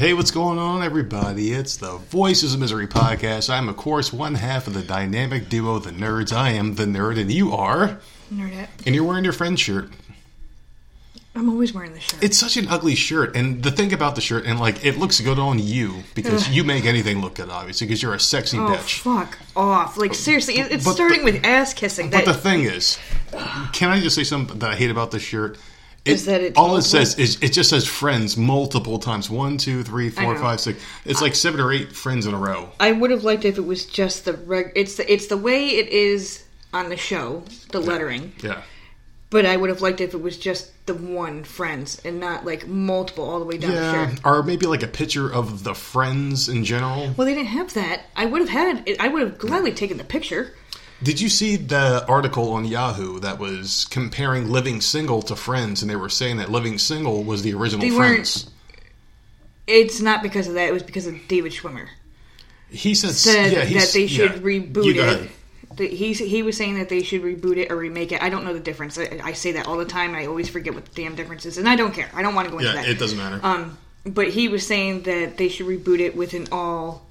Hey, what's going on, everybody? It's the Voices of Misery podcast. I'm, of course, one half of the dynamic duo, the nerds. I am the nerd, and you are. Nerdette. And you're wearing your friend's shirt. I'm always wearing the shirt. It's such an ugly shirt, and the thing about the shirt, and like, it looks good on you because you make anything look good, obviously, because you're a sexy oh, bitch. fuck off. Like, seriously, it's But starting the- with ass kissing. But That, the thing is, can I just say something that I hate about this shirt? It, Is that it's all it says is it just says friends multiple times one two three four five six. It's like seven or eight friends in a row. I would have liked if it was just the reg. It's the, it's the way it is on the show, the lettering. Yeah. But I would have liked if it was just the one friends and not like multiple all the way down the Yeah, shirt. or maybe like a picture of the friends in general. Well, they didn't have that. I would have had. I would have gladly taken the picture. Did you see the article on Yahoo that was comparing Living Single to Friends, and they were saying that Living Single was the original They weren't- Friends? It's not because of that. It was because of David Schwimmer. He said, said yeah, that they should yeah. reboot it. He's, he was saying that they should reboot it or remake it. I don't know the difference. I, I say that all the time. I always forget what the damn difference is, and I don't care. I don't want to go into Yeah, that. it doesn't matter. Um, but he was saying that they should reboot it with an all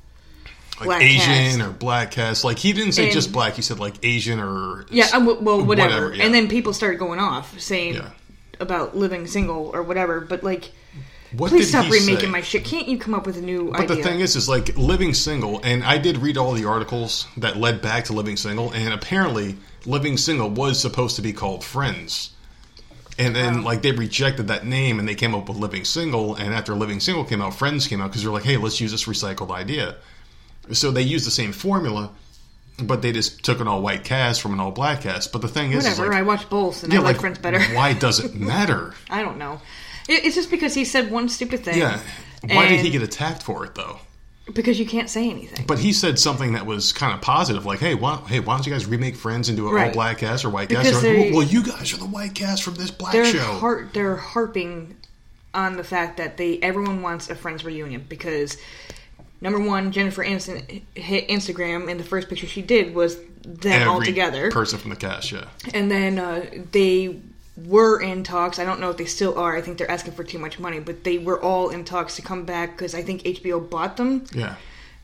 like black Asian cast. or black cast. Like he didn't say And- just black. He said like Asian or yeah, uh, well, whatever. yeah. And then people started going off saying Yeah. about living single or whatever. But like, what please stop remaking say? my shit. Can't you come up with a new idea? But idea? the thing is, is like living single, and I did read all the articles that led back to living single, and apparently living single was supposed to be called Friends. And then, like, they rejected that name and they came up with Living Single. And after Living Single came out, Friends came out because they're like, hey, let's use this recycled idea. So they used the same formula, but they just took an all white cast from an all black cast. But the thing is, is whatever. like, I watch both, and yeah, I like, Friends better. Why does it matter? I don't know. It, it's just because he said one stupid thing. yeah. Why did he get attacked for it, though? Because you can't say anything. But he said something that was kind of positive, like, "Hey, why, hey, why don't you guys remake Friends into an all black cast or white Because cast?" Like, they- well, you guys are the white cast from this black they're show. har- they're harping on the fact that they everyone wants a friends reunion because number one, Jennifer Aniston hit Instagram and the first picture she did was them all together, person from the cast, yeah. and then uh, they were in talks. I don't know if they still are. I think they're asking for too much money, but they were all in talks to come back because I think HBO bought them Yeah.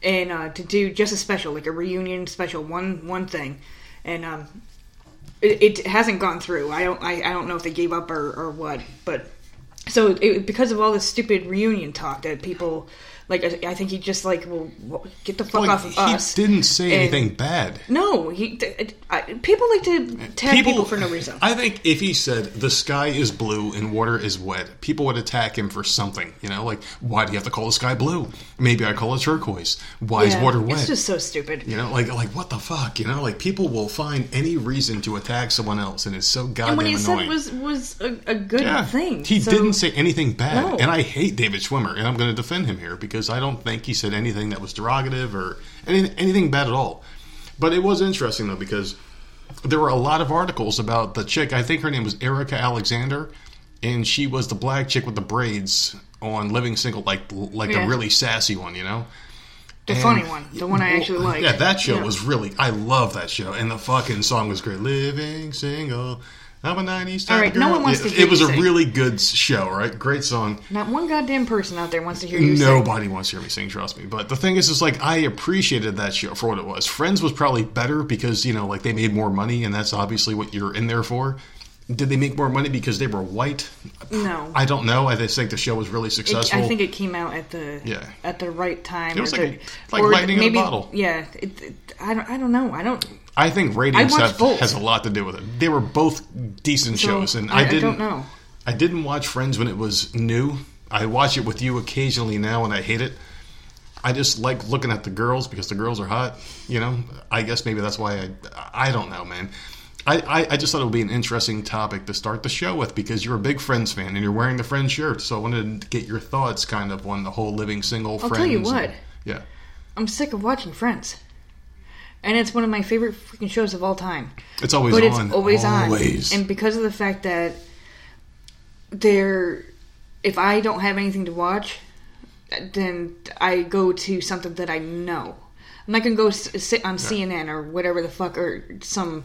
and uh, to do just a special, like a reunion special, one one thing, and um, it, it hasn't gone through. I don't I, I don't know if they gave up or, or what, but so it, because of all this stupid reunion talk that people like, I, I think he just like, well, get the fuck off of he us. didn't say And- anything bad. No, he. I, people like to tag people, for no reason. I think if he said the sky is blue and water is wet, people would attack him for something. You know, like why do you have to call the sky blue? Maybe I call it turquoise. Why is water wet? It's just so stupid. you know, like like what the fuck? You know, like people will find any reason to attack someone else, and it's so goddamn and what he annoying. said was was a, a good yeah, thing. he So- didn't say anything bad, No. and I hate David Schwimmer, and I'm going to defend him here because I don't think he said anything that was derogative or any, anything bad at all. But it was interesting though because there were a lot of articles about the chick. I think her name was Erika Alexander, and she was the black chick with the braids on Living Single, like like Yeah. a really sassy one, you know. The And- funny one, the one I actually like. Yeah, that show Yeah. was really. I love that show, and the fucking song was great. Living single, I'm a '90s. All type right, no girl. one wants it, to hear It was you a sing. really good show, right? Great song. Not one goddamn person out there wants to hear you sing. Nobody wants to hear me sing, trust me. But the thing is, is like I appreciated that show for what it was. Friends was probably better because you know, like they made more money, and that's obviously what you're in there for. Did they make more money because they were white? No. I don't know. I just think the show was really It- successful. I think it came out at the Yeah. at the right time. It was or like- the- like lightning in a maybe, bottle. Yeah, it, it, I don't. I don't know. I don't. I think ratings I have, both. has a lot to do with it. They were both decent So, shows, and I- I, I didn't. don't know. I didn't watch Friends when it was new. I watch it with you occasionally now, and I hate it. I just like looking at the girls because the girls are hot. You know, I guess maybe that's why I. I don't know, man. I, I, I just thought it would be an interesting topic to start the show with because you're a big Friends fan and you're wearing the Friends shirt. So I wanted to get your thoughts kind of on the whole living single I'll Friends. tell you what. Yeah. I'm sick of watching Friends, and it's one of my favorite freaking shows of all time. It's always but on. it's always, Always. on, and because of the fact that they're, if I don't have anything to watch, then I go to something that I know. I'm not gonna go s- sit on CNN or whatever the fuck or some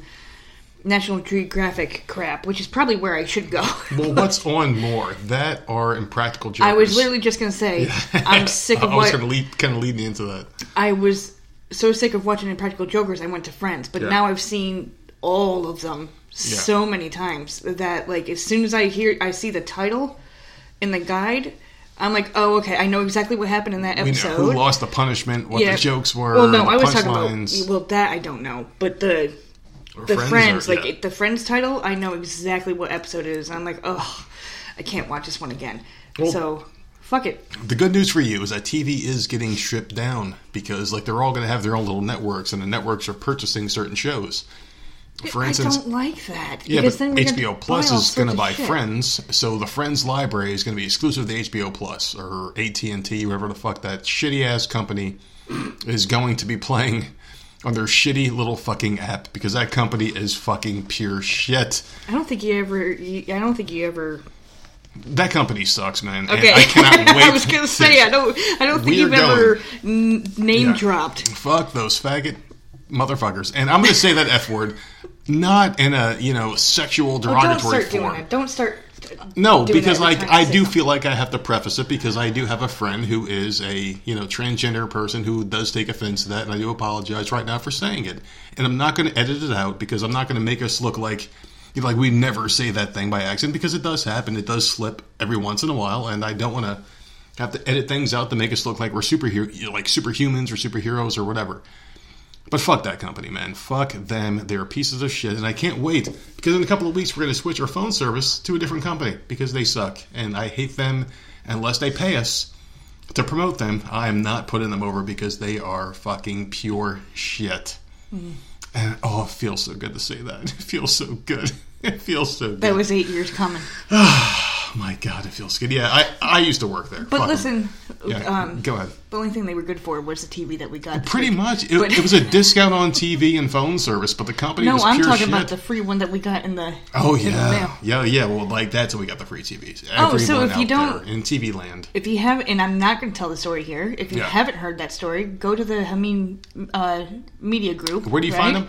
National Geographic crap, which is probably where I should go. well, what's on more? That or Impractical Jokers? I was literally just gonna say I'm sick of I was what to lead, kind of lead me into that. I was so sick of watching Impractical Jokers. I went to Friends, but Yeah. now I've seen all of them so many times that like as soon as I hear I see the title in the guide, I'm like, oh okay, I know exactly what happened in that episode. who lost the punishment, what Yeah. the jokes were. Well, no, I was talking about well that I don't know, but the or the Friends, or- like yeah. the Friends title, I know exactly what episode it is. I'm like, oh, I can't watch this one again. Well- so fuck it. The good news for you is that TV is getting stripped down because, like, they're all going to have their own little networks, and the networks are purchasing certain shows. For instance, I don't like that. yeah, but then HBO Plus is going to buy shit. Friends, so the Friends library is going to be exclusive to HBO Plus or AT and T, whatever the fuck that shitty ass company is going to be playing on their shitty little fucking app because that company is fucking pure shit. I don't think you ever. You, I don't think you ever. That company sucks, man. and Okay, I cannot wait. I was gonna say I don't. I don't think you've ever n- name Yeah. dropped. Fuck those faggot motherfuckers. And I'm going to say that F word, not in a, you know, sexual derogatory Oh, don't derogatory start doing form. it. Don't start. No, because like I do feel like I have to preface it because I do have a friend who is a you know transgender person who does take offense to that, and I do apologize right now for saying it. And I'm not going to edit it out because I'm not going to make us look like like we never say that thing by accident because it does happen. It does slip every once in a while, and I don't want to have to edit things out to make us look like we're superhero like superhumans or superheroes or whatever. But fuck that company, man. Fuck them. They're pieces of shit. And I can't wait because in a couple of weeks we're going to switch our phone service to a different company because they suck. And I hate them unless they pay us to promote them. I am not putting them over because they are fucking pure shit. Mm. And oh, it feels so good to say that. It feels so good. It feels so good. That was eight years coming. oh my god, it feels good. Yeah, I, I used to work there. But listen, Yeah, um, go ahead. The only thing they were good for was the TV that we got. this Pretty week. much. It, it was a discount on TV and phone service, but the company No, was I'm talking shit. about the free one that we got in the. Oh in yeah, mail. yeah, yeah. Well, like that's how we got the free TVs. Oh, so Everyone if you don't- in TV land, If you have, and I'm not going to tell the story here. If you Yeah. haven't heard that story, go to the Hameen uh, Media Group. where do you right? find them?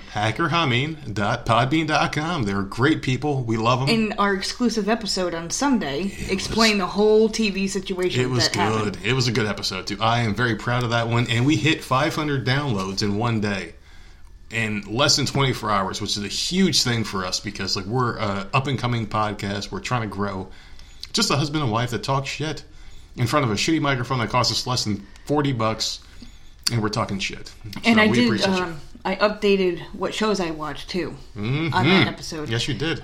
HackerHameen.podbean.com. They're great people. We love them. In our exclusive episode on Sunday, explain the whole TV situation it was that happened. good. It was a good episode too. I am very proud of that one, and we hit 500 downloads in one day. In less than 24 hours, which is a huge thing for us because like we're a up and coming podcast, we're trying to grow. Just a husband and wife that talk shit in front of a shitty microphone that costs us less than 40 bucks, and we're talking shit. And So I did. Um, I updated what shows I watched too on that episode. Yes, you did.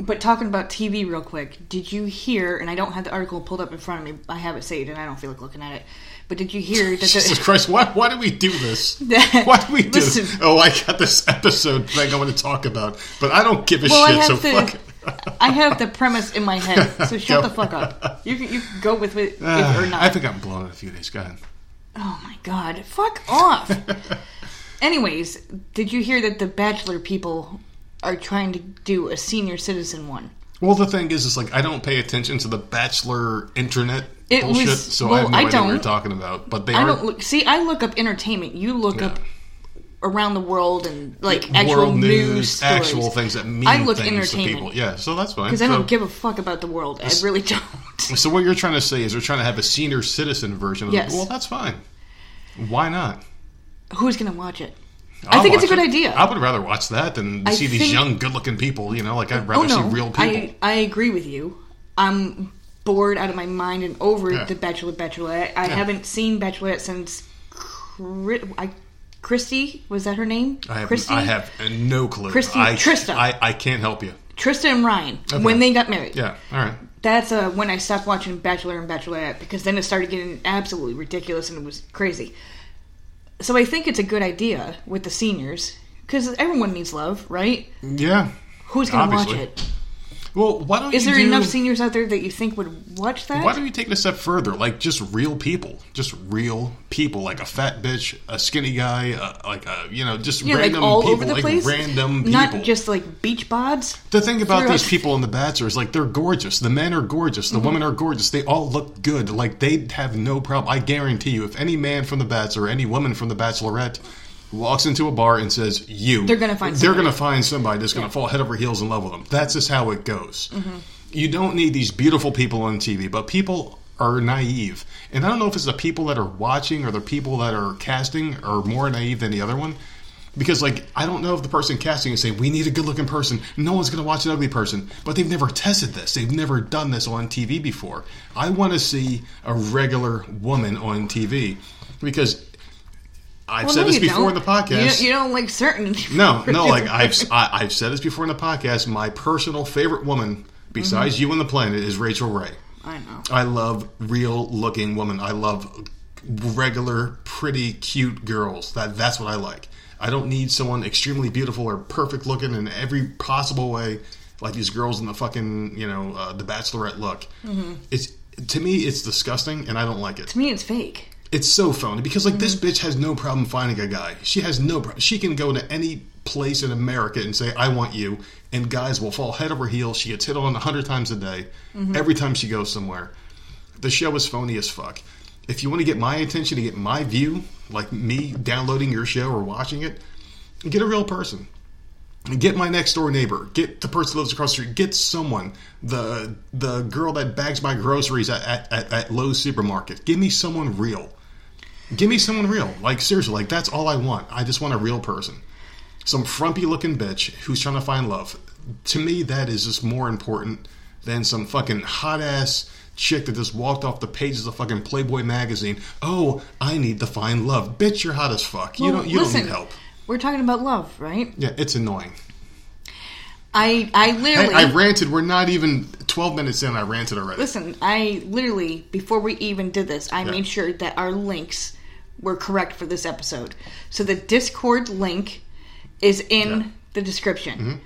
But talking about TV real quick, did you hear? And I don't have the article pulled up in front of me. I have it saved, and I don't feel like looking at it. But did you hear that? Jesus The, Christ, why, why do we do this? Why do we do this? Listen. Oh, I got this episode thing I want to talk about, but I don't give a well, shit, so fuck it. I have the premise in my head, so shut the fuck up. You can, you can go with it if, Uh, or not. I think I'm blown in a few days. Go ahead. Oh my god, fuck off. Anyways, did you hear that the Bachelor people are trying to do a senior citizen one? Well, the thing is, is like I don't pay attention to the Bachelor internet It bullshit, was- so I well, have no I idea what you're talking about. But they I are don't look. See, I look up entertainment. You look Yeah. up around the world and like actual world news, news, actual things that mean I look things to people. Yeah, so that's fine. because I So- don't give a fuck about the world. I really don't. So what you're trying to say is they're trying to have a senior citizen version of Yes. it. Well, that's fine. Why not? Who's gonna watch it? I'll I think it's a good it. idea. I would rather watch that than I see these young, good-looking people. You know, like I'd oh rather see real people. I I agree with you. I'm bored out of my mind and over Yeah. the Bachelor Bachelorette. I Yeah. haven't seen Bachelorette since. I, Christy was that her name? I have, Christy, I have no clue. Christy- I, Trista. I, I can't help you. Trista and Ryan when they got married. Yeah, all right. That's uh, when I stopped watching Bachelor and Bachelorette because then it started getting absolutely ridiculous and it was crazy. So I think it's a good idea with the seniors because everyone needs love, right? Yeah. Who's going to watch it? Well, why don't Is you there do, enough seniors out there that you think would watch that? Why don't you take it a step further? Like just real people, just real people, like a fat bitch, a skinny guy, uh, like a you know, just yeah, like random all people, over the like place. random people. Not just like beach bods. The thing about these people in The Bachelor is like they're gorgeous. The men are gorgeous. Mm-hmm. The women are gorgeous. They all look good. Like they have no problem. I guarantee you, if any man from The Bachelor, any woman from The Bachelorette walks into a bar and says you, They're gonna find they're somebody. gonna find somebody that's gonna fall head over heels in love with them. That's just how it goes. Mm-hmm. You don't need these beautiful people on TV, but people are naive. And I don't know if it's the people that are watching or the people that are casting are more naive than the other one. Because like I don't know if the person casting is saying we need a good looking person. No one's going to watch an ugly person, but they've never tested this. They've never done this on TV before. I want to see a regular woman on TV because I've Well, said no, this before in don't. the podcast. You don't, you don't like certain. No, no, like I've I, I've said this before in the podcast. My personal favorite woman, besides Mm-hmm. you on the planet, is Rachael Ray. I know. I love real looking women. I love regular, pretty, cute girls. That that's what I like. I don't need someone extremely beautiful or perfect looking in every possible way, like these girls in the fucking you know uh, the Bachelorette look. It's to me, it's disgusting, and I don't like it. To me, it's fake. It's so phony because like this mm-hmm. bitch has no problem finding a guy. She has no problem. She can go to any place in America and say I want you, and guys will fall head over heels. She gets hit on a hundred times a day mm-hmm. every time she goes somewhere. The show is phony as fuck. If you want to get my attention to get my view, like me downloading your show or watching it, get a real person. Get my next door neighbor. Get the person who lives across the street. Get someone. The the girl that bags my groceries at, at, at, at Lowe's supermarket. Give me someone real. Give me someone real. Like seriously, like that's all I want. I just want a real person. Some frumpy looking bitch who's trying to find love. To me, that is just more important than some fucking hot ass chick that just walked off the pages of fucking Playboy magazine. Oh, I need to find love. Bitch, you're hot as fuck. you don't you listen, don't need help. We're talking about love, right? Yeah, it's annoying. I I literally Hey, I ranted. We're not even 12 minutes in. I ranted already. listen. I literally before we even did this, I Yeah. made sure that our links were correct for this episode. So the Discord link is in Yeah. Mm-hmm. the description.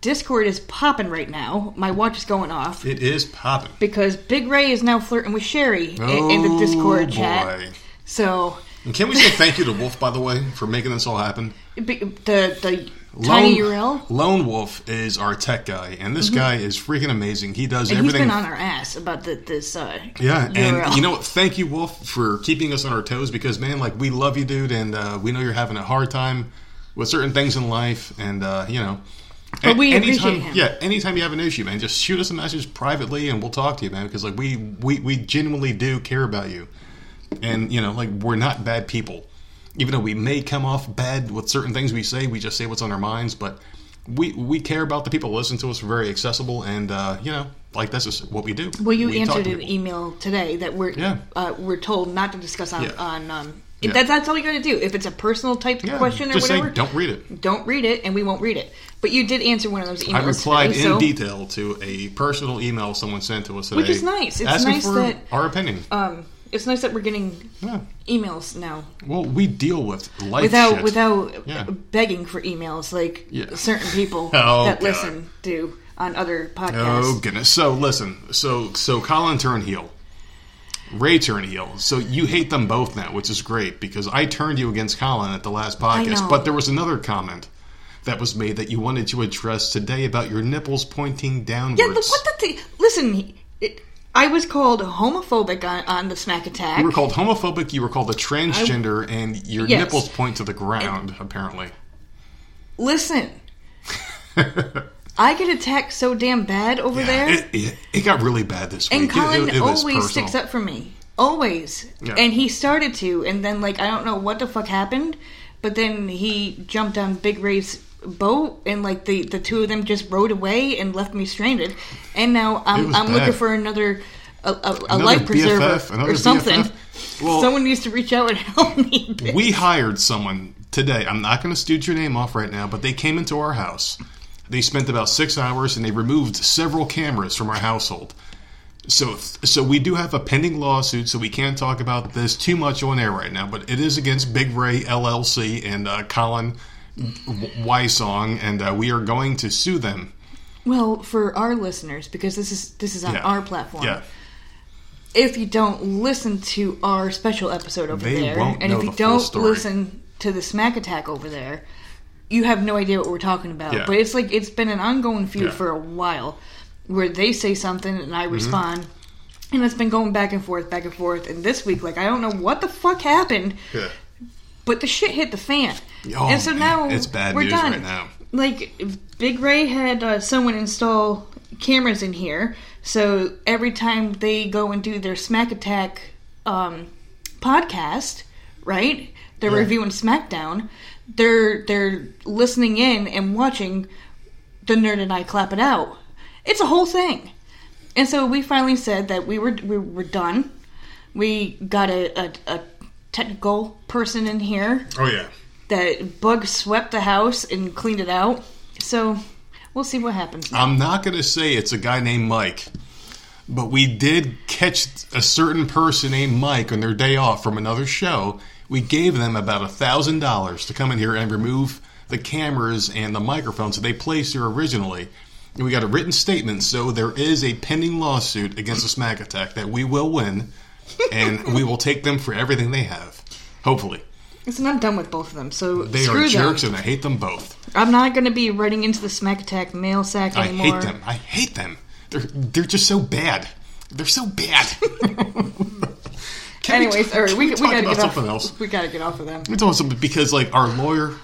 Discord is popping right now. My watch is going off It is popping. because Big Ray is now flirting with Sherry in, in the Discord Oh, chat. boy. So And can we say thank you to Wolf, by the way, for making this all happen? the the tiny URL. Lone Wolf is our tech guy, and this guy is freaking amazing. He does Mm-hmm. And he's everything. been on our ass about the, this uh, yeah, URL. and you know what? Thank you, Wolf, for keeping us on our toes because, man, like, we love you, dude, and uh, we know you're having a hard time with certain things in life, and, uh, you know. But we anytime, appreciate him. Yeah, anytime you have an issue, man, just shoot us a message privately, and we'll talk to you, man. Because like we we we genuinely do care about you, and you know, like we're not bad people. Even though we may come off bad with certain things we say, we just say what's on our minds. But we we care about the people who listen to us. We're very accessible, and uh, you know, like that's just what we do. Well, you We answered an email today that we're Yeah. uh, we're told not to discuss on Yeah. on. Um, Yeah. that, that's all you got to do. If it's a personal type question or just whatever, say don't read it. don't read it, and we won't read it. But you did answer one of those emails. I replied today, in so, detail to a personal email someone sent to us today, Which is nice. It's asking nice for that- our opinion. Um, it's nice that we're getting yeah. emails now Well, we deal with life without shit. without Yeah. begging for emails like Yeah. certain people Oh, that God. listen do on other podcasts. Oh goodness! So listen, so so Colin turned heel, Ray turned heel. So you hate them both now, which is great because I turned you against Colin at the last podcast. But there was another comment that was made that you wanted to address today about your nipples pointing downwards. Yeah, look, what the thing? Listen, it, I was called homophobic on, on the Smack Attack. you were called homophobic. You were called a transgender, and your Yes. nipples point to the ground. apparently, Listen, I get attacked so damn bad over there, it, it, it got really bad this week. and Colin it, always personal. sticks up for me. Always. Yeah. And he started to, and then, like, I don't know what the fuck happened, but then he jumped on Big Ray's boat, and, like, the, the two of them just rode away and left me stranded. And now I'm, I'm bad. looking for another. A, a, a life preserver BFF, or something. Well- Someone needs to reach out and help me. we hired someone today. I'm not going to stooge your name off right now, but they came into our house. They spent about six hours and they removed several cameras from our household. So, so we do have a pending lawsuit, so we can't talk about this too much on air right now. But it is against Big Ray LLC and uh, Colin W- Wysong, and uh, we are going to sue them Well, for our listeners, because this is this is on Yeah. our platform. Yeah. If you don't listen to our special episode over They there, and if you don't listen to the Smack Attack over there, you have no idea what we're talking about. Yeah. But it's like it's been an ongoing feud Yeah. Mm-hmm. for a while, where they say something and I respond. And it's been going back and forth, back and forth. And this week, like, I don't know what the fuck happened, but the shit hit the fan. Oh, and so now It's bad we're news done. right now. Like Big Ray had uh, someone install cameras in here, so every time they go and do their Smack Attack um, podcast, right? They're Yeah. reviewing SmackDown. They're they're listening in and watching the nerd and I clap it out. It's a whole thing. And so we finally said that we were we were done. We got a, a, a technical person in here Oh yeah. That Bug swept the house and cleaned it out. So we'll see what happens. I'm not going to say it's a guy named Mike, but we did catch a certain person named Mike on their day off from another show. We gave them about a thousand dollars to come in here and remove the cameras and the microphones that they placed here originally. And we got a written statement, so there is a pending lawsuit against the Smack Attack that we will win, and we will take them for everything they have. Hopefully, Listen, I'm done with both of them. So they are jerks, them. and I hate them both. I'm not going to be writing into the Smack Attack mail sack anymore. I hate them. I hate them. They're they're just so bad. They're so bad. Anyways, we, all right, can we, we, we gotta get off. something else? We gotta get off of them. Tell you something because like our lawyer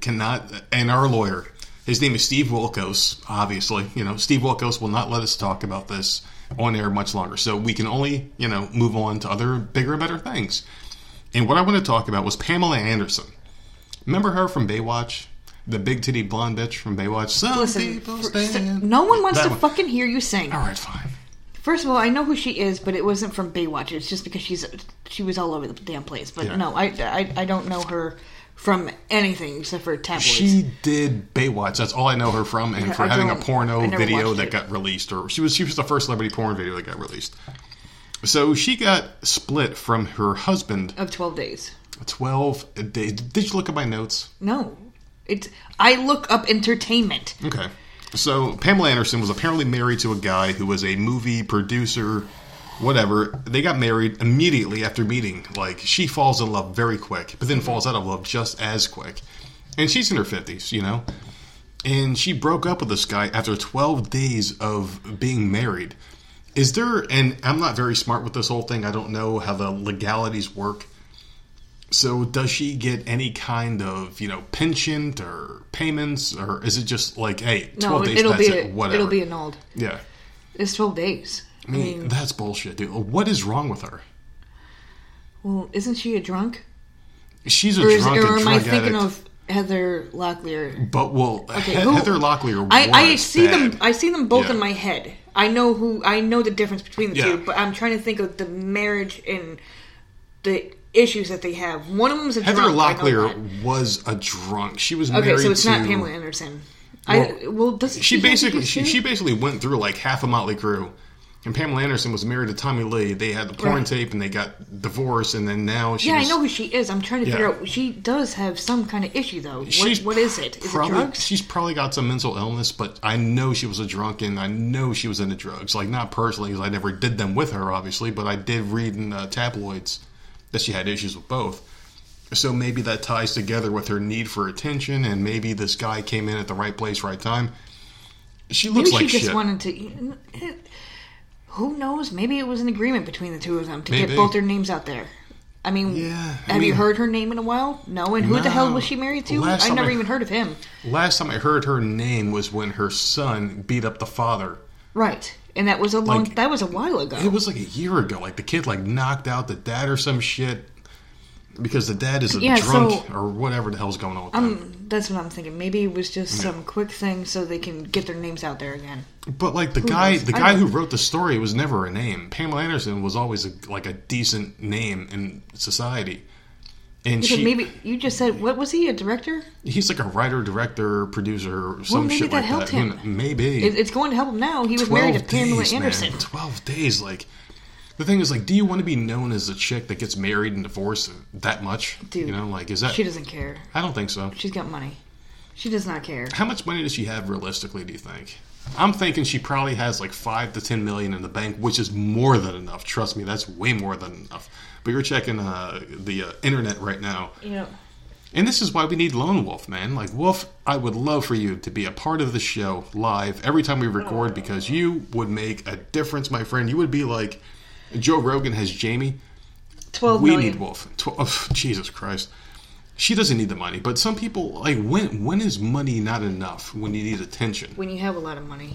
cannot, and our lawyer, his name is Steve Wilkos. Obviously, you know Steve Wilkos will not let us talk about this on air much longer. So we can only you know move on to other bigger, better things. And what I want to talk about was Pamela Anderson. Remember her from Baywatch? The big titty blonde bitch from Baywatch. Some Listen, people for- stand- no one wants That to one. fucking hear you sing. All right, fine. First of all, I know who she is, but it wasn't from Baywatch. It's just because she's she was all over the damn place. But Yeah. no, I, I I don't know her from anything except for tabloids. She did Baywatch. That's all I know her from, and for having a porno video that it. got released, or she was she was the first celebrity porn video that got released. So she got split from her husband. of twelve days. Twelve days. Did you look at my notes? No, it's I look up entertainment. Okay. So Pamela Anderson was apparently married to a guy who was a movie producer, whatever. They got married immediately after meeting. Like she falls in love very quick, but then falls out of love just as quick. And she's in her fifties, you know. And she broke up with this guy after 12 days of being married. Is there, and I'm not very smart with this whole thing, I don't know how the legalities work. So, does she get any kind of, you know, pension or payments, or is it just like, hey, 12 No, days, it'll that's be it, whatever? it'll be annulled. yeah. It's twelve days. I mean, that's bullshit, dude. What is wrong with her? Well, isn't she a drunk? She's a Or, is, drunk or am I thinking addict. of Heather Locklear? but well, Okay, He- Heather Locklear. I, I see bad. them. I see them both Yeah. in my head. I know who. I know the difference between the Yeah. two, but I'm trying to think of the marriage and the issues that they have. One of them's a Heather drunk. Locklear was a drunk. She was Okay, married so it's to. not Pamela Anderson. I well, does she basically she, she basically went through like half a Motley Crue, and Pamela Anderson was married to Tommy Lee. They had the porn Right. tape, and they got divorced, and then now she Yeah, was, I know who she is. I'm trying to figure out. She does have some kind of issue though. What, what is it? Is probably, it drugs? She's probably got some mental illness, but I know she was a drunk, and I know she was into drugs. Like not personally, because I never did them with her, obviously, but I did read in uh, tabloids that she had issues with both. So maybe that ties together with her need for attention, and maybe this guy came in at the right place, right time. She looks Maybe like she just shit. wanted to. Who knows? Maybe it was an agreement between the two of them to Maybe. get both their names out there. I mean, Yeah, I have you heard her name in a while? No. And who the hell was she married to? I've never I- even heard of him. Last time I heard her name was when her son beat up the father. Right. And that was a long. Like- that was a while ago. It was like a year ago. Like the kid like knocked out the dad or some shit because the dad is a Yeah, drunk so- or whatever the hell's going on um, that's what I'm thinking. Maybe it was just some quick thing so they can get their names out there again. But like the guy, knows? the guy who wrote the story was never a name. Pamela Anderson was always a, like a decent name in society, and Yeah, she maybe you just said what was he a director? he's like a writer, director, producer, or some maybe shit that like helped that. Him. Maybe It, it's going to help him now. He was married to Pamela days, Anderson. Man. Twelve days, like. The thing is, like, do you want to be known as a chick that gets married and divorced that much? Dude, you know, like, is that? She doesn't care. I don't think so. She's got money. She does not care. How much money does she have realistically? Do you think? I'm thinking she probably has like five to ten million in the bank, which is more than enough. Trust me, that's way more than enough. But you're checking uh, the uh, internet right now, know, and this is why we need Lone Wolf, man. Like Wolf, I would love for you to be a part of the show live every time we record because you would make a difference, my friend. You would be like Joe Rogan has Jamie. twelve we million. need Wolf. Tw- oh, Jesus Christ. She doesn't need the money, but some people like when when is money not enough when you need attention? when you have a lot of money.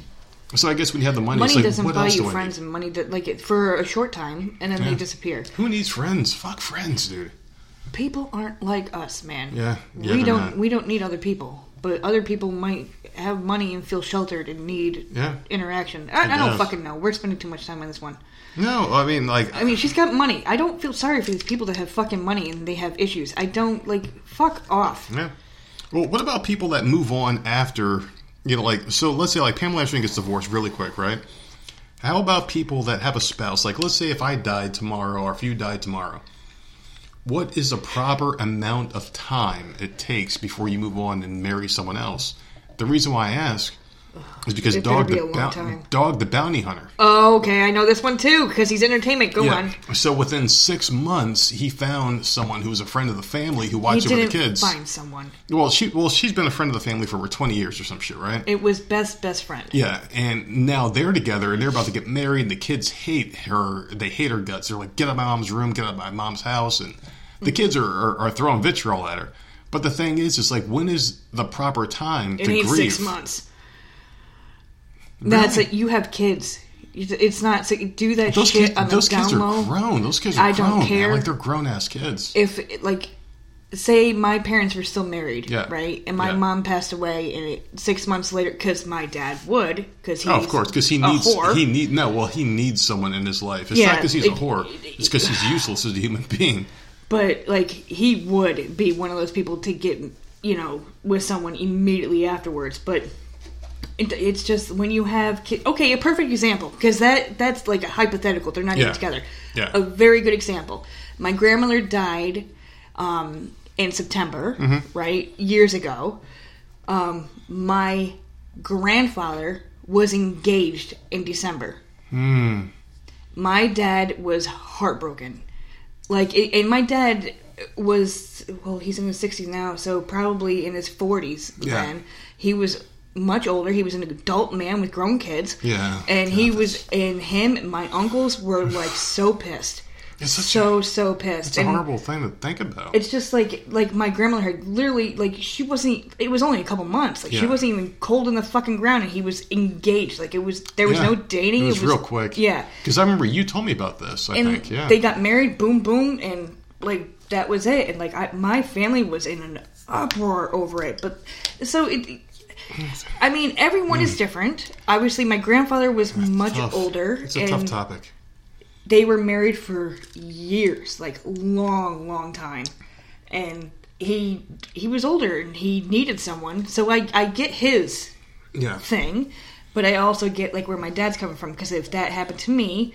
So I guess when you have the money, Money it's like, doesn't what buy you do friends, and money that like it for a short time, and then Yeah. they disappear. Who needs friends? Fuck friends, dude. People aren't like us, man. Yeah, yeah, we don't. not. We don't need other people, but other people might have money and feel sheltered and need Yeah. interaction. I, I don't fucking know. We're spending too much time on this one. No, I mean like I mean, she's got money. I don't feel sorry for these people that have fucking money and they have issues. I don't like. Fuck off. Yeah. Well, what about people that move on after, you know, like, so let's say, like, Pamela Anderson gets divorced really quick, right? How about people that have a spouse? Like, let's say if I died tomorrow or if you died tomorrow, what is a proper amount of time it takes before you move on and marry someone else? The reason why I ask is because It Dog be the, a long Bou- time. Dog the Bounty Hunter. Oh, okay. I know this one too because he's entertainment. Go on. So within six months, he found someone who was a friend of the family who He watched over the kids. find someone. Well, she well she's been a friend of the family for over twenty years or some shit, right? It was best best friend. Yeah, and now they're together and they're about to get married. and The kids hate her. They hate her guts. They're like, "Get out of my mom's room. Get out of my mom's house." And the hmm. kids are, are, are throwing vitriol at her. But the thing is, it's like, when is the proper time It to grieve? six months. That's it. You have kids. It's not so do that Those shit kids, on the those kids down are low. grown. Those kids are grown. I don't grown. man. care. Like they're grown ass kids. If like, say my parents were still married, Yeah. right, and my Yeah. mom passed away, and it, six months later, because my dad would, because he's Oh, of course, because he needs whore. he need no. Well, he needs someone in his life. It's Yeah, not because he's a whore. It's because he's useless as a human being. but like he would be one of those people to get you know with someone immediately afterwards but it, it's just when you have kids okay a perfect example because that that's like a hypothetical they're not Yeah. even together Yeah. a very good example my grandmother died um, in september Mm-hmm. right years ago um, my grandfather was engaged in december Hmm. my dad was heartbroken. Like, and my dad was well, he's in his sixties now, so probably in his forties. Yeah. Then he was much older. He was an adult man with grown kids. Yeah. and he was, and him, and my uncles were like so pissed, It's so so pissed. It's a And horrible thing to think about. It's just like like my grandmother had literally like she wasn't. It was only a couple months. Like she wasn't even cold in the fucking ground, and he was engaged. Like it was there was Yeah. no dating. It was, real quick. Yeah, Because I remember you told me about this. I and think. Yeah. they got married boom boom and like that was it and like I, my family was in an uproar over it but so it i mean everyone is different obviously my grandfather was much Hmm. Tough. older It's a and tough topic. they were married for years like long long time and he he was older and he needed someone so i i get his Yeah. thing, but I also get like where my dad's coming from because if that happened to me,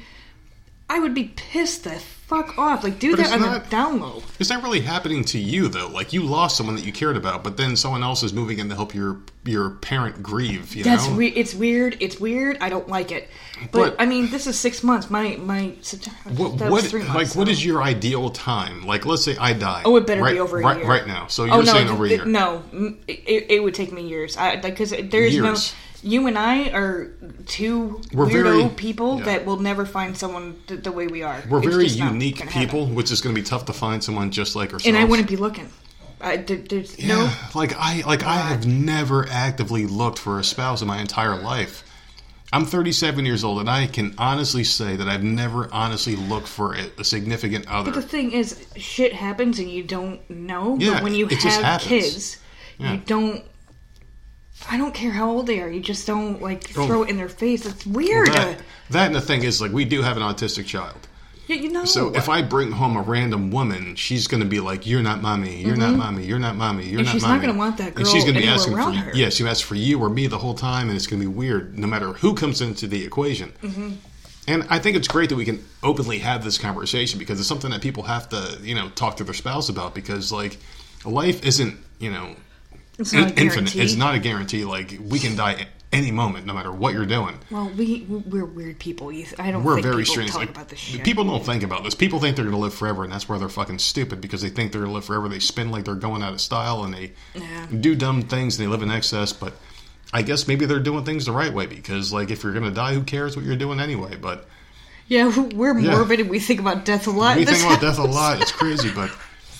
I would be pissed the fuck off. Like do But that on not- the down low. It's not really happening to you though. Like you lost someone that you cared about, but then someone else is moving in to help your your parent grieve. You That's know. we- it's weird. It's weird. I don't like it. But, But- I mean, this is six months. My my. What, that what three like months, what so- is your ideal time? Like let's say I die. Oh, it better right, be over a right, year. right now. So oh, you're Oh no! saying over a year. No, it, it would take me years. I like because there's Years. no. You and I are two We're weirdo very- people yeah. that will never find someone th- the way we are. We're It's very unique people, happen. which is going to be tough to find someone just like ourselves. and I wouldn't be looking. I, there, there's Yeah, no. like I like I have never actively looked for a spouse in my entire life. I'm 37 years old, and I can honestly say that I've never honestly looked for a, a significant other. But the thing is, shit happens and you don't know. Yeah, but when you have kids, Yeah. you don't. I don't care how old they are. You just don't like Oh. throw it in their face. It's weird. that, that and the thing is, like, we do have an autistic child. you, you know. So if I bring home a random woman, she's going to be like, "You're not mommy. You're not mommy. You're not mommy. You're Mm-hmm. And not she's not mommy." gonna want that girl. And she's gonna be asking for her. yeah, she's gonna ask for you or me the whole time, and it's going to be weird, no matter who comes into the equation. Mm-hmm. And I think it's great that we can openly have this conversation because it's something that people have to, you know, talk to their spouse about because like life isn't, you know, It's not a infinite. guarantee. It's not a guarantee. Like we can die at any moment, no matter what you're doing. Well, we we're weird people. You- I don't. We're think very people strange. Like about this shit. people don't think about this. People think they're going to live forever, and that's where they're fucking stupid because they think they're going to live forever. They spin like they're going out of style, and they Yeah. do dumb things, and they live in excess. But I guess maybe they're doing things the right way because, like, if you're going to die, who cares what you're doing anyway? But Yeah, we're Yeah. morbid and we think about death a lot. we think about death a lot. It's crazy, but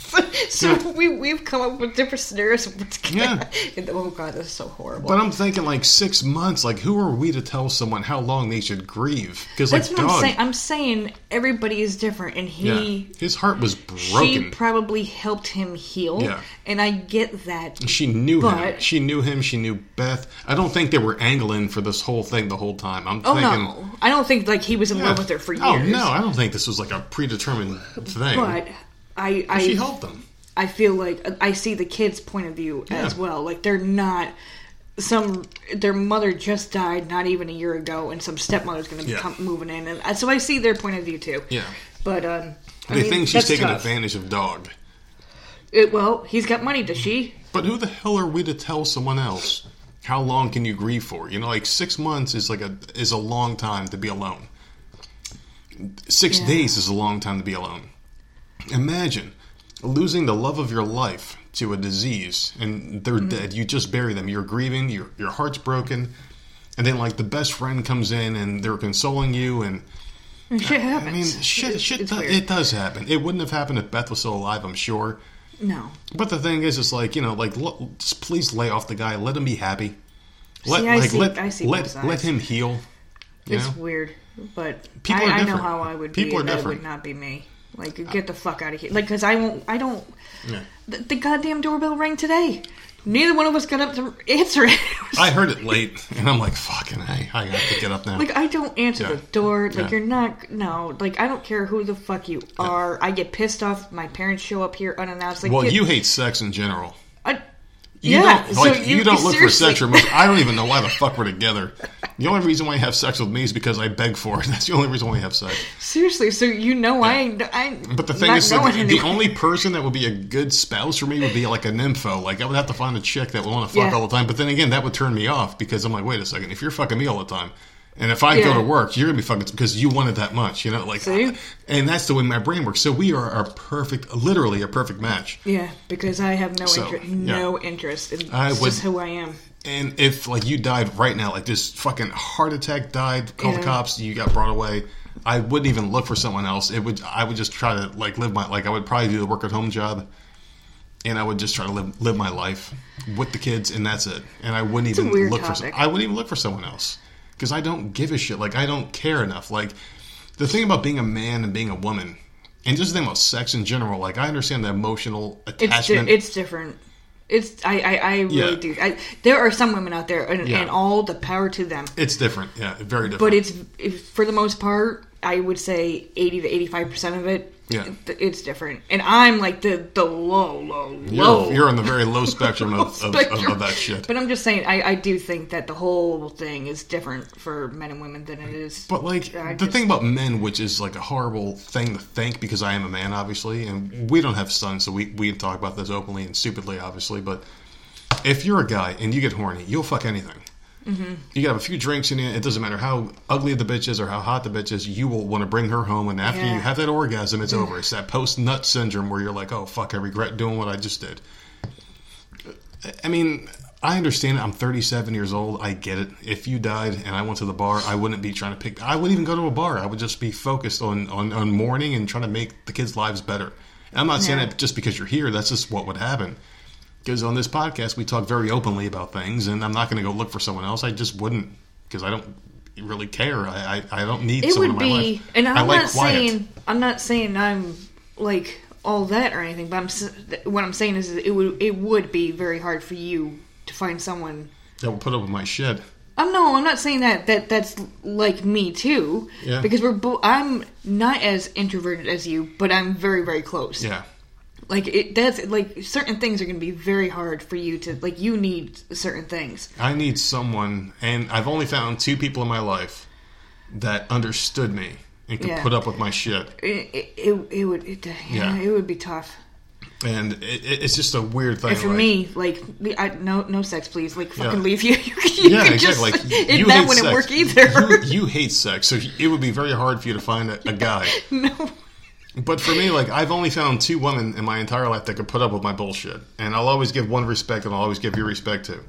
so Yeah. we we've come up with different scenarios. Of what's gonna Yeah. and- oh god, is so horrible. but I'm thinking like six months. Like, who are we to tell someone how long they should grieve? Because like, That's what dog, I'm saying. I'm saying everybody is different, and yeah, he. his heart was broken. She probably helped him heal, Yeah. and I get that. She knew him. She knew him. She knew Beth. I don't think they were angling for this whole thing the whole time. I'm Oh thinking. no, I don't think like he was in Yeah. love with her for years. Oh no, I don't think this was like a predetermined thing. But I, I, she helped them. I feel like I see the kids' point of view as well. Like they're not some their mother just died not even a year ago, and some stepmother's going to be Yeah. moving in, and so I see their point of view too. Yeah. But um, I They mean, think she's taking tough. advantage of dog. It, well, he's got money. Does she? But who the hell are we to tell someone else? How long can you grieve for? You know, like six months is like a is a long time to be alone. Six Yeah. days is a long time to be alone. Imagine losing the love of your life to a disease and they're Mm-hmm. dead. You just bury them. You're grieving. Your your heart's broken, and then like the best friend comes in and they're consoling you and. Shit happens. I mean, shit, It's- shit. it's it does happen. It wouldn't have happened if Beth was still alive, I'm sure. no. But the thing is, it's like you know, like l- just please lay off the guy. Let him be happy. Let See, I like see- let I see let let him heal. It's know? weird, but People I, are I know different. how I would People be. are and that different. would not be me. Like, get the fuck out of here. Like, because I won't. I don't. Yeah. The, the goddamn doorbell rang today. Neither one of us got up to answer it. I heard it late, and I'm like, "Fucking, hey, I have to get up now." like, I don't answer Yeah. the door. Like, Yeah. you're not. No. Like, I don't care who the fuck you are. I get pissed off. My parents show up here unannounced. Like, well, get- you hate sex in general. I, You Yeah, don't so you, you- don't look for sex seriously. or most. I don't even know why the fuck we're together. The only reason why you have sex with me is because I beg for it. That's the only reason why you have sex. seriously. So you know, I ain't. I. But the thing is, like, the only person that would be a good spouse for me would be like a nympho. Like I would have to find a chick that would want to fuck Yeah. all the time. But then again, that would turn me off because I'm like, wait a second, if you're fucking me all the time, and if I go to work, you're gonna be fucking because you wanted that much, you know, like. See? And that's the way my brain works. So we are a perfect, literally a perfect match. Yeah, because I have no So, interest. yeah. No interest. In, I it's would- just who I am. And if like you died right now, like this fucking heart attack died, call the cops, you got brought away. I wouldn't even look for someone else. It would I would just try to like live my like I would probably do the work at home job, and I would just try to live live my life with the kids, and that's it. And I wouldn't a even look for. I wouldn't even look for someone else because I don't give a shit. Like I don't care enough. Like the thing about being a man and being a woman, and just the thing about sex in general. Like I understand the emotional It's di- attachment. it's different. It's I I, I really Yeah. do. I, there are some women out there, and, Yeah. and all the power to them. it's different. Yeah, very different. But it's for the most part, I would say eighty to eighty five percent of it. Yeah. it's different, and I'm like the the low low You're, low. you're on the very low spectrum of, of, of, of that shit. But I'm just saying, I, I do think that the whole thing is different for men and women than it is. But like I the just- thing about men, which is like a horrible thing to think, because I am a man, obviously, and we don't have sons, so we we talk about this openly and stupidly, obviously. But if you're a guy and you get horny, you'll fuck anything. Mm-hmm. You can have a few drinks in you. It doesn't matter how ugly the bitch is or how hot the bitch is. You will want to bring her home, and after Yeah. you have that orgasm, it's over. It's that post nut syndrome where you're like, "Oh fuck, I regret doing what I just did." I mean, I understand. it. I'm 37 years old. I get it. If you died and I went to the bar, I wouldn't be trying to pick. I wouldn't even go to a bar. I would just be focused on on, on mourning and trying to make the kids' lives better. And I'm not saying Yeah. that just because you're here. That's just what would happen. Because on this podcast, we talk very openly about things, and I'm not going to go look for someone else. I just wouldn't because I don't really care. I I, I don't need it someone would in my be, life. and I'm I like not saying I'm not saying I'm like all that or anything, but I'm what I'm saying is it would it would be very hard for you to find someone. that will put up with my shit. Um, no, I'm not saying that that that's like me too. Yeah. Because we're both. I'm not as introverted as you, but I'm very very close. Yeah. Like it. That's like certain things are going to be very hard for you to like. You need certain things. I need someone, and I've only found two people in my life that understood me and could Yeah. put up with my shit. It it, it, it would it, yeah, Yeah. it would be tough. and it, it- it's just a weird thing. And for like- me, like, I, no, no sex, please. Like, fucking Yeah. leave you. you yeah, exactly. just, Like you that hate wouldn't sex. work either. You, you hate sex, so it would be very hard for you to find a, a guy. no. But for me, like I've only found two women in my entire life that could put up with my bullshit, and I'll always give one respect, and I'll always give you respect too.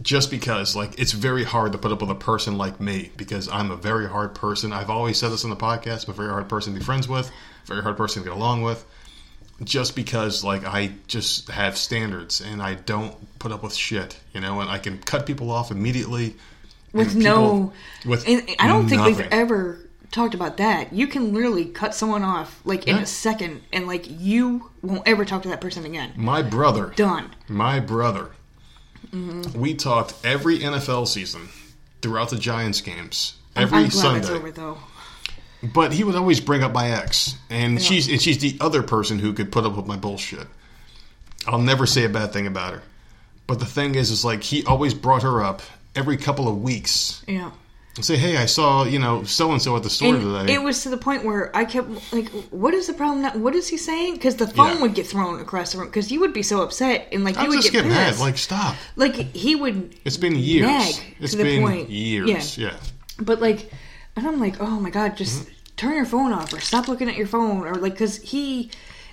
Just because, like, it's very hard to put up with a person like me because I'm a very hard person. I've always said this on the podcast. I'm a very hard person to be friends with, very hard person to get along with. Just because, like, I just have standards and I don't put up with shit, you know, and I can cut people off immediately With and no. with I don't think we've ever talked about that. You can literally cut someone off, like, in Yeah. a second, and, like, you won't ever talk to that person again. My brother, Done. my brother, Mm-hmm. we talked every NFL season throughout the Giants games every I'm Sunday. over. But he would always bring up my ex, and she's and she's the other person who could put up with my bullshit. I'll never say a bad thing about her. But the thing is, is like he always brought her up every couple of weeks. Yeah. Say, hey, I saw you know so and so at the store And today. it was to the point where I kept like, "What is the problem? Now? What is he saying?" Because the phone Yeah. would get thrown across the room. Because you would be so upset and like you would just get mad. Like, stop. like he would. It's been years. Nag It's to the been point. years. Yeah. yeah. But like, and I'm like, oh my god, just Mm-hmm. turn your phone off or stop looking at your phone or like, because he,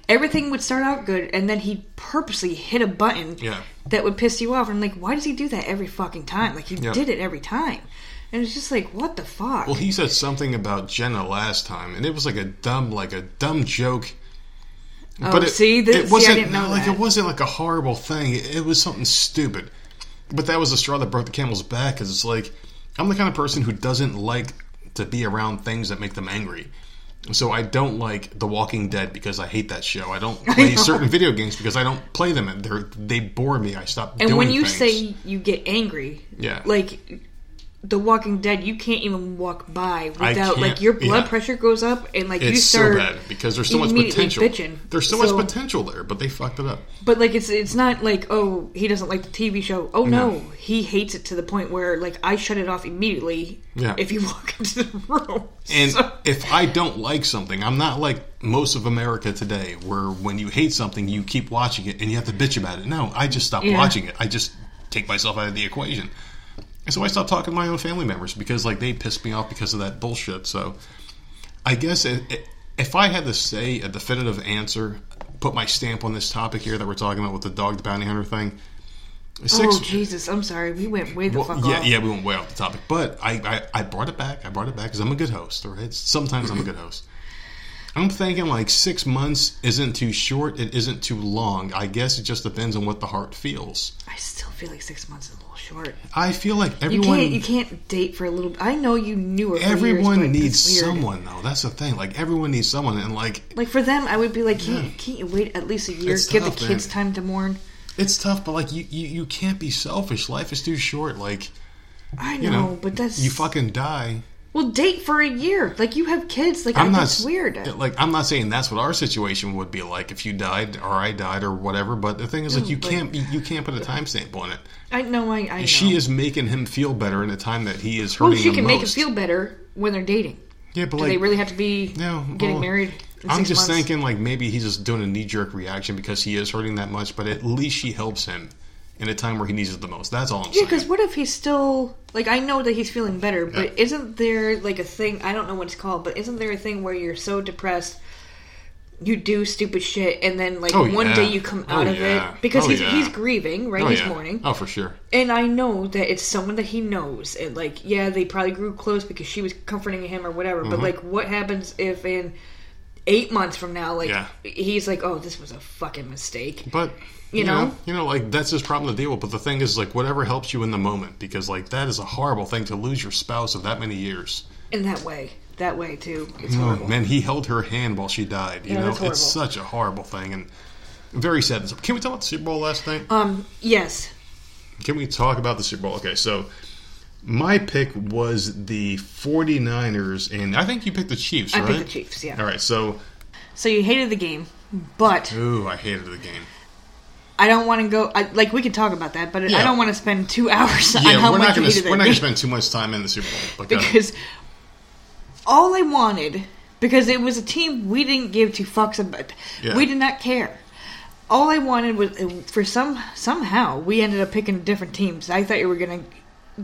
everything would start out good and then he'd purposely hit a button Yeah. that would piss you off. And I'm like, why does he do that every fucking time? Like he Yeah. did it every time, and it's just like, what the fuck? Well, he said something about Jenna last time, and it was like a dumb, like a dumb joke. Oh, see, this- see, I didn't know like that. it wasn't like a horrible thing. It, it was something stupid. But that was the straw that broke the camel's back. Because it's like I'm the kind of person who doesn't like to be around things that make them angry. So I don't like The Walking Dead because I hate that show. I don't play know. certain video games because I don't play them. and They're they bore me. I stop. and when you things. say you get angry, Yeah. like. The Walking Dead, you can't even walk by without like your blood yeah. pressure goes up and like you it's start so bad because there's so much potential. bitching. There's so, So- much potential there, but they fucked it up. But like it's it's not like oh he doesn't like the TV show. Oh no, he hates it to the point where like I shut it off immediately. Yeah. If you walk into the room. And So- if I don't like something, I'm not like most of America today, where when you hate something, you keep watching it and you have to bitch about it. No, I just stop Yeah. watching it. I just take myself out of the equation. So I stopped talking to my own family members because like they pissed me off because of that bullshit. So I guess it, it, if I had to say a definitive answer, put my stamp on this topic here that we're talking about with the dog the bounty hunter thing. Six, oh Jesus, I'm sorry. We went way the well, fuck yeah, off. yeah, we went way off the topic, but I, I, I brought it back. I brought it back because I'm a good host. All right, sometimes I'm a good host. I'm thinking like six months isn't too short. It isn't too long. I guess it just depends on what the heart feels. I still feel like six months is a little short. I feel like You everyone, can't you can't date for a little. I know you knew. Everyone years, needs someone though. That's the thing. Like everyone needs someone, and like Like for them, I would be like, can't, can't you wait at least a year? It's Give tough, the kids man. time to mourn. it's tough. But like you, you, you can't be selfish. Life is too short. Like I know, you know, but that's you fucking die. Well date for a year. Like you have kids. Like I'm I, not weird. Like I'm not saying that's what our situation would be like if you died or I died or whatever. But the thing is, like you but- can't you, can't put a timestamp on it. I know. I, I know. She is making him feel better in a time that he is hurting. Well, she can make him feel better when they're dating. Yeah, but Do like they really have to be no, getting well, married? I'm just months? thinking like maybe he's just doing a knee jerk reaction because he is hurting that much. But at least she helps him in a time where he needs it the most. That's all I'm Yeah, saying. because what if he's still like? I know that he's feeling better, but isn't there like a thing? I don't know what it's called, but isn't there a thing where you're so depressed? You do stupid shit, and then like Oh, one yeah. day you come Oh, out of yeah. it because Oh, he's yeah. he's grieving, right? oh, he's yeah. mourning, Oh, for sure. and I know that it's someone that he knows, and like yeah, they probably grew close because she was comforting him or whatever. Mm-hmm. But like, what happens if in eight months from now, like Yeah. he's like, oh, this was a fucking mistake. But You you, know? know, you know, like that's his problem to deal with. But the thing is, like, whatever helps you in the moment, because like that is a horrible thing to lose your spouse of that many years. In that way, that way too, it's Oh, horrible. man, he held her hand while she died. You Yeah, know, it's such a horrible thing and very sad. Can we talk about the Super Bowl last night? Um, yes, Can we talk about the Super Bowl? Okay, so my pick was the 49ers, and I think you picked the Chiefs, I right? picked the Chiefs. Yeah. All right, so So you hated the game, but ooh, I hated the game. I don't want to go. I, like we could talk about that, but I don't want to spend two hours on how we're much you going hated to we're not going to spend too much time in the Super Bowl because, all I wanted because it was a team we didn't give two fucks about. Yeah. We did not care. all I wanted was for some somehow we ended up picking different teams. I thought you were gonna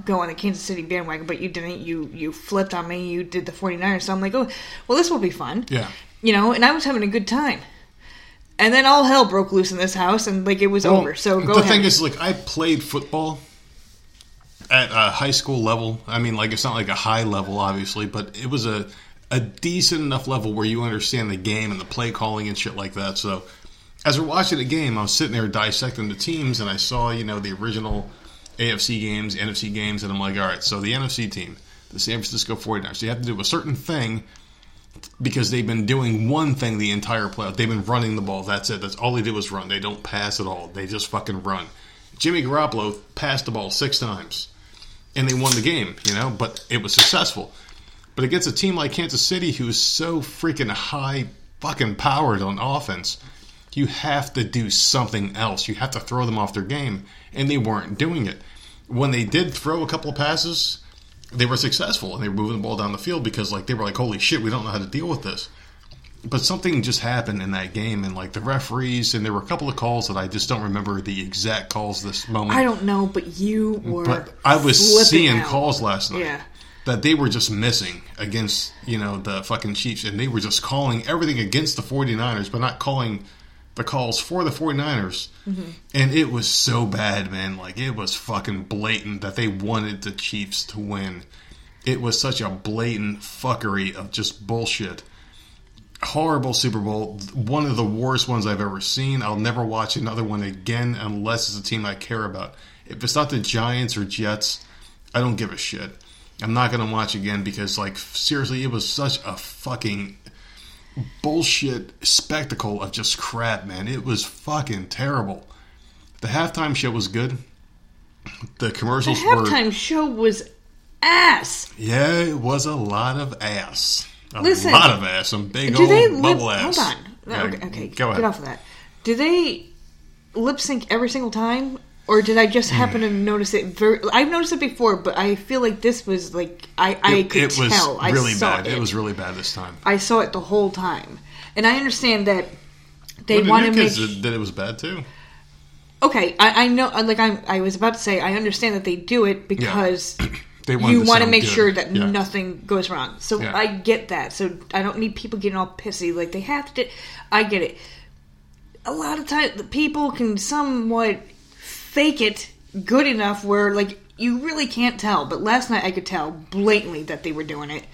go on the Kansas City bandwagon, but you didn't. You you flipped on me. You did the 49ers. So I'm like, oh, well, this will be fun. Yeah. You know, and I was having a good time. And then all hell broke loose in this house, and like it was Well, over. So go the ahead. thing is, like, I played football at a high school level. I mean, like, it's not like a high level, obviously, but it was a a decent enough level where you understand the game and the play calling and shit like that. So, as we're watching the game, I was sitting there dissecting the teams, and I saw, you know, the original AFC games, NFC games, and I'm like, all right, so the NFC team, the San Francisco 49ers, they have to do a certain thing because they've been doing one thing the entire playoff. They've been running the ball. That's it. That's all they do is run. They don't pass at all. They just fucking run. Jimmy Garoppolo passed the ball six times, and they won the game. You know, but it was successful. But against a team like Kansas City, who is so freaking high fucking powered on offense, you have to do something else. You have to throw them off their game, and they weren't doing it. When they did throw a couple of passes, they were successful and they were moving the ball down the field because like they were like, holy shit, we don't know how to deal with this. But something just happened in that game, and like the referees, and there were a couple of calls that I just don't remember the exact calls this moment. I don't know, but you were. But I was seeing out. calls last night Yeah. that they were just missing against, you know, the fucking Chiefs. And they were just calling everything against the 49ers, but not calling the calls for the 49ers. Mm-hmm. And it was so bad, man. Like, it was fucking blatant that they wanted the Chiefs to win. It was such a blatant fuckery of just bullshit. Horrible Super Bowl. One of the worst ones I've ever seen. I'll never watch another one again unless it's a team I care about. If it's not the Giants or Jets, I don't give a shit. I'm not going to watch again because, like, seriously, it was such a fucking bullshit spectacle of just crap, man. It was fucking terrible. The halftime show was good. The The commercials were. halftime show was ass. Yeah, it was a lot of ass. A Listen, lot of ass. Some big old they lip? bubble ass. Hold on. Yeah, okay, okay. Go ahead. Get off of that. Do they lip sync every single time, or did I just hmm. happen to notice it? Very, I've noticed it before, but I feel like this was like I, I It, could it was tell. I really saw bad. It. It was really bad this time. I saw it the whole time, and I understand that they Well, want to make. did it was bad too. Okay, I, I know. Uh, like I, I was about to say, I understand that they do it because They wanted you want to make good. sure that Yeah. nothing goes wrong. So Yeah. I get that. So I don't need people getting all pissy like they have to. I get it. A lot of times, the people can somewhat fake it good enough where like you really can't tell. But last night I could tell blatantly that they were doing it.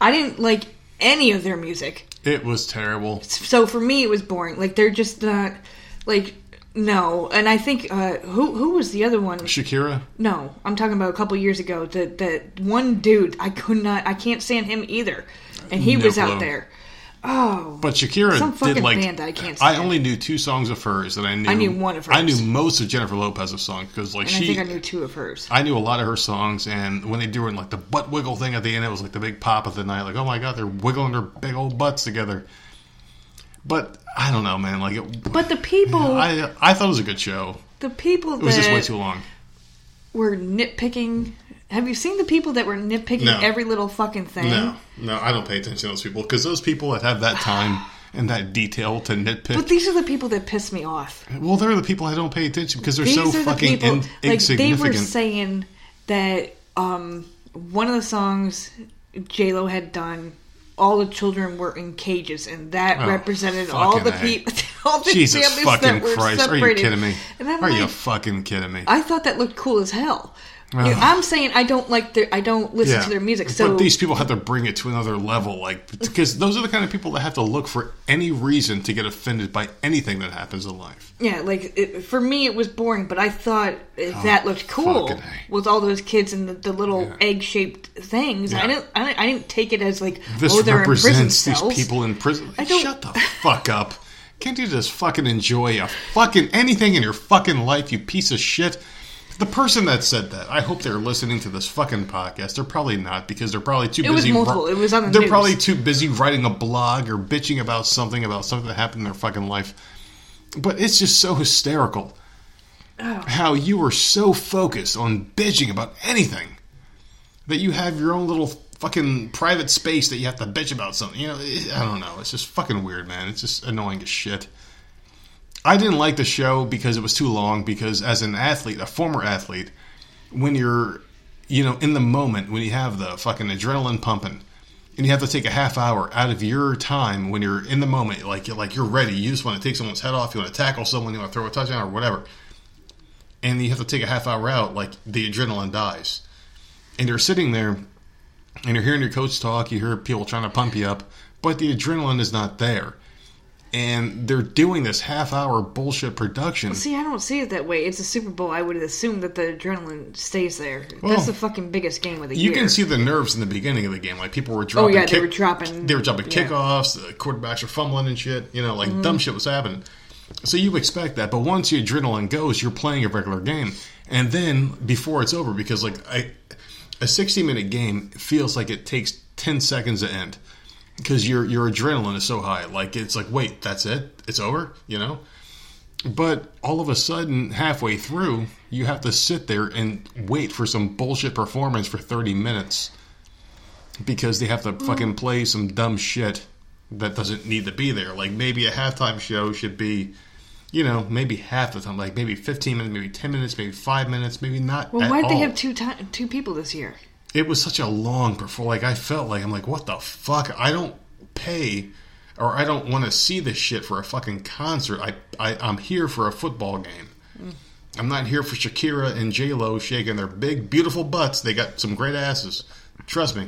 I didn't like any of their music. It was terrible. So for me, it was boring. Like they're just not like no. And I think uh, who who was the other one? Shakira. No, I'm talking about a couple years ago. That that one dude I could not. I can't stand him either, and he No was clue. out there. Oh, But Shakira Some did like band that I can't I only knew two songs of hers that I knew. I knew one of I knew most of Jennifer Lopez's songs because like and I she. think I knew two of hers. I knew a lot of her songs, and when they do it like the butt wiggle thing at the end, it was like the big pop of the night. Like, oh my god, they're wiggling their big old butts together. But I don't know, man. Like, it, But the people, I I thought it was a good show. the people It was just way too long. were nitpicking. Have you seen the people that were nitpicking No. every little fucking thing? No, no, I don't pay attention to those people because those people that have that time and that detail to nitpick. But these are the people that piss me off. well, they're the people I don't pay attention because they're These so are the fucking people in, like they were saying that um, one of the songs J Lo had done, all the children were in cages, and that Oh, represented all the people, all the Jesus families fucking that were Christ! separated. Are you kidding me? Are you fucking kidding me? I thought that looked cool as hell. Ugh. I'm saying I don't like their, I don't listen to their music. So but these people have to bring it to another level, like because those are the kind of people that have to look for any reason to get offended by anything that happens in life. Yeah, like it, for me, it was boring, but I thought uh, that looked cool Oh, with all those kids and the, the little Yeah. egg-shaped things. Yeah. I didn't, I didn't, I didn't take it as like This oh, they're in prison represents these people in prison. I don't- Shut the fuck up! Can't you just fucking enjoy a fucking anything in your fucking life, you piece of shit? The person that said that, I hope they're listening to this fucking podcast. They're probably not because they're probably too It was busy. multiple. It was on the They're news. probably too busy writing a blog or bitching about something about something that happened in their fucking life. But it's just so hysterical Oh. how you were so focused on bitching about anything that you have your own little fucking private space that you have to bitch about something. You know, I don't know. It's just fucking weird, man. It's just annoying as shit. I didn't like the show because it was too long. Because as an athlete, a former athlete, when you're, you know, in the moment, when you have the fucking adrenaline pumping, and you have to take a half hour out of your time when you're in the moment, like you're like you're ready. You just want to take someone's head off. You want to tackle someone. You want to throw a touchdown or whatever. And you have to take a half hour out. Like the adrenaline dies, and you're sitting there, and you're hearing your coach talk. You hear people trying to pump you up, but the adrenaline is not there. And they're doing this half hour bullshit production. See, I don't see it that way. It's a Super Bowl. I would assume that the adrenaline stays there. Well, That's the fucking biggest game of the You year. can see the nerves in the beginning of the game. Like people were dropping. Oh, yeah, they were dropping- They were dropping yeah. kickoffs. The quarterbacks are fumbling and shit. You know, like Mm-hmm. dumb shit was happening. So you expect that, but once the adrenaline goes, you're playing a regular game, and then before it's over, because like I, a 60 minute game feels like it takes 10 seconds to end, because your your adrenaline is so high. Like it's like, wait, that's it, it's over, you know. But all of a sudden, halfway through, you have to sit there and wait for some bullshit performance for 30 minutes because they have to fucking play some dumb shit that doesn't need to be there. Like maybe a halftime show should be, you know, maybe half the time, like maybe 15 minutes, maybe 10 minutes, maybe 5 minutes, maybe not. well, why did they have two ti two people this year? It was such a long performance. Like I felt like I'm like, what the fuck? I don't pay, or I don't want to see this shit for a fucking concert. I, I I'm here for a football game. Mm. I'm not here for Shakira and J Lo shaking their big beautiful butts. They got some great asses. Trust me.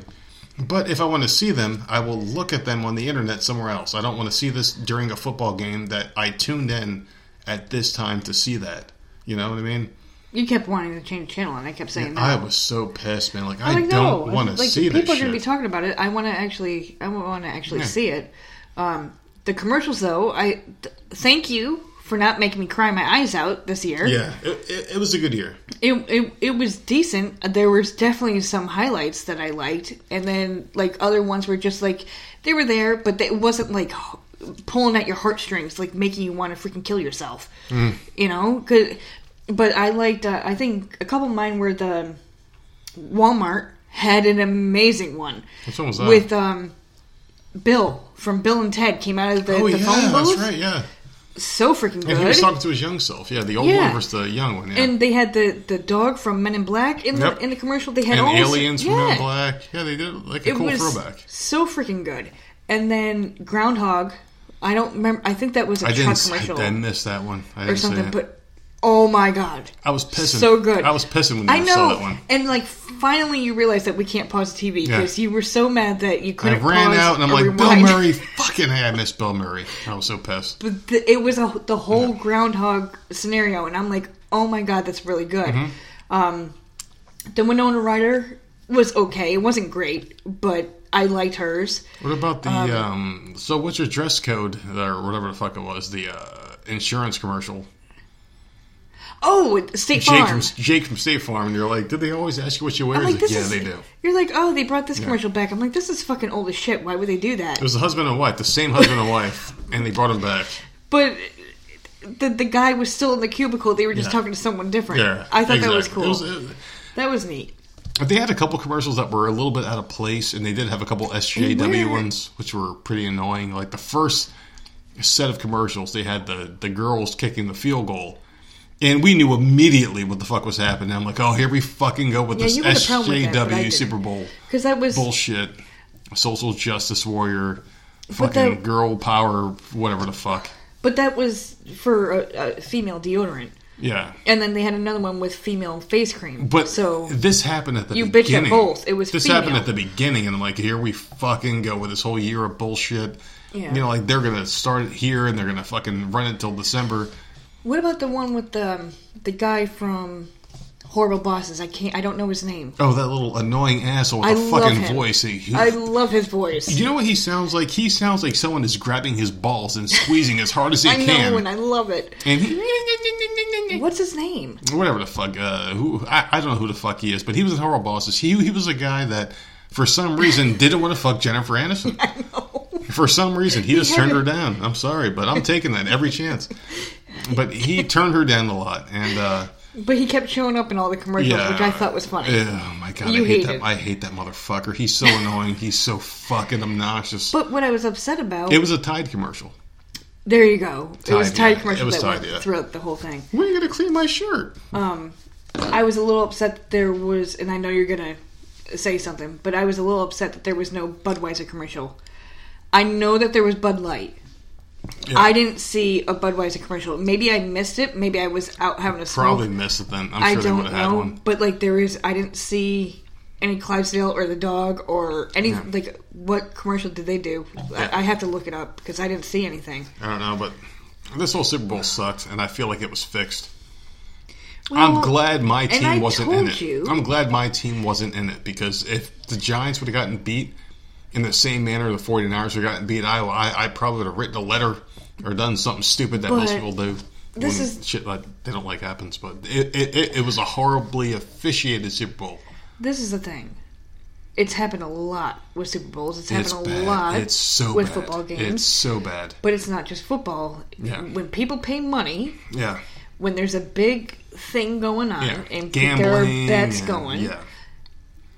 But if I want to see them, I will look at them on the internet somewhere else. I don't want to see this during a football game that I tuned in at this time to see that. You know what I mean? You kept wanting to change channel, and I kept saying no. I was so pissed, man. Like I like, don't want to like, see people this are going to be talking about it. I want to actually, I want to actually Yeah. see it. Um, the commercials, though, I th- thank you for not making me cry my eyes out this year. Yeah, it, it, it was a good year. It, it it was decent. There was definitely some highlights that I liked, and then like other ones were just like they were there, but they, it wasn't like pulling at your heartstrings, like making you want to freaking kill yourself. Mm. You know, 'Cause- but I liked. Uh, I think a couple of mine were the Walmart had an amazing one Which one was that? with um Bill from Bill and Ted came out of the, oh the yeah, phone booth. that's right. Yeah, So freaking good. and he was talking to his young self. Yeah, the old Yeah. one versus the young one. Yeah. And they had the, the dog from Men in Black in Yep. the in the commercial. They had And all aliens from yeah. Men in Black. Yeah, they did like a It cool was throwback. so freaking good. And then Groundhog. I don't remember. I think that was a I truck didn't. commercial I, I missed that one. I or didn't see something. it. But oh my god, I was pissing. so good. I was pissing when I know. saw that one. And like finally, you realize that we can't pause the TV Yeah. because you were so mad that you couldn't. I ran out and I'm like, Bill. Murray, fucking hey, I miss Bill Murray. I was so pissed. But the, it was a, the whole groundhog scenario, and I'm like, oh my god, that's really good. Mm-hmm. Um, the Winona Ryder was okay. It wasn't great, but I liked hers. What about the um, so what's your dress code or whatever the fuck it was the uh, insurance commercial? Oh, State Jake Farm. from Jake from State Farm, and you're like, did they always ask you what you wear? I'm like, this yeah, is, they do. You're like, oh, they brought this commercial back. I'm like, this is fucking old as shit. Why would they do that? It was the husband and wife, the same husband and wife, and they brought him back. But the the guy was still in the cubicle. They were just Yeah. talking to someone different. Yeah, I thought that was cool. It was- it- that was neat. They had a couple commercials that were a little bit out of place, and they did have a couple SJW ones, which were pretty annoying. Like the first set of commercials, they had the the girls kicking the field goal, and we knew immediately what the fuck was happening. I'm like, oh, here we fucking go with Yeah, this you had a problem with that, SJW. Super Bowl Because that was bullshit, social justice warrior, fucking that- girl power, whatever the fuck. But that was for a, a female deodorant. Yeah. And then they had another one with female face cream. But so this happened at the You bitched at beginning. both. It was this female. happened at the beginning, and I'm like, here we fucking go with this whole year of bullshit. Yeah. You know, like they're gonna start it here, and they're gonna fucking run it till December. What about the one with the the guy from Horrible Bosses? I can't. I don't know his name. Oh, that little annoying asshole with I a fucking him. voice. He, he- I love his voice. you know what he sounds like? He sounds like someone is grabbing his balls and squeezing as hard as he I know, can. and I love it. and he, What's his name? whatever the fuck, uh, who I, I don't know who the fuck he is, but he was in Horrible Bosses. He he was a guy that, for some reason, didn't want to fuck Jennifer Aniston. I know. For some reason, he just turned her down. I'm sorry, but I'm taking that every chance. But he turned her down a lot, and uh, But he kept showing up in all the commercials, yeah, which I thought was funny. Oh my god, You I hate that. I hate that motherfucker. He's so annoying. He's so fucking obnoxious. But what I was upset about, it was a Tide commercial. There you go. it was a Tide, Tide yeah. commercial It was Tide, yeah. throughout the whole thing. When are you gonna clean my shirt? Um, I was a little upset that there was, and I know you're gonna say something, but I was a little upset that there was no Budweiser commercial. I know that there was Bud Light. Yeah. I didn't see a Budweiser commercial. Maybe I missed it. Maybe I was out having a smoke. Probably missed it then. I'm I sure they would have had know, one. but like there is, I didn't see any Clydesdale or the dog or any Yeah. like what commercial did they do? Yeah. I, I have to look it up because I didn't see anything. I don't know, but this whole Super Bowl sucked, and I feel like it was fixed. Well, I'm glad my team I wasn't in it. you. I'm glad my team wasn't in it because if the Giants would have gotten beat in the same manner the 49ers would have gotten beat, I, I, I probably would have written a letter or done something stupid that But most people do. this is- shit like they don't like happens, but it, it, it, it was a horribly officiated Super Bowl. This is the thing. It's happened a lot with Super Bowls. It's happened It's a bad. lot It's so with bad. football games. It's so bad. But it's not just football. Yeah. When people pay money, Yeah. when there's a big thing going on, Yeah. and Gambling. there are bets and- going, Yeah.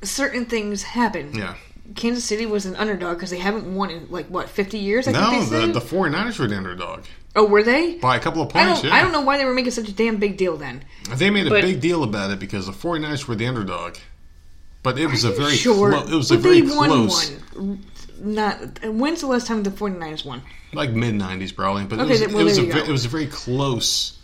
certain things happen. Yeah. Kansas City was an underdog because they haven't won in like what 50 years. I No, think they the, said. the 49ers were the underdog oh, were they? by a couple of I points. don't. yeah. I don't know why they were making such a damn big deal then. They made a But- big deal about it because the 49ers were the underdog. But it was a very Sure, clo- it was a very they won close one. Not when's the last time the 49ers won? like mid 90s probably, but Okay, it was, then- well, it, was a, there you ve- go. it was a very close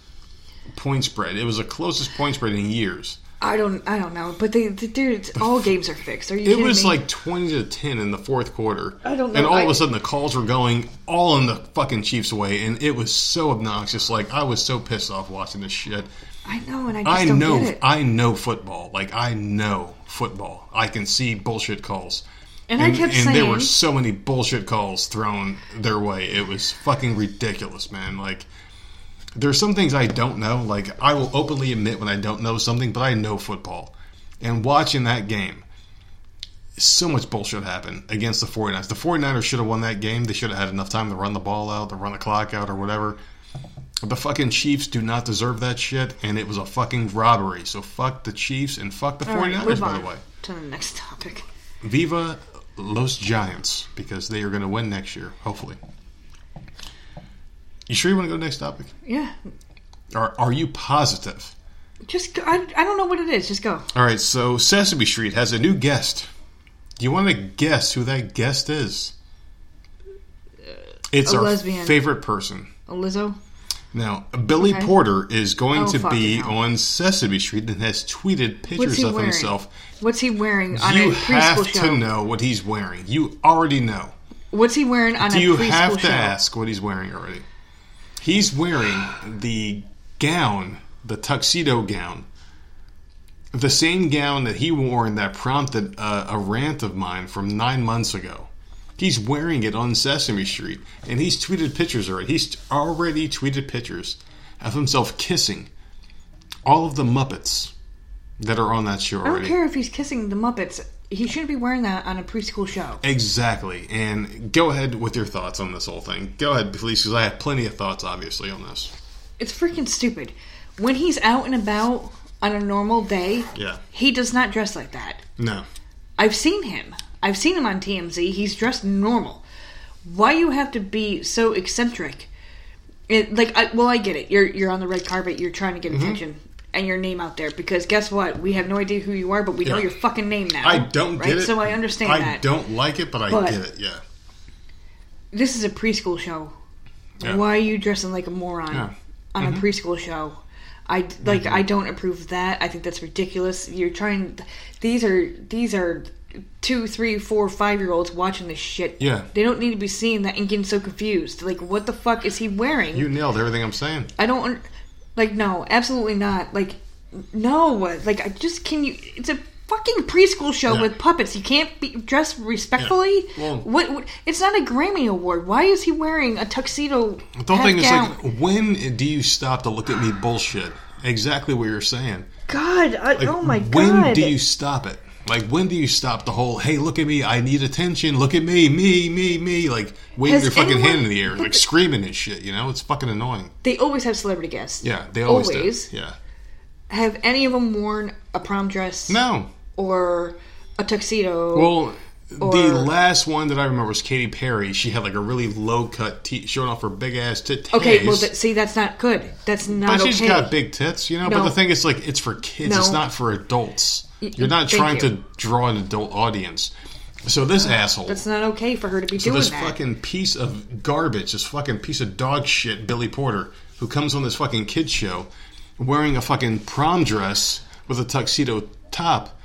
point spread. It was the closest point spread in years. I don't. I don't know. But they, they dude, all games are fixed. Are you? It was me? like 20 to 10 in the fourth quarter. I don't know, And all of a sudden the calls were going all in the fucking Chiefs way and it was so obnoxious. Like I was so pissed off watching this shit. I know, and I just I know. I know football. Like I know football. I can see bullshit calls. And I kept and there were so many bullshit calls thrown their way. It was fucking ridiculous, man. Like there's some things I don't know. Like I will openly admit when I don't know something, but I know football. And watching that game, so much bullshit happened against the 49ers. The 49ers should have won that game. They should have had enough time to run the ball out, to run the clock out, or whatever. The fucking Chiefs do not deserve that shit, and it was a fucking robbery. So fuck the Chiefs and fuck the All right, 49ers, move by the way. to the next topic. Viva Los Giants, because they are going to win next year, hopefully. You sure you want to go to the next topic? Yeah, Are, are you positive? just go, I. I don't know what it is. Just go. All right, so Sesame Street has a new guest. Do you want to guess who that guest is? Uh, it's a our lesbian. favorite person. A Lizzo. Now, Billy Okay. Porter is going Oh, to fucking be hell. on Sesame Street and has tweeted pictures he of wearing? himself. What's he wearing on You a have preschool show? to know what he's wearing. You already know. What's he wearing on Do a you preschool have to show? ask what he's wearing already? He's wearing the gown, the tuxedo gown, the same gown that he wore and that prompted a, a rant of mine from nine months ago. He's wearing it on Sesame Street, and he's tweeted pictures already. He's already tweeted pictures of himself kissing all of the Muppets that are on that show I don't already. care if he's kissing the Muppets. He shouldn't be wearing that on a preschool show. Exactly. And go ahead with your thoughts on this whole thing. Go ahead, please, because I have plenty of thoughts, obviously, on this. It's freaking stupid. When he's out and about on a normal day, Yeah. he does not dress like that. No. I've seen him. I've seen him on TMZ. He's dressed normal. Why you have to be so eccentric? It, like, I, well, I get it. You're you're on the red carpet. You're trying to Mm-hmm. get attention and your name out there. Because guess what? We have no idea who you are, but we know your fucking name now. I don't right? get it. So I understand I that. don't like it, but I But- get it, yeah. This is a preschool show. Yeah. Why are you dressing like a moron Yeah. on a mm-hmm. preschool show? I like. Mm-hmm. I don't approve of that. I think that's ridiculous. You're trying. These are these are two, three, four, five year olds watching this shit. Yeah. They don't need to be seeing that and getting so confused. Like, what the fuck is he wearing? You nailed everything I'm saying. I don't. Like, no, absolutely not. Like, no. Like, I just can you. It's a fucking preschool show Yeah. with puppets. You can't be dressed respectfully. Yeah. Well- what, what? It's not a Grammy award. Why is he wearing a tuxedo? The whole thing is half like, when do you stop to look at me bullshit? Exactly what you're saying. God, I, Like, oh my when god. When do you stop it? Like, when do you stop the whole, hey, look at me, I need attention, look at me, me, me, me, like, waving Has your fucking anyone- hand in the air, like, screaming and shit, you know? It's fucking annoying. They always have celebrity guests. Yeah, they always, Always. do. Yeah. Have any of them worn a prom dress? No. Or a tuxedo? Well, Or- the last one that I remember was Katy Perry. She had like a really low cut, t- showing off her big ass tits. Okay, well, th- see, that's not good. That's not but she's okay. got big tits, you know. But the thing is, like, it's for kids. It's not for adults. You're not thank trying you. to draw an adult audience. So this asshole, That's not okay for her to be so doing this that. fucking piece of garbage, this fucking piece of dog shit, Billy Porter, who comes on this fucking kids show wearing a fucking prom dress with a tuxedo top.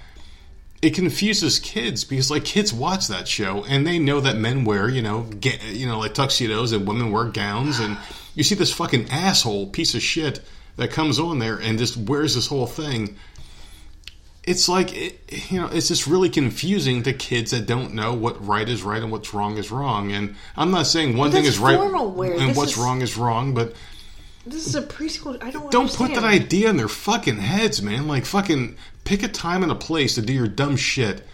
It confuses kids because like kids watch that show and they know that men wear you know ga- you know like tuxedos and women wear gowns and you see this fucking asshole piece of shit that comes on there and just wears this whole thing it's like it, you know it's just really confusing to kids that don't know what right is right and what's wrong is wrong and i'm not saying one thing is right wear. and This what's is- wrong is wrong but This is a preschool. I don't. don't put that idea in their fucking heads man like fucking pick a time and a place to do your dumb shit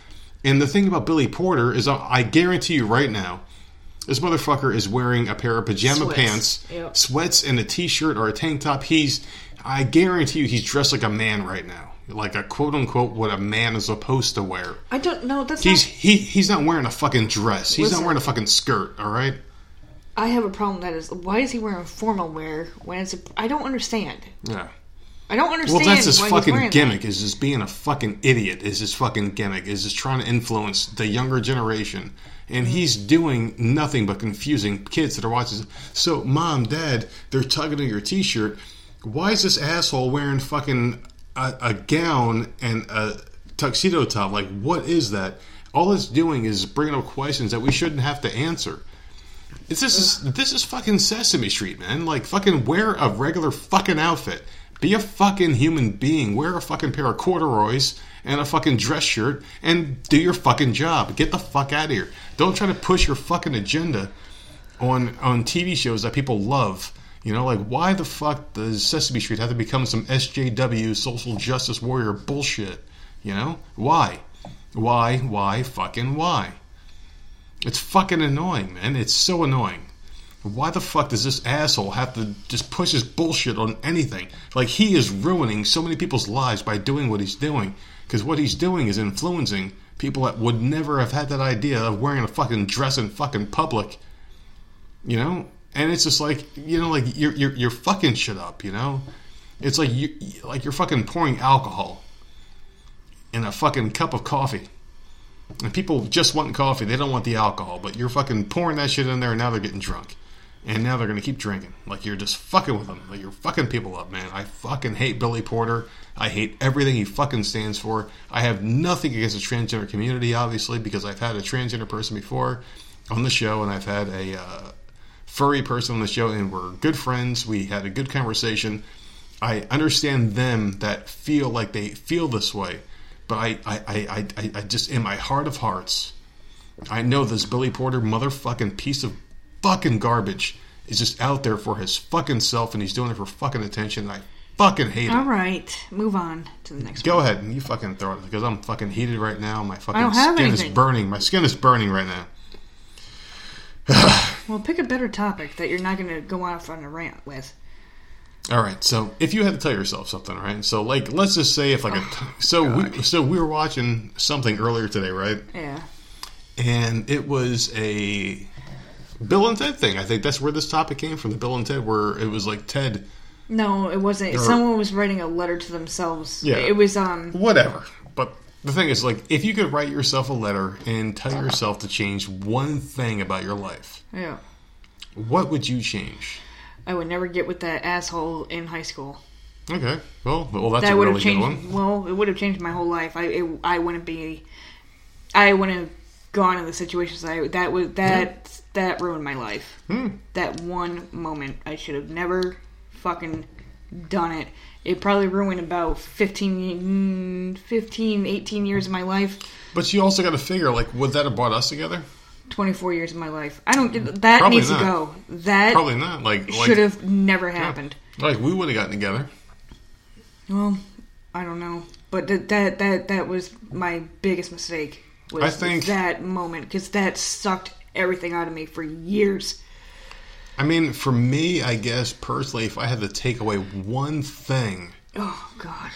and the thing about billy porter is i I guarantee you right now this motherfucker is wearing a pair of pajama Sweats. pants Yep. sweats and a t-shirt or a tank top he's i guarantee you he's dressed like a man right now like a quote unquote what a man is supposed to wear I don't know. That's He's not. he he's not wearing a fucking dress. He's Listen. not wearing a fucking skirt. All right. I have a problem. That is, why is he wearing formal wear when it's? A, I don't understand. Yeah. I don't understand. Well, that's his fucking gimmick. Is just being a fucking idiot. Is his fucking gimmick. Is just trying to influence the younger generation, and he's doing nothing but confusing kids that are watching. So, mom, dad, they're tugging at your t-shirt. Why is this asshole wearing fucking a, a gown and a tuxedo top? Like, what is that? All it's doing is bringing up questions that we shouldn't have to answer. It's this is this is fucking Sesame Street, man. Like fucking wear a regular fucking outfit. Be a fucking human being. Wear a fucking pair of corduroys and a fucking dress shirt and do your fucking job. Get the fuck out of here. Don't try to push your fucking agenda on on TV shows that people love. You know, like why the fuck does Sesame Street have to become some SJW social justice warrior bullshit? You know? Why? Why? Why? Fucking why? It's fucking annoying, man. It's so annoying. Why the fuck does this asshole have to just push his bullshit on anything? Like he is ruining so many people's lives by doing what he's doing. Because what he's doing is influencing people that would never have had that idea of wearing a fucking dress in fucking public. You know, and it's just like you know, like you're you're, you're fucking shit up. You know, it's like you like you're fucking pouring alcohol in a fucking cup of coffee. And people just want coffee; they don't want the alcohol. But you're fucking pouring that shit in there, and now they're getting drunk, and now they're gonna keep drinking. Like you're just fucking with them. Like you're fucking people up, man. I fucking hate Billy Porter. I hate everything he fucking stands for. I have nothing against the transgender community, obviously, because I've had a transgender person before on the show, and I've had a uh, furry person on the show, and we're good friends. We had a good conversation. I understand them that feel like they feel this way, but I, I, I, I, I just, in my heart of hearts, I know this Billy Porter motherfucking piece of fucking garbage is just out there for his fucking self, and he's doing it for fucking attention. And I fucking hate All it. right, move on to the next one. Go one. ahead and you fucking throw it because I'm fucking heated right now. My fucking don't have skin is burning. My skin is burning right now. Well, pick a better topic that you're not going to go off on a rant with. All right, so if you had to tell yourself something, right? So like, let's just say if like a Oh, so we so we were watching something earlier today, right? Yeah. And it was a Bill and Ted thing. I think that's where this topic came from. The Bill and Ted, where it was like Ted, No, it wasn't. Or- Someone was writing a letter to themselves. Yeah. It was um. whatever. But the thing is, like, if you could write yourself a letter and tell yourself to change one thing about your life, Yeah. what would you change? I would never get with that asshole in high school. Okay, well, well, that's that a would really have good changed. one. Well, it would have changed my whole life. I it, I wouldn't be. I wouldn't have gone in the situations I that was that that ruined my life. Hmm. That one moment, I should have never fucking done it. It probably ruined about 15, mm, 15 18 years of my life. But you also got to figure, like, would that have brought us together? 24 years of my life. I don't get that Probably needs not. to go. That Probably not. Like, like, should have never happened. like we would have gotten together. Well, I don't know, but th- that that that was my biggest mistake. Was I think- that moment because that sucked everything out of me for years. I mean, for me, I guess personally, if I had to take away one thing, Oh God,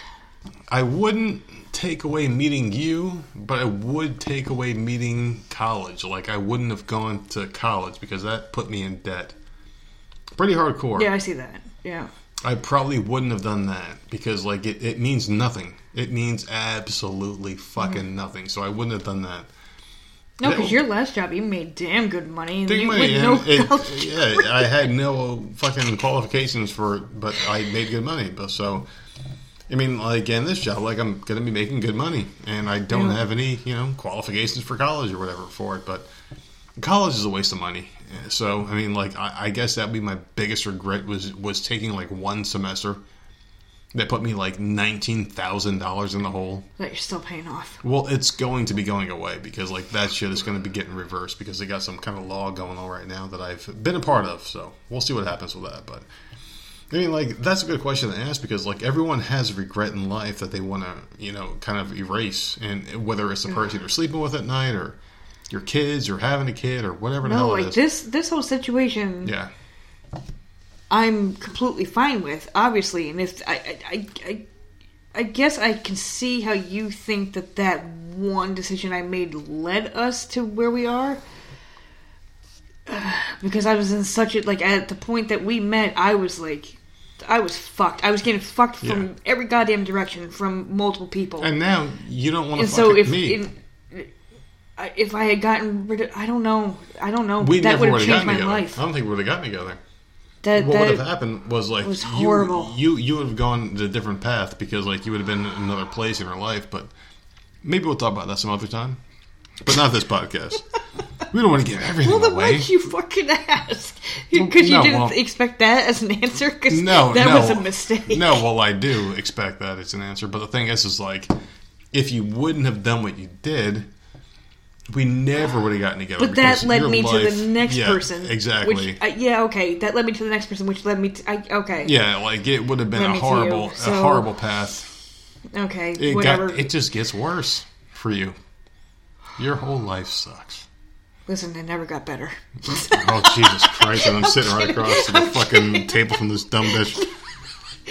I wouldn't take away meeting you, but I would take away meeting college. Like I wouldn't have gone to college because that put me in debt. Pretty hardcore. Yeah, I see that. Yeah. I probably wouldn't have done that because like it, it means nothing. It means absolutely fucking Mm-hmm. nothing. So I wouldn't have done that. No, because your last job, you made damn good money, Big you money, no it- yeah, I had no fucking qualifications for it, but I made good money. But so, I mean, like in this job, like I'm gonna be making good money, and I don't Yeah. have any, you know, qualifications for college or whatever for it. But college is a waste of money. So, I mean, like I, I guess that'd be my biggest regret was was taking like one semester that put me like nineteen thousand dollars in the hole. that you're still paying off. Well, it's going to be going away because like that shit is going to be getting reversed because they got some kind of law going on right now that I've been a part of. So we'll see what happens with that. But I mean, like that's a good question to ask because like everyone has regret in life that they want to you know kind of erase, and whether it's the person you're sleeping with at night or your kids or having a kid or whatever the No, hell it like is. this this whole situation, Yeah, I'm completely fine with, obviously. And if I, I, I, I, guess I can see how you think that that one decision I made led us to where we are. Because I was in such a like at the point that we met, I was like, I was fucked. I was getting fucked from Yeah. every goddamn direction from multiple people. and now you don't want to and fuck so if me. in, if I had gotten rid of, I don't know, I don't know, we that never would have changed my together. life. I don't think we would have gotten together. That, what that would have happened was like was you- horrible. You, you would have gone a different path because like you would have been in another place in her life. But maybe we'll talk about that some other time. But not this podcast. we don't want to give everything well, then away. why'd you fucking ask? Because you no, didn't well- expect that as an answer. Because no, that no, was a mistake. No, well, I do expect that it's an answer. But the thing is, is like if you wouldn't have done what you did. We never would have gotten together. But that led me life- to the next Yeah, person. Exactly. Which, uh, yeah, okay. That led me to the next person, which led me to. I, okay. yeah, like it would have been Led a horrible, you, so- a horrible path. Okay. It whatever. got, it just gets worse for you. Your whole life sucks. Listen, it never got better. Oh Jesus Christ! And I'm sitting right across the fucking table from this dumb bitch.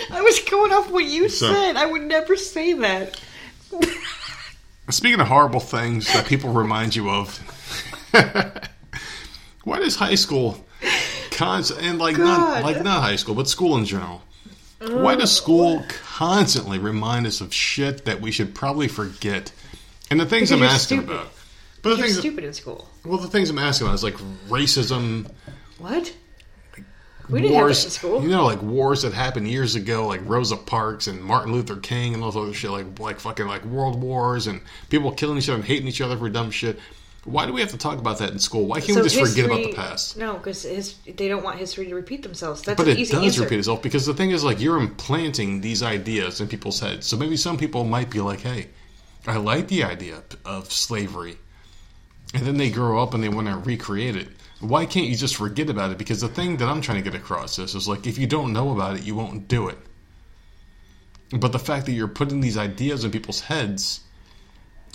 I was going off what you So- said. I would never say that. Speaking of horrible things that people remind you of, why does high school, cons- and like not like not high school, but school in general, why does school oh. constantly remind us of shit that we should probably forget? And the things Because I'm asking stupid. about, but the You're things, stupid in school. well, the things I'm asking about is like racism, What? We didn't have wars, that in school. you know, like wars that happened years ago, like Rosa Parks and Martin Luther King and all this other shit, like like fucking like world wars and people killing each other and hating each other for dumb shit. Why do we have to talk about that in school? Why can't we just forget about the past? No, because they don't want history to repeat themselves. That's But an it easy does answer. repeat itself because the thing is, like, you're implanting these ideas in people's heads. So maybe some people might be like, "Hey, I like the idea of slavery," and then they grow up and they want to recreate it. Why can't you just forget about it? Because the thing that I'm trying to get across is, is like, if you don't know about it, you won't do it. But the fact that you're putting these ideas in people's heads,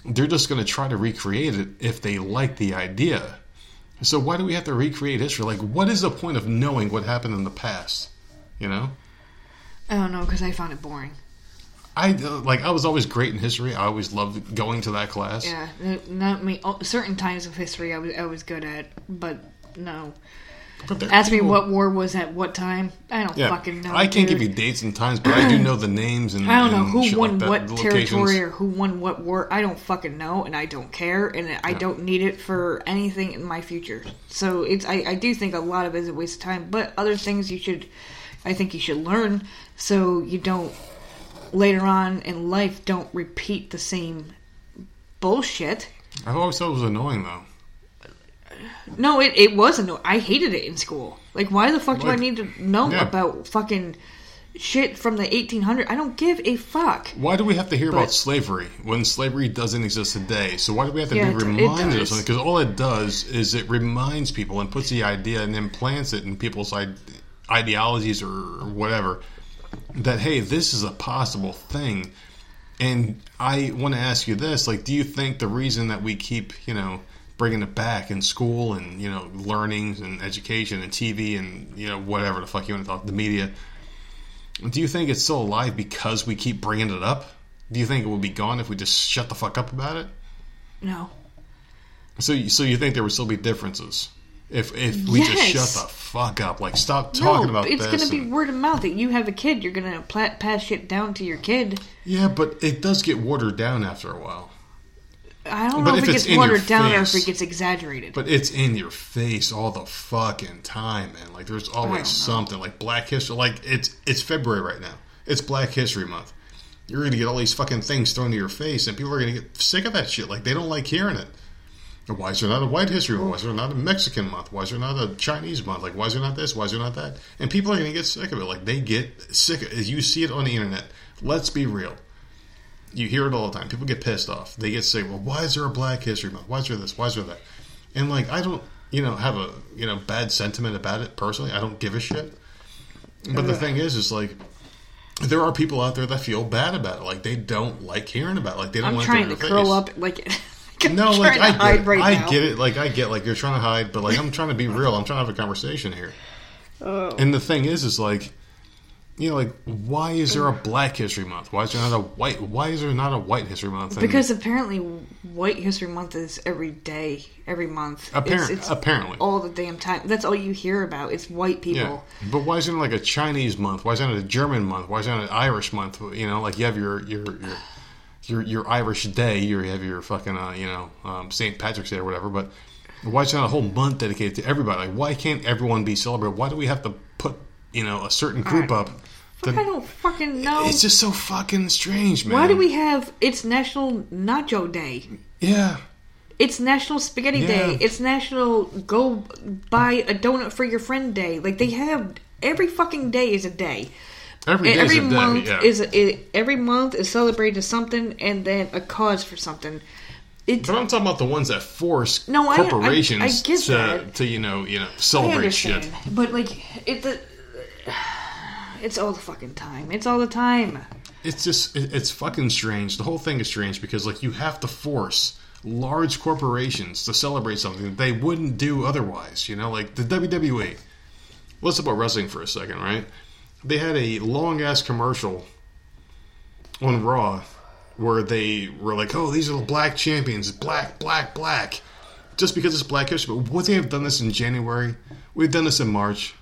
they're just going to try to recreate it if they like the idea. So why do we have to recreate history? Like, what is the point of knowing what happened in the past? You know, I don't know because I found it boring. I like I was always great in history. I always loved going to that class. Yeah, not me. oh, Certain times of history I was I was good at, but no. Ask me people- what war was at what time. I don't Yeah, fucking know. I can't dude. give you dates and times, but I do know the names and I don't know who won like what territory or who won what war. I don't fucking know, and I don't care, and I don't need it for anything in my future. So it's I, I do think a lot of it is a waste of time, but other things you should, I think you should learn so you don't later on in life don't repeat the same bullshit. I've always thought it was annoying though. No, it, it wasn't. I hated it in school. Like, why the fuck do I need to know Yeah. about fucking shit from the 1800s? I don't give a fuck. Why do we have to hear But- about slavery when slavery doesn't exist today? So why do we have to Yeah, be it reminded of does. something? Because all it does is it reminds people and puts the idea and implants it in people's ide- ideologies or whatever that hey, this is a possible thing. And I want to ask you this: like, do you think the reason that we keep, you know, bringing it back in school and you know, learnings and education and TV and you know, whatever the fuck you want to talk, the media? Do you think it's still alive because we keep bringing it up? Do you think it would be gone if we just shut the fuck up about it? No. So, you- so you think there would still be differences if if we just shut the fuck up? Like, stop talking no, about it's this. It's gonna be word of mouth. That you have a kid, you're gonna pla- pass shit down to your kid. yeah, but it does get watered down after a while. I don't But know if if, it gets watered down or if it gets exaggerated. But it's in your face all the fucking time, man. Like there's always something. Like Black History. Like it's it's February right now. It's Black History Month. You're gonna get all these fucking things thrown to your face, and people are gonna get sick of that shit. Like they don't like hearing it. Why is there not a White History Month? Why is there not a Mexican month? Why is there not a Chinese month? Like why is there not this? Why is there not that? And people are gonna get sick of it. Like they get sick of it. You see it on the internet. Let's be real. You hear it all the time. People get pissed off. They get say, "Well, why is there a Black History Month? Why is there this? Why is there that?" And like, I don't, you know, have a you know bad sentiment about it personally. I don't give a shit. But the thing is, is like, there are people out there that feel bad about it. Like they don't like hearing about it. Like they don't I'm want trying it to curl up like. No, like to I get, it. right I now. get it. Like I get, like you're trying to hide, but like I'm trying to be real. I'm trying to have a conversation here. Oh. And the thing is, is like, you know, like why is there a Black History Month? Why is there not a white? Why is there not a White History Month? And Because apparently, White History Month is every day, every month. Apparently, it's, it's apparently. all the damn time. That's all you hear about. It's white people. yeah, but why isn't it like a Chinese month? Why isn't it a German month? Why isn't it an Irish month? You know, like you have your your your your, your Irish Day, you have your fucking uh, you know um, St. Patrick's Day or whatever. But why is not a whole month dedicated to everybody? Like, why can't everyone be celebrated? Why do we have to you know a certain group I- up? Fuck, I don't fucking know. It's just so fucking strange, man. Why do we have? It's National Nacho Day. Yeah, It's National Spaghetti Yeah. Day. It's National Go Buy a Donut for Your Friend Day. Like they have every fucking day is a day. every every a day. month yeah. is a, every month is celebrated something and then a cause for something. It's But I'm talking about the ones that force No, I- I- corporations I to, that. to you know you know I celebrate shit. but like it, the, it's all the fucking time. It's all the time. It's just it's fucking strange. The whole thing is strange because like you have to force large corporations to celebrate something that they wouldn't do otherwise. You know, like the WWE. Let's talk about wrestling for a second, right? They had a long ass commercial on Raw where they were like, "Oh, these are the black champions, black, black, black," just because it's Black History. But would they have done this in January? We've done this in March.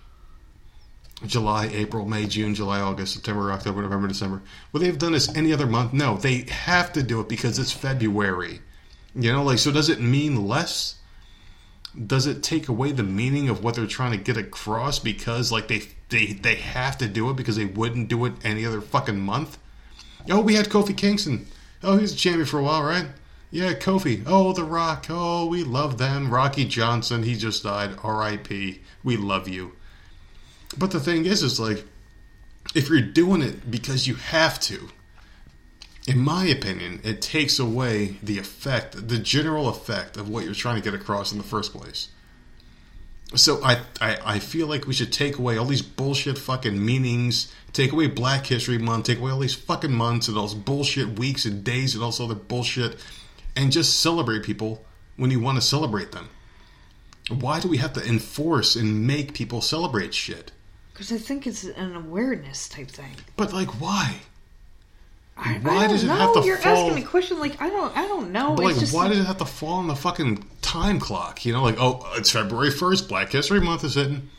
July, April, May, June, July, August, September, October, November, December. Would they have done this any other month? No, they have to do it because it's February. You know, like, so does it mean less? Does it take away the meaning of what they're trying to get across because, like, they they they have to do it because they wouldn't do it any other fucking month? Oh, we had Kofi Kingston. Oh, he's a champion for a while, right? Yeah, Kofi. Oh, The Rock. Oh, we love them. Rocky Johnson. He just died. R.I.P. We love you. But the thing is, is like, if you're doing it because you have to, in my opinion, it takes away the effect, the general effect of what you're trying to get across in the first place. So I, I, I feel like we should take away all these bullshit fucking meanings, take away Black History Month, take away all these fucking months and all those bullshit weeks and days and all this other bullshit, and just celebrate people when you want to celebrate them. Why do we have to enforce and make people celebrate shit? Because I think it's an awareness type thing. But like, why? I, Why I don't does it know. have to You're fall- asking me a question like I don't. I don't know. But it's like, just why does it have to fall on the fucking time clock? You know, like, oh, it's February first, Black History Month is hitting.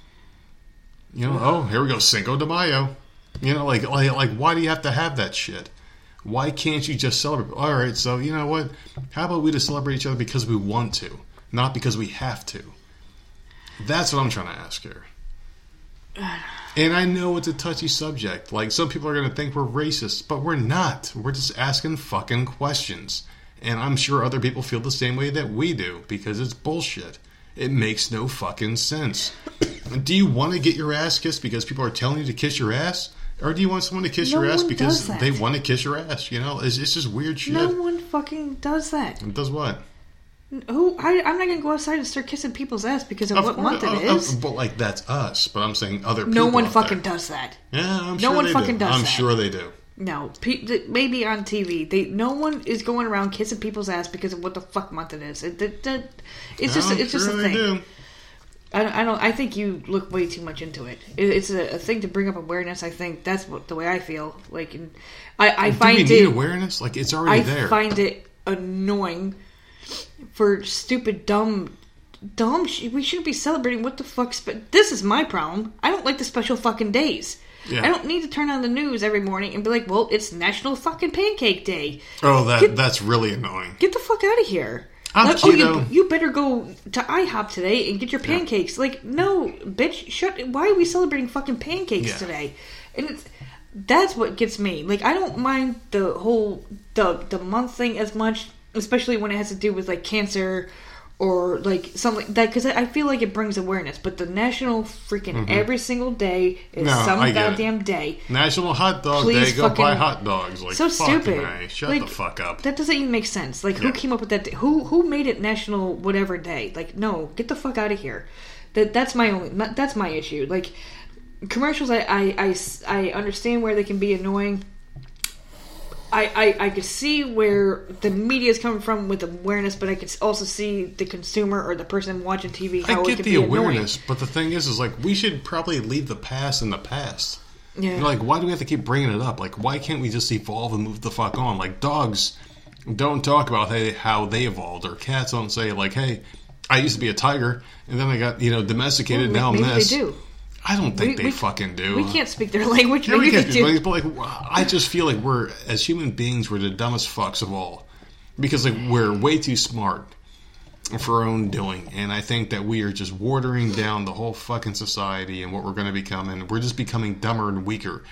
You know, oh, here we go, Cinco de Mayo. You know, like, like, like, why do you have to have that shit? Why can't you just celebrate? All right, so you know what? How about we just celebrate each other because we want to, not because we have to? That's what I'm trying to ask here. And I know it's a touchy subject. Like some people are going to think we're racist, but we're not. We're just asking fucking questions. And I'm sure other people feel the same way that we do because it's bullshit. It makes no fucking sense. do you want to get your ass kissed because people are telling you to kiss your ass? Or do you want someone to kiss No your ass because they want to kiss your ass? You know, it's, it's just weird shit. no one fucking does that. It does what? Who? I, I'm not gonna go outside and start kissing people's ass because of, what course- month it of- is. of- but like that's us. But I'm saying other people. no one fucking there. does that. Yeah, I'm No sure one they fucking do. does I'm that. sure they do. No, pe- maybe on TV. They no one is going around kissing people's ass because of what the fuck month it is. It, it, it- it's just I'm it's just a thing. do. I don't, I don't. I think you look way too much into it. it it's a, a thing to bring up awareness. I think that's what the way I feel. Like, and I, I Do find we need it. awareness? Like it's already I there. find it annoying for stupid, dumb, dumb. Sh- we shouldn't be celebrating what the fuck's. But this is my problem. I don't like the special fucking days. Yeah. I don't need to turn on the news every morning and be like, "Well, it's National Fucking Pancake Day." oh, that Get- that's really annoying. Get the fuck out of here. I'm Like, oh, you, you better go to IHOP today and get your pancakes. Like, no, bitch, shut. Why are we celebrating fucking pancakes Yeah. today? And it's that's what gets me. Like, I don't mind the whole the the month thing as much, especially when it has to do with like cancer or like something like that, because I I feel like it brings awareness. But the national freaking every single day is Mm-hmm. No, some I it. goddamn day. National Hot Dog Please Day. Go buy hot dogs. Like so stupid. A. Shut Like, the fuck up. That doesn't even make sense. Like, who Yeah. came up with that? Day? Who who made it national whatever day? Like, no, get the fuck out of here. That that's my only. That's my issue. Like, commercials, I I I understand where they can be annoying. I, I, I could see where the media is coming from with awareness, but I could also see the consumer or the person watching TV how I get could the awareness, but the thing is, is like we should probably leave the past in the past. Yeah. You're like, why do we have to keep bringing it up? Like, why can't we just evolve and move the fuck on? Like, dogs don't talk about hey, how they evolved, or cats don't say like, hey, I used to be a tiger, and then I got you know domesticated. now I'm this. they do. I don't think We- they we- fucking do. We can't speak their language. Yeah, we can't do. do, but like, I just feel like we're as human beings, we're the dumbest fucks of all because like we're way too smart for our own doing, and I think that we are just watering down the whole fucking society and what we're going to become, and we're just becoming dumber and weaker.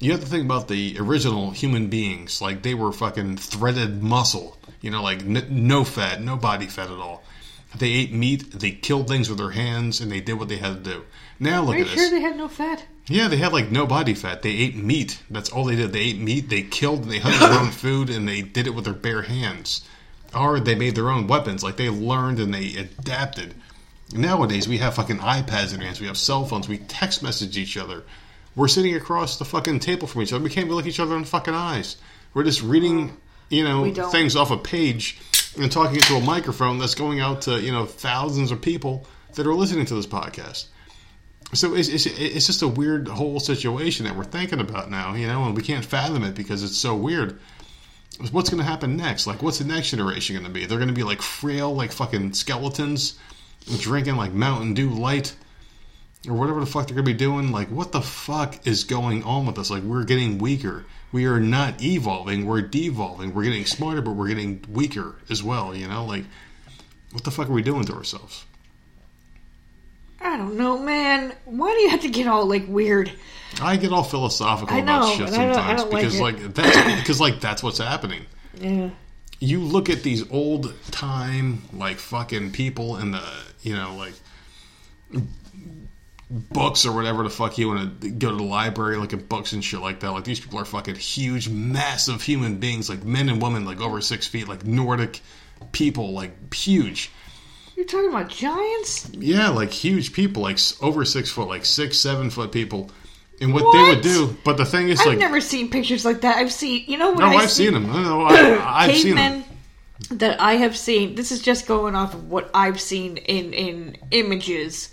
You have to think about the original human beings, like they were fucking threaded muscle, you know, like n- no fat, no body fat at all. They ate meat, they killed things with their hands, and they did what they had to do. Now look Are you at sure us. they had no fat? Yeah, they had like no body fat. They ate meat. That's all they did. They ate meat. They killed and they hunted their own food and they did it with their bare hands. Or they made their own weapons. Like they learned and they adapted. Nowadays we have fucking iPads in our hands. We have cell phones. We text message each other. We're sitting across the fucking table from each other. We can't even look each other in the fucking eyes. We're just reading, you know, things off a page and talking into a microphone that's going out to you know thousands of people that are listening to this podcast. So it's, it's, it's just a weird whole situation that we're thinking about now, you know, and we can't fathom it because it's so weird. What's going to happen next? Like, what's the next generation going to be? They're going to be like frail, like fucking skeletons, drinking like Mountain Dew Light, or whatever the fuck they're going to be doing. Like, what the fuck is going on with us? Like, we're getting weaker. We are not evolving, we're devolving. We're getting smarter, but we're getting weaker as well, you know? Like, what the fuck are we doing to ourselves? I don't know, man. Why do you have to get all like weird? I get all philosophical know, about shit but I don't- I sometimes don't because it. like that's because like that's what's happening. Yeah. You look at these old time like fucking people in the you know like books or whatever the fuck you want to go to the library look at books and shit like that. Like these people are fucking huge, massive human beings, like men and women, like over six feet, like Nordic people, like huge. You're talking about giants? Yeah, like huge people, like over six foot, like six, seven foot people. And what, they would do, but the thing is, like I've like, never seen pictures like that. I've seen, you know, no, I I've see seen them. No, no, I, I've seen them. that I have seen. This is just going off of what I've seen in in images.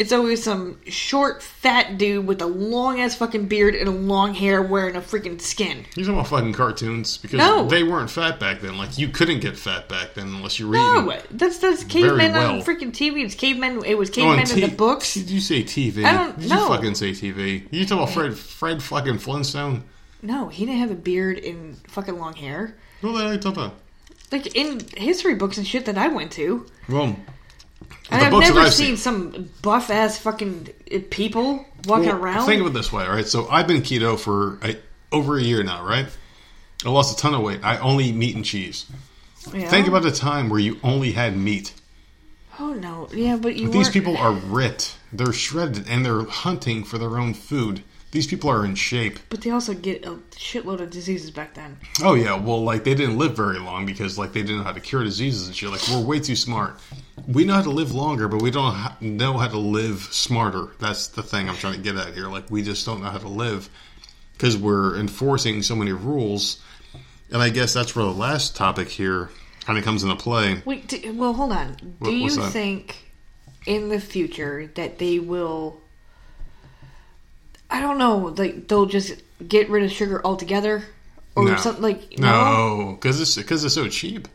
It's always some short, fat dude with a long ass fucking beard and a long hair wearing a freaking skin. You're talking about fucking cartoons because No. they weren't fat back then. Like you couldn't get fat back then unless you were No, that's that's cavemen well. on freaking TV. It's cavemen. It was Oh, cavemen in the books. Did you say TV? I don't know. You fucking say TV. You talking about Fred? Fred fucking Flintstone? No, he didn't have a beard and fucking long hair. Who the hell are you talking about? Like in history books and shit that I went to. Well, And I've never I've seen, seen. some buff ass fucking people walking well, around. Think of it this way, right? So I've been keto for a, over a year now, right? I lost a ton of weight. I only eat meat and cheese. Yeah. Think about the time where you only had meat. Oh no, yeah, but you. These people are ripped. They're shredded, and they're hunting for their own food. These people are in shape. But they also get a shitload of diseases back then. Oh yeah, well, like they didn't live very long because like they didn't know how to cure diseases and shit. Like we're way too smart. We know how to live longer, but we don't know how to live smarter. That's the thing I'm trying to get at here. Like we just don't know how to live because we're enforcing so many rules. And I guess that's where the last topic here kind of comes into play. Wait, do, well, hold on. Do What- you think in the future that they will I don't know, like they'll just get rid of sugar altogether or No. something like No, because it's because it's so cheap.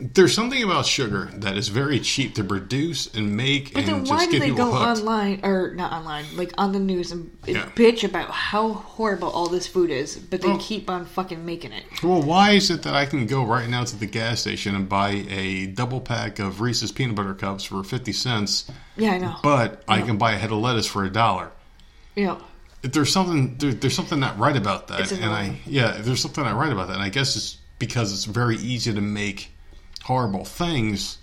There's something about sugar that is very cheap to produce and make, But then and why do they go hooked. online or not online, like on the news and Yeah. bitch about how horrible all this food is, but they Well- keep on fucking making it? Well, why is it that I can go right now to the gas station and buy a double pack of Reese's peanut butter cups for fifty cents, Yeah, I know. but I can buy a head of lettuce for a dollar? Yeah. There's something there, there's something not right about that, and I yeah, there's something not right about that, and I guess it's because it's very easy to make horrible things.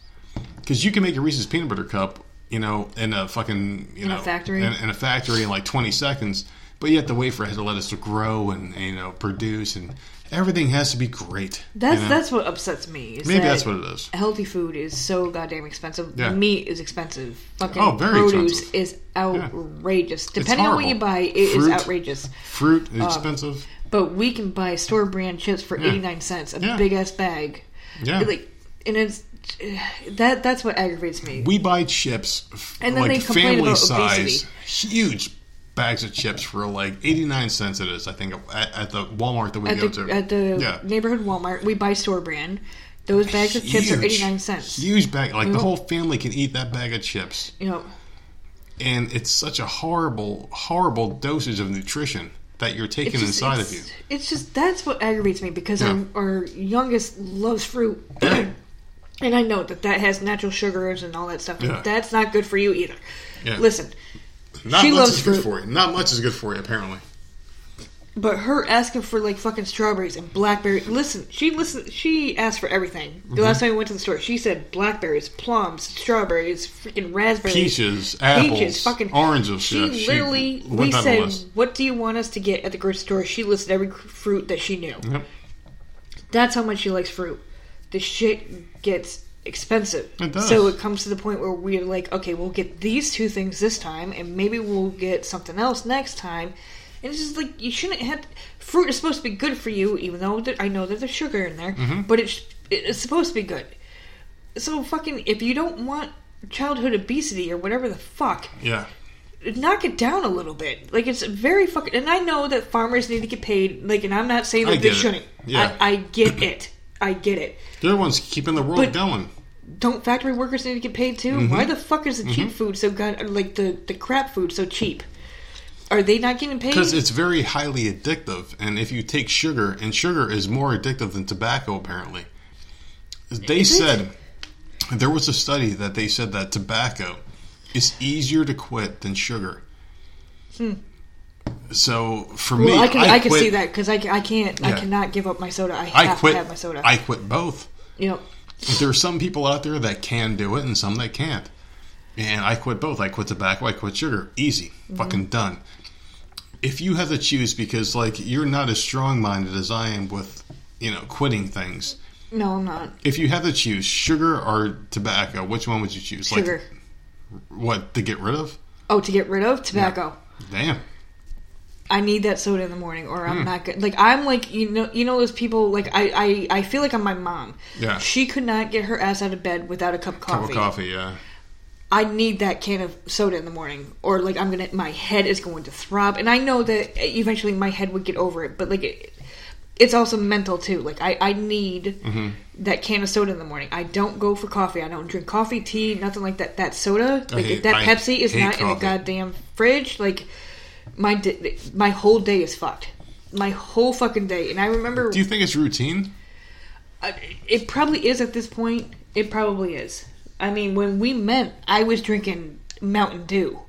Because you can make a Reese's peanut butter cup, you know, in a fucking you In a know factory? in, in a factory in like 20 seconds, but you have to wait for a head of lettuce to grow and you know produce, and everything has to be great. That's you know? that's what upsets me. maybe that that's what it is. Healthy food is so goddamn expensive. Yeah. Meat is expensive. Fucking Oh, very produce expensive. is outrageous. Depending on what you buy, it is Fruit. outrageous. Fruit is expensive. But we can buy store brand chips for Yeah. eighty nine cents, a Yeah. big ass bag. Yeah, Like, and it's that that's what aggravates me. we buy chips, And then like they complain family about size, obesity. huge bags of chips for like 89 cents. It is, I think, at, at the Walmart that we at go the to. at the Yeah. neighborhood Walmart, we buy store brand. Those bags of chips are eighty nine cents. Huge bag, like the whole family can eat that bag of chips, You know, and it's such a horrible, horrible dosage of nutrition that you're taking just, inside of you. It's just that's what aggravates me because Yeah. our, our youngest loves fruit, Yeah. and I know that that has natural sugars and all that stuff. Yeah. That's not good for you either. Yeah. Listen, Not she much loves is good fruit. for you. Not much is good for you, apparently. but her asking for like fucking strawberries and blackberries. Listen, she listen. She asked for everything. Mm-hmm. The last time we went to the store, she said blackberries, plums, strawberries, freaking raspberries, Peaches, apples, peaches, fucking oranges. She yeah, literally, went we said, "What do you want us to get at the grocery store?" She listed every fruit that she knew. Yep. That's how much she likes fruit. The shit gets expensive. It does. So it comes to the point where we're like, okay, we'll get these two things this time, and maybe we'll get something else next time. And it's just like you shouldn't have. Fruit is supposed to be good for you, even though there, I know that there's sugar in there, Mm-hmm. but it's it's supposed to be good. So fucking, if you don't want childhood obesity or whatever the fuck, Yeah. knock it down a little bit. Like it's very fucking. And I know that farmers need to get paid. Like, and I'm not saying that they it. shouldn't. Yeah. I, I get it. I get it. They're the ones keeping the world But- going. Don't factory workers need to get paid too? Mm-hmm. Why the fuck is the cheap food so god like the the crap food so cheap? Are they not getting paid? Because it's very highly addictive, and if you take sugar, and sugar is more addictive than tobacco, apparently. They Is it? said there was a study that they said that tobacco is easier to quit than sugar. Hmm. So for well, me, I can I, can quit- see that because I, I can't I cannot give up my soda. I I have quit. to have my soda. I quit both. you There are some people out there that can do it, and some that can't. And I quit both. I quit tobacco. I quit sugar. Easy, Mm-hmm. fucking done. If you have to choose, because like you're not as strong minded as I am with, you know, quitting things. no, I'm not If you had to choose sugar or tobacco, which one would you choose? sugar. Like what to get rid of? oh, to get rid of tobacco. Damn. I need that soda in the morning, or. I'm not good. Like I'm like you know you know those people like I I, I feel like I'm my mom. Yeah. She could not get her ass out of bed without a cup of coffee. Cup coffee. of coffee. Yeah. I need that can of soda in the morning, or like I'm gonna my head is going to throb, and I know that eventually my head would get over it, but like it, it's also mental too. Like I I need Mm-hmm. that can of soda in the morning. I don't go for coffee. I don't drink coffee, tea, nothing like that. That soda, like hate- if that I Pepsi is not in the goddamn fridge, like my di- my whole day is fucked. My whole fucking day, and I remember Do you think it's routine? uh, It probably is at this point. It probably is. I mean, when we met, I was drinking Mountain Dew,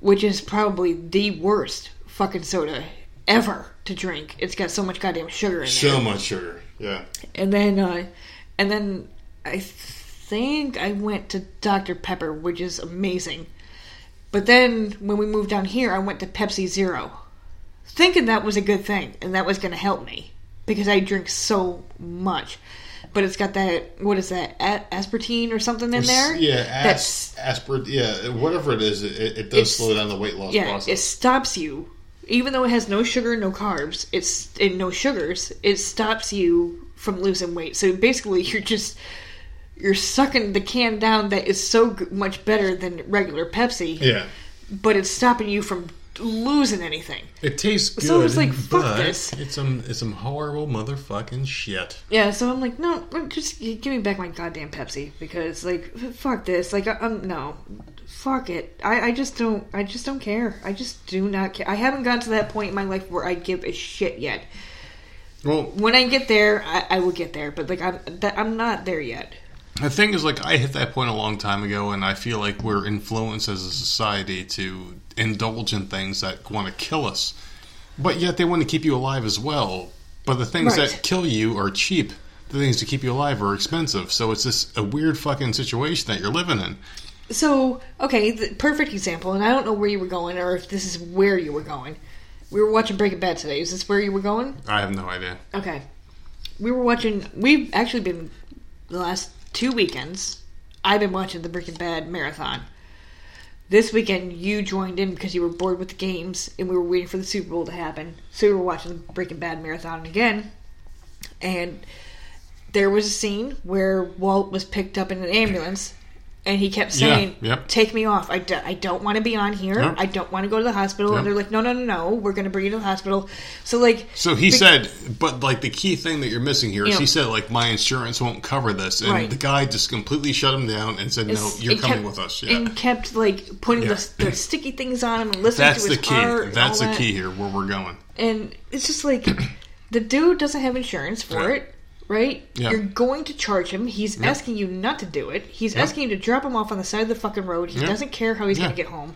which is probably the worst fucking soda ever to drink. It's got so much goddamn sugar in it. there. much sugar. Yeah. And then, uh, and then I think I went to Dr Pepper, which is amazing. But then when we moved down here, I went to Pepsi Zero, thinking that was a good thing and that was going to help me because I drink so much. But it's got that what is that a- aspartame or something in there? Yeah, That's as, aspir- Yeah, whatever it is, it, it does slow down the weight loss yeah. process. It stops you, even though it has no sugar, no carbs. It's and no sugars. It stops you from losing weight. So basically, you're just you're sucking the can down that is so much better than regular Pepsi. Yeah. But it's stopping you from losing anything. It tastes good. So it's like, fuck this. It's some it's some horrible motherfucking shit. Yeah, so I'm like, no, just give me back my goddamn Pepsi because, like, fuck this. Like, um, no, fuck it. I, I just don't. I just don't care. I just do not care. I haven't gotten to that point in my life where I give a shit yet. Well, When I get there, I, I will get there. But like, I'm that, I'm not there yet. The thing is, like, I hit that point a long time ago, and I feel like we're influenced as a society to indulge in things that want to kill us, but yet they want to keep you alive as well. But the things Right. that kill you are cheap. The things to keep you alive are expensive. So it's just a weird fucking situation that you're living in. So, okay, the perfect example, and I don't know where you were going or if this is where you were going. We were watching Breaking Bad today. Is this where you were going? I have no idea. Okay. We were watching. We've actually been the last two weekends. I've been watching the Breaking Bad marathon. This weekend, you joined in because you were bored with the games, and we were waiting for the Super Bowl to happen. So we were watching the Breaking Bad marathon again, and there was a scene where Walt was picked up in an ambulance, and he kept Yeah, saying, yep. "Take me off. I, do, I don't want to be on here. Yep. I don't want to go to the hospital." Yep. And they're like, "No, no, no, no. We're going to bring you to the hospital." So like, So he Bec- said, but like the key thing that you're missing here is Yeah. he said like my insurance won't cover this, and Right. the guy just completely shut him down and said, "No, you're coming kept- with us." Yeah, And kept like putting Yeah. the, the sticky things on him and listening that's to the his key. heart. and That's the that. key here where we're going. And it's just like the dude doesn't have insurance for Yeah. it, right? Yeah. You're going to charge him. He's asking you not to do it. He's asking you to drop him off on the side of the fucking road. He doesn't care how he's going to get home.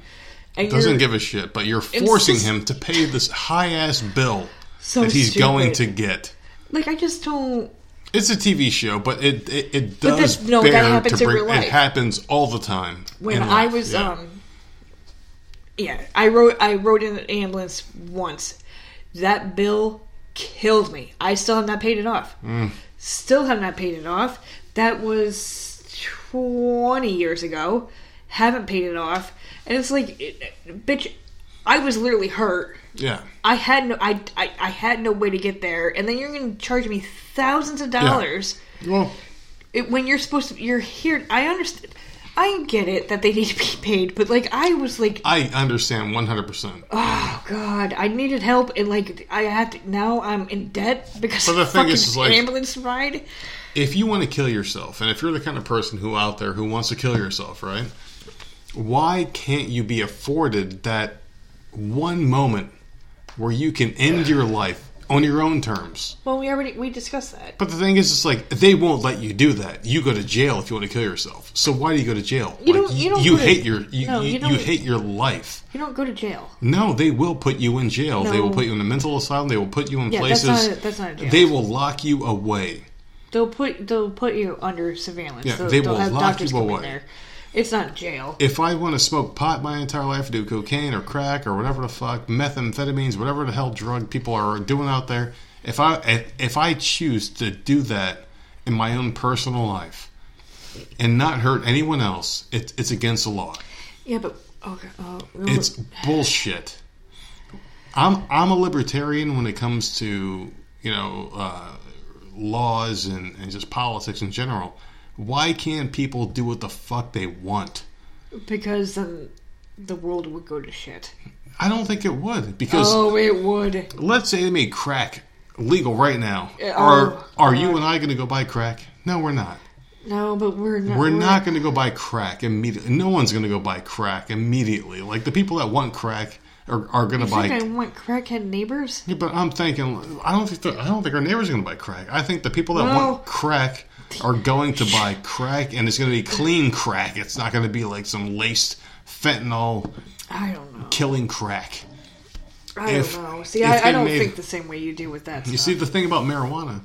And Doesn't give a shit, but you're forcing him to pay this high ass bill So that he's going to get. like I just don't. It's a TV show, but it it, it But does no, that happens to in real life. It happens all the time. when I was yeah. um yeah, I wrote I rode in an ambulance once. That bill killed me. I still have not paid it off. Mm. Still have not paid it off. That was 20 years ago. Haven't paid it off. And it's like it, bitch I was literally hurt. yeah. I had no I, I I had no way to get there and then you're going to charge me thousands of dollars Well, it, when you're supposed to you're here i understand i get it that they need to be paid but like i was like I understand one hundred percent. oh god i needed help and like i had to now i'm in debt because But the of thing fucking is, is like- ambulance ride if you want to kill yourself, and if you're the kind of person who out there who wants to kill yourself, right? Why can't you be afforded that one moment where you can end your life on your own terms? well we already we discussed that But the thing is, it's like they won't let you do that. You go to jail if you want to kill yourself. So why do you go to jail? You Like, don't- you don't to- hate your you, No, you, you you hate your life. you don't go to jail No, they will put you in jail. They will put you in a mental asylum. They will put you in Yeah, that's places. not a- that's not a jail. They will lock you away. they'll put they'll put you under surveillance Yeah, they'll, they have lock doctors you away. It's not jail If I want to smoke pot my entire life, do cocaine or crack or whatever the fuck, methamphetamines, whatever the hell drug people are doing out there, if I if, if I choose to do that in my own personal life and not hurt anyone else, it, it's against the law. yeah but okay uh, It's bullshit. I'm I'm a libertarian when it comes to you know uh, laws and, and just politics in general. Why can't people do what the fuck they want? because then the world would go to shit I don't think it would because oh it would let's say they made crack legal right now. Are oh, are you and I going to go buy crack? No, we're not. no but we're not We're not going to go buy crack immediately. No one's going to go buy crack immediately. Like the people that want crack are, are going to buy. think I want crackhead neighbors? Yeah, but I'm thinking, I don't think the, I don't think our neighbors are going to buy crack. I think the people that Well- want crack are going to buy crack, and it's going to be clean crack. It's not going to be like some laced fentanyl I don't know. killing crack. I If- don't know. See, I, I don't made- think the same way you do with that. You stuff. see, the thing about marijuana,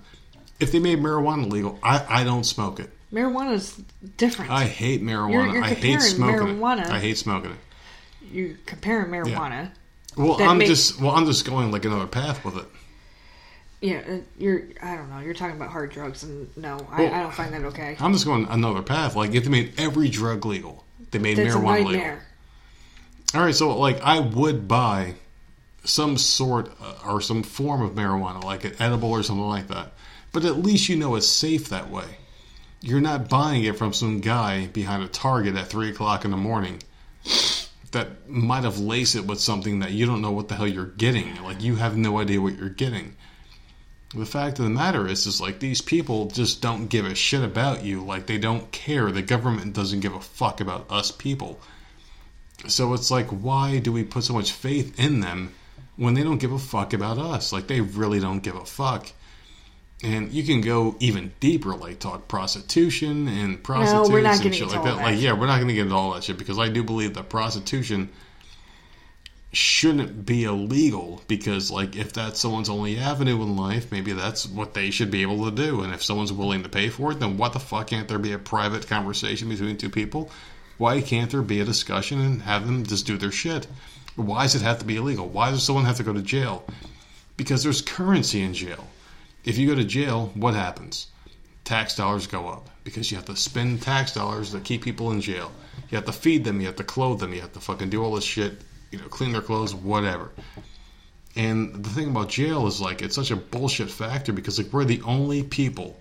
if they made marijuana legal, I, I don't smoke it. marijuana's different. I hate marijuana. You're- you're I hate smoking marijuana- it. I hate smoking it. You're comparing marijuana. Well, I'm make- just well, I'm just going like another path with it. Yeah, uh, you're. I don't know. You're talking about hard drugs, and no, I, Well, I don't find that okay. I'm just going another path. Like if they made every drug legal, they made That's marijuana legal. All right, so like I would buy some sort uh, or some form of marijuana, like an edible or something like that. But at least you know it's safe that way. you're not buying it from some guy behind a Target at three o'clock in the morning that might have laced it with something that you don't know what the hell you're getting. Like you have no idea what you're getting. The fact of the matter is, is like these people just don't give a shit about you. Like they don't care. The government doesn't give a fuck about us people. So it's like, why do we put so much faith in them when they don't give a fuck about us? Like they really don't give a fuck. And you can go even deeper, like talk prostitution and prostitutes not and shit like all that. Like, yeah, we're not going to get into all that shit because I do believe that prostitution shouldn't be illegal because, like, if that's someone's only avenue in life, maybe that's what they should be able to do. And if someone's willing to pay for it, then what the fuck can't there be a private conversation between two people? Why can't there be a discussion and have them just do their shit? Why does it have to be illegal? Why does someone have to go to jail? Because there's currency in jail. If you go to jail, what happens? Tax dollars go up because you have to spend tax dollars to keep people in jail. You have to feed them, you have to clothe them, you have to fucking do all this shit, you know, clean their clothes, whatever. And the thing about jail is like it's such a bullshit factor because like we're the only people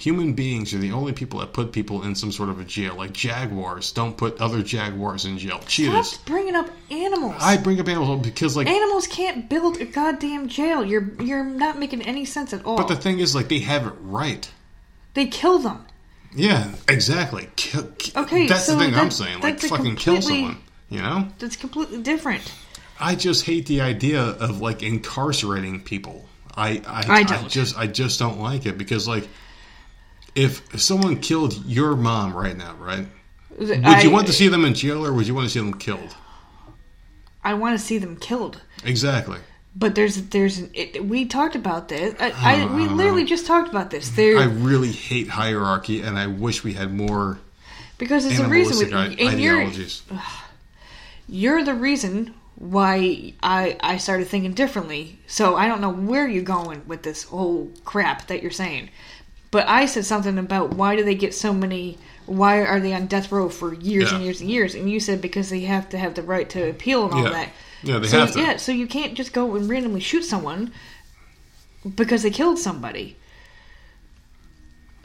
human beings are the only people that put people in some sort of a jail. Like jaguars don't put other jaguars in jail. Cheetahs. Stop bringing up animals. I bring up animals because like Animals can't build a goddamn jail. You're you're not making any sense at all. but the thing is like they have it right. they kill them. Yeah, exactly. Kill, Okay, that's so the thing I'm saying. Like fucking kill someone. You know? That's completely different. I just hate the idea of like incarcerating people. I I, I don't. just I just don't like it because like if someone killed your mom right now, right? Would I, you want to see them in jail or would you want to see them killed? I want to see them killed. Exactly. But there's there's an, it, we talked about this. I, I uh, we literally just talked about this. There I really hate hierarchy and I wish we had more because there's a reason. With, animalistic i- and you're the reason why I I started thinking differently. So I don't know where you're going with this whole crap that you're saying. But I said something about why do they get so many why are they on death row for years Yeah. and years and years? And you said because they have to have the right to appeal and all Yeah. that. Yeah, they so, have to. Yeah, so you can't just go and randomly shoot someone because they killed somebody.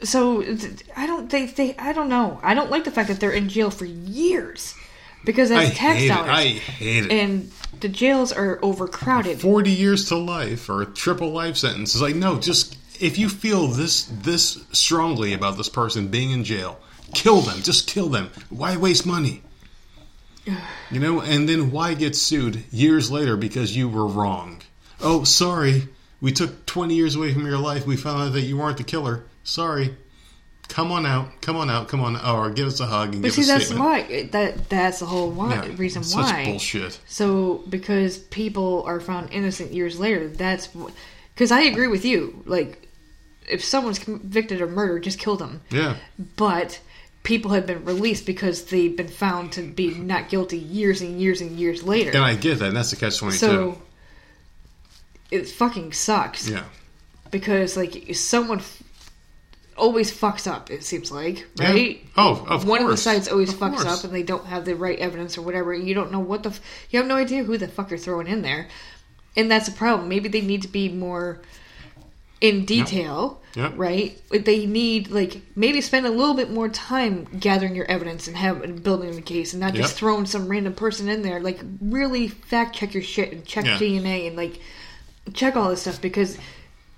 So I don't they they I don't know. I don't like the fact that they're in jail for years because I that's tax hate dollars it. I hate it. and the jails are overcrowded. 40 years to life or a triple life sentence. It's like, no, just if you feel this this strongly about this person being in jail, kill them. Just kill them. Why waste money? You know, and then why get sued years later because you were wrong? Oh, sorry. We took 20 years away from your life. We found out that you weren't the killer. Sorry. Come on out. Come on out. Come on. Or give us a hug and But give see, us a that's statement. why that that's the whole why, Yeah, reason such why. bullshit. So because people are found innocent years later, that's because I agree with you. Like, if someone's convicted of murder, just kill them. Yeah. But people have been released because they've been found to be not guilty years and years and years later. And I get that. And that's the catch 22. so it fucking sucks. yeah. because like someone always fucks up. It seems like Yeah. right. Oh, of one of the sides always Of fucks course. up, and they don't have the right evidence or whatever. And you don't know what the f- you have no idea who the fuck you're throwing in there, and that's a problem. Maybe they need to be more in detail. Yep. Right, they need like maybe spend a little bit more time gathering your evidence and have and building the case, and not just Yep. throwing some random person in there. Like really fact check your shit and check Yeah. DNA and like check all this stuff because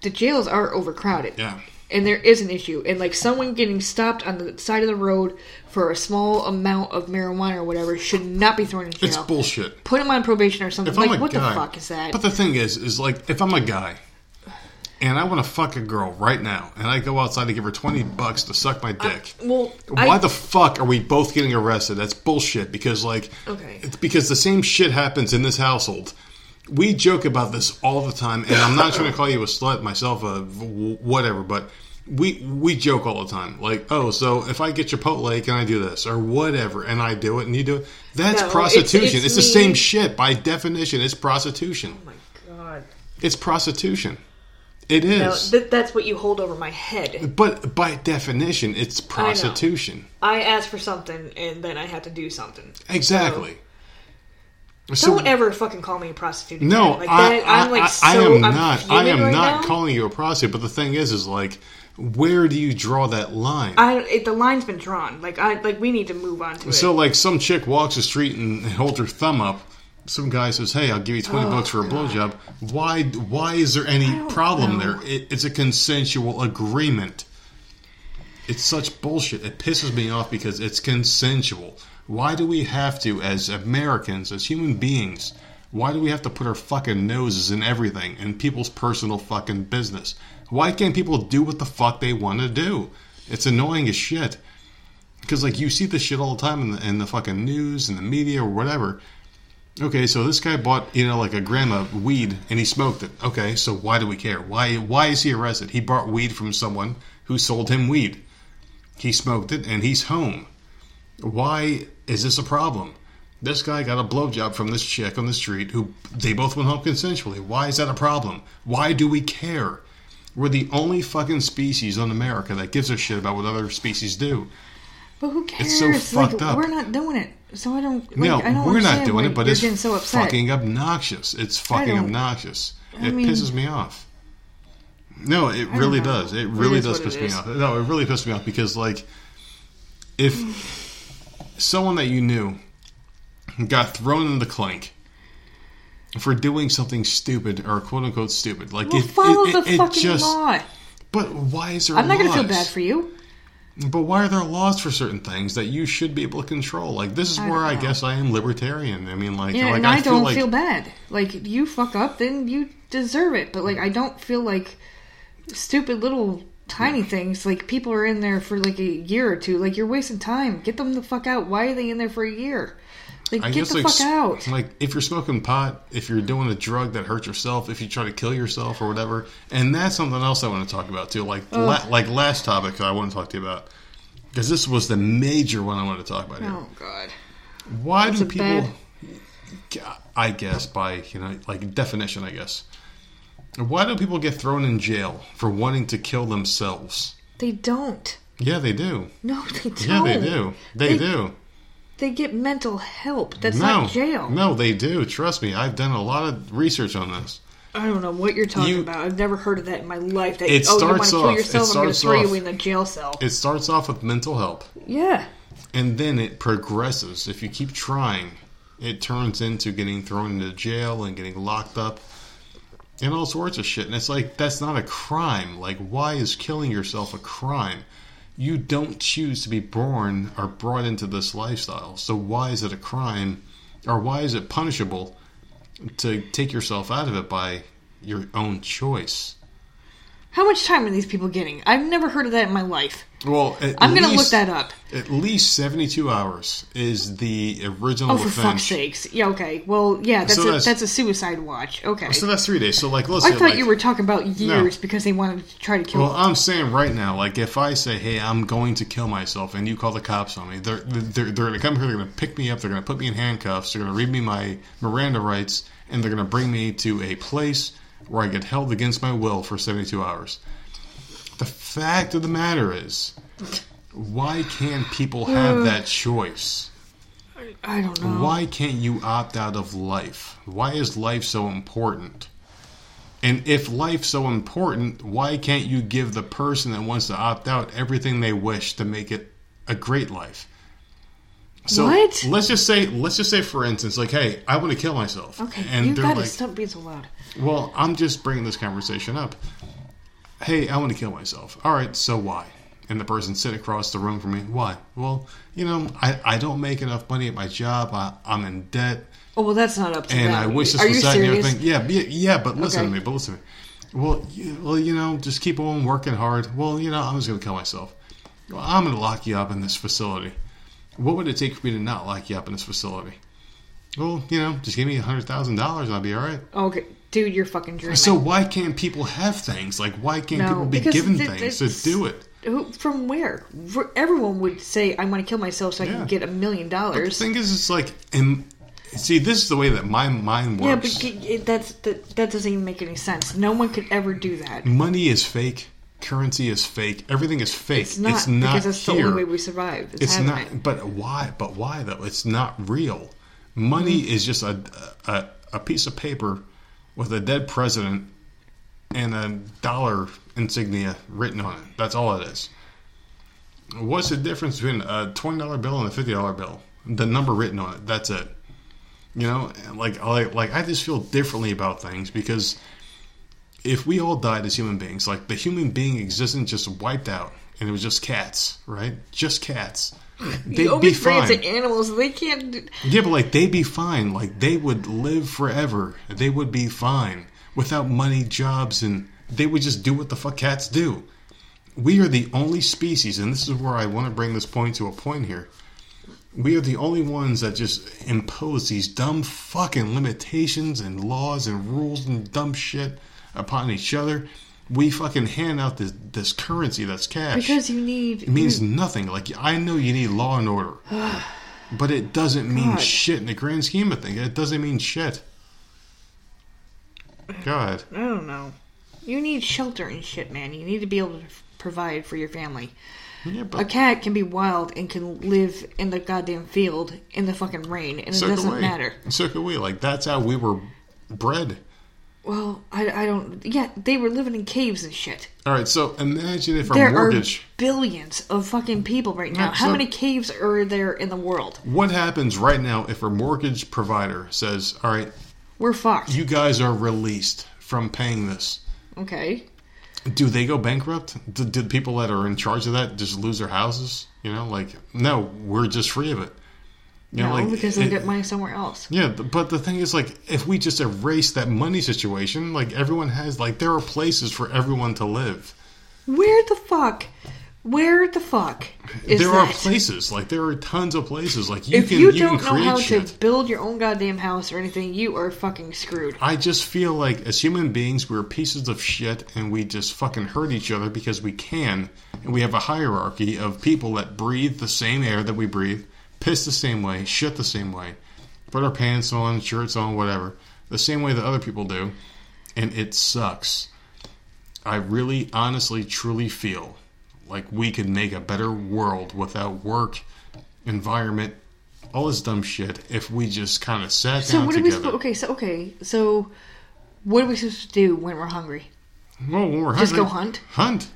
the jails are overcrowded. Yeah. And there is an issue. And like someone getting stopped on the side of the road for a small amount of marijuana or whatever should not be thrown in jail. It's bullshit. Put him on probation or something. If I'm like a what guy, the fuck is that? But the thing is, is like if I'm a guy and I want to fuck a girl right now, and I go outside to give her twenty bucks to suck my dick. well, why I- the fuck are we both getting arrested? That's bullshit. Because like, Okay. it's because the same shit happens in this household. We joke about this all the time, and I'm not trying to call you a slut myself, a w- whatever, but. We we joke all the time, like, oh, so if I get Chipotle, can I do this or whatever, and I do it, and you do it. That's No, prostitution. It's, it's the same shit by definition. It's prostitution. oh my god. It's prostitution. It is. No, th- that's what you hold over my head. but by definition, it's prostitution. I ask for something and then I have to do something. Exactly. So- Don't ever fucking call me a prostitute. Again. No, like I, that, I'm like so. I am not. I am right not now. calling you a prostitute. But the thing is, is like, where do you draw that line? I it, the line's been drawn. Like I like we need to move on to So, it. like, some chick walks the street and holds her thumb up. Some guy says, "Hey, I'll give you twenty Oh, bucks for a blowjob." Why? Why is there any problem know. there? It, it's a consensual agreement. It's such bullshit. It pisses me off because it's consensual. Why do we have to, as Americans, as human beings, why do we have to put our fucking noses in everything in people's personal fucking business? Why can't people do what the fuck they want to do? It's annoying as shit. Because like you see this shit all the time in the, in the fucking news and the media or whatever. Okay, so this guy bought you know like a gram of weed and he smoked it. Okay, so why do we care? Why why is he arrested? He bought weed from someone who sold him weed. He smoked it and he's home. Why is this a problem? This guy got a blowjob from this chick on the street who they both went home consensually. Why is that a problem? Why do we care? We're the only fucking species on America that gives a shit about what other species do. but who cares? it's so like, fucked up. We're not doing it, so I don't. Like, no, I don't we're not doing it, but it's so upset. fucking obnoxious. It's fucking obnoxious. I it mean- pisses me off. No, it really does. It It really is does piss it me off. No, it really pisses me off because like if someone that you knew got thrown in the clink for doing something stupid or quote unquote stupid, like Well, it, follow it, the it, fucking just. law. But why is there? I'm not gonna feel bad for you. But why are there laws for certain things that you should be able to control? Like this is I where I know. guess I am libertarian. I mean, like, Yeah, like and I, feel don't like feel bad. Like you fuck up, then you deserve it. But like I don't feel like stupid little tiny things. Like people are in there for like a year or two. Like you're wasting time. Get them the fuck out. Why are they in there for a year? Like I get guess the like, fuck out. Like if you're smoking pot, if you're doing a drug that hurts yourself, if you try to kill yourself or whatever, and that's something else I want to talk about too. Like la- like last topic I want to talk to you about because this was the major one I wanted to talk about here. Oh god. Why do a people? I guess by you know like definition, I guess. Why do people get thrown in jail for wanting to kill themselves? They don't. Yeah, they do. No, they don't. Yeah, they do. They, They- do. They get mental help. That's no, not jail. no, they do. Trust me, I've done a lot of research on this. I don't know what you're talking You- about. I've never heard of that in my life. That It oh, you want to kill yourself? it I'm going to throw you in the jail cell. It starts off with mental help, yeah. and then it progresses. If you keep trying, it turns into getting thrown into jail and getting locked up and all sorts of shit. And it's like that's not a crime. Like, why is killing yourself a crime? You don't choose to be born or brought into this lifestyle. So why is it a crime, or why is it punishable to take yourself out of it by your own choice? How much time are these people getting? I've never heard of that in my life. Well, I'm going to look that up. At least 72 hours is the original Oh, for offense. fuck's sakes! Yeah, okay. Well, yeah, that's So a that's- that's a suicide watch. Okay. So that's three days. So, like, let's I thought like, you were talking about years because they wanted to try to kill. Me. Well, I'm saying right now, like, if I say, "Hey, I'm going to kill myself," and you call the cops on me, they're they're, they're going to come here. They're going to pick me up. They're going to put me in handcuffs. They're going to read me my Miranda rights, and they're going to bring me to a place where I get held against my will for 72 hours. The fact of the matter is, why can't people have that choice? I don't know. Why can't you opt out of life? Why is life so important? And if life's so important, why can't you give the person that wants to opt out everything they wish to make it a great life? So What? let's just say, let's just say, for instance, like, hey, I want to kill myself, Okay, and you gotta like, stop being so loud. well, I'm just bringing this conversation up. Hey, I want to kill myself. All right, so why? And the person sitting across the room from me, why? Well, you know, I, I don't make enough money at my job. I, I'm in debt, Oh well, that's not up to and them. I wish this Are was that and serious? everything. Yeah, yeah, yeah, but listen Okay. to me. But listen to me. Well, you, well, you know, just keep on working hard. Well, you know, I'm just going to kill myself. Well, I'm going to lock you up in this facility. What would it take for me to not lock you up in this facility? Well, you know, just give me a hundred thousand dollars and I'll be all right. Okay, dude, you're fucking dreaming. So why can't people have things? Like why can't No, people be because given th- things to do it? Who, from where? For- Everyone would say, "I want to kill myself so I Yeah. can get a million dollars. The dollars." thing is, it's like, in, see, this is the way that my mind works. Yeah, works. but g- it, that's that, that doesn't even make any sense. No one could ever do that. Money is fake. Currency is fake. Everything is fake. It's not, because that's here. the only way we survive. It's, it's not. it. But why? But why though? It's not real. Money Mm-hmm. is just a, a a piece of paper with a dead president and a dollar insignia written on it. That's all it is. What's the difference between a twenty dollar bill and a fifty dollar bill? The number written on it. That's it. You know, like like like I just feel differently about things because if we all died as human beings, like the human being existence just wiped out, and it was just cats, right? Just cats. They'd you be always bring it fine. to animals. They can't. do- Yeah, but like they'd be fine. Like they would live forever. They would be fine without money, jobs, and they would just do what the fuck cats do. We are the only species, and this is where I want to bring this point to a point here. We are the only ones that just impose these dumb fucking limitations and laws and rules and dumb shit upon each other. We fucking hand out this this currency that's cash. Because you need. It means nothing. Like I know you need law and order, but it doesn't mean God. shit in the grand scheme of things. It doesn't mean shit. God, I don't know. You need shelter and shit, man. You need to be able to provide for your family. yeah, A cat can be wild and can live in the goddamn field in the fucking rain, and it so doesn't matter. So can we. Like that's how we were bred. Well, I, I don't. Yeah, they were living in caves and shit. All right, so imagine if our There mortgage. are billions of fucking people right now. Yeah, How so- many caves are there in the world? What happens right now if a mortgage provider says, "All right, We're fucked. you guys are released from paying this"? okay. Do they go bankrupt? Did, did people that are in charge of that just lose their houses? You know, like no, we're just free of it. You No, know, like because they it- get money somewhere else. Yeah, but the thing is, like, if we just erase that money situation, like, everyone has, like, there are places for everyone to live. Where the fuck? Where the fuck is there that? are places, like, there are tons of places, like, you if can you you, don't can know how shit. to build your own goddamn house or anything, you are fucking screwed. I just feel like as human beings, we're pieces of shit, and we just fucking hurt each other because we can, and we have a hierarchy of people that breathe the same air that we breathe, piss the same way, shit the same way, put our pants on, shirts on, whatever, the same way that other people do, and it sucks. I really, honestly, truly feel like we could make a better world without work, environment, all this dumb shit if we just kind of sat So down what are we together. supposed? Okay, so okay, so what are we supposed to do when we're hungry? Well, when we're hungry, Just go hunt? Hunt.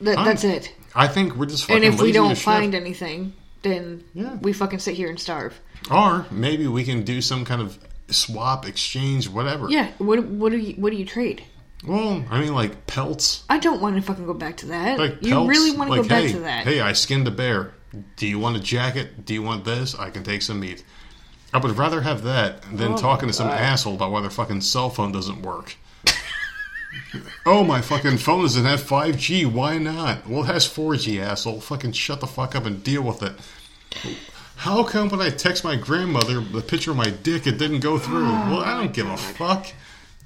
That, Hunt. that's it. I think we're just fucking And if we don't shit. find anything, then Yeah. we fucking sit here and starve. or maybe we can do some kind of swap, exchange, whatever. Yeah. What what do you what do you trade? Well, I mean, like pelts, I don't want to fucking go back to that. like you really want to like, go back hey, to that? Hey, I skinned a bear. Do you want a jacket? Do you want this? I can take some meat. I would rather have that than Oh talking to some God. asshole about why their fucking cell phone doesn't work. Oh, my fucking phone doesn't have 5G. Why not? Well, it has 4G, asshole. Fucking shut the fuck up and deal with it. How come when I text my grandmother the picture of my dick, it didn't go through? well, I don't give a fuck.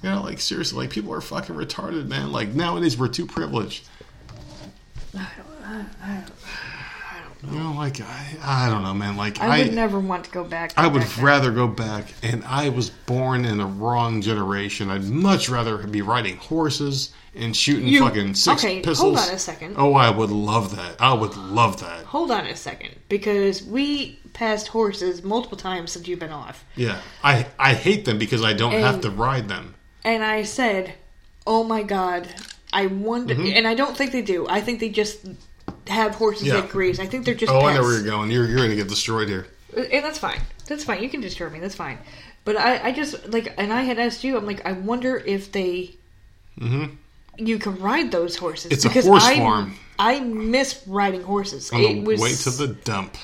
You know, like seriously, like people are fucking retarded, man. Like nowadays, we're too privileged. You know, like I, I don't know, man. Like I would never want to go back. To I would back rather go back, and I was born in the wrong generation. I'd much rather be riding horses and shooting You- fucking six okay, pistols. hold on a second. Oh, I would love that. I would love that. Hold on a second, because we passed horses multiple times since you've been off, Yeah, I I hate them because I don't have to ride them. and I said, "Oh my god, I wonder." Mm-hmm. And I don't think they do. I think they just have horses Yeah. that graze. I think they're just. Oh, I know where you're going. You're you're gonna get destroyed here. And that's fine. That's fine. You can disturb me. That's fine. But I, I just like, and I had asked you. I'm like, I wonder if they, you can ride those horses. Mm-hmm. It's a because horse I, farm. I miss riding horses. On it the was way to the dump.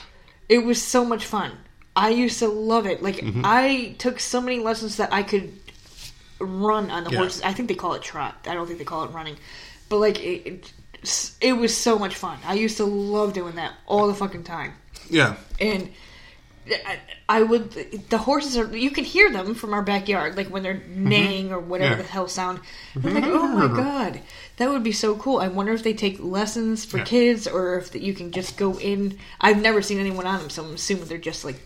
it was so much fun. I used to love it. Like Mm-hmm. I took so many lessons that I could run on the Yeah. horses. I think they call it trot. I don't think they call it running. But like it, it, it was so much fun. I used to love doing that all the fucking time Yeah. and I, I would the horses are you can hear them from our backyard like when they're neighing or whatever Mm-hmm. Yeah. the hell sound I'm like oh my god that would be so cool I wonder if they take lessons for Yeah. kids or if that you can just go in I've never seen anyone on them so I'm assuming they're just like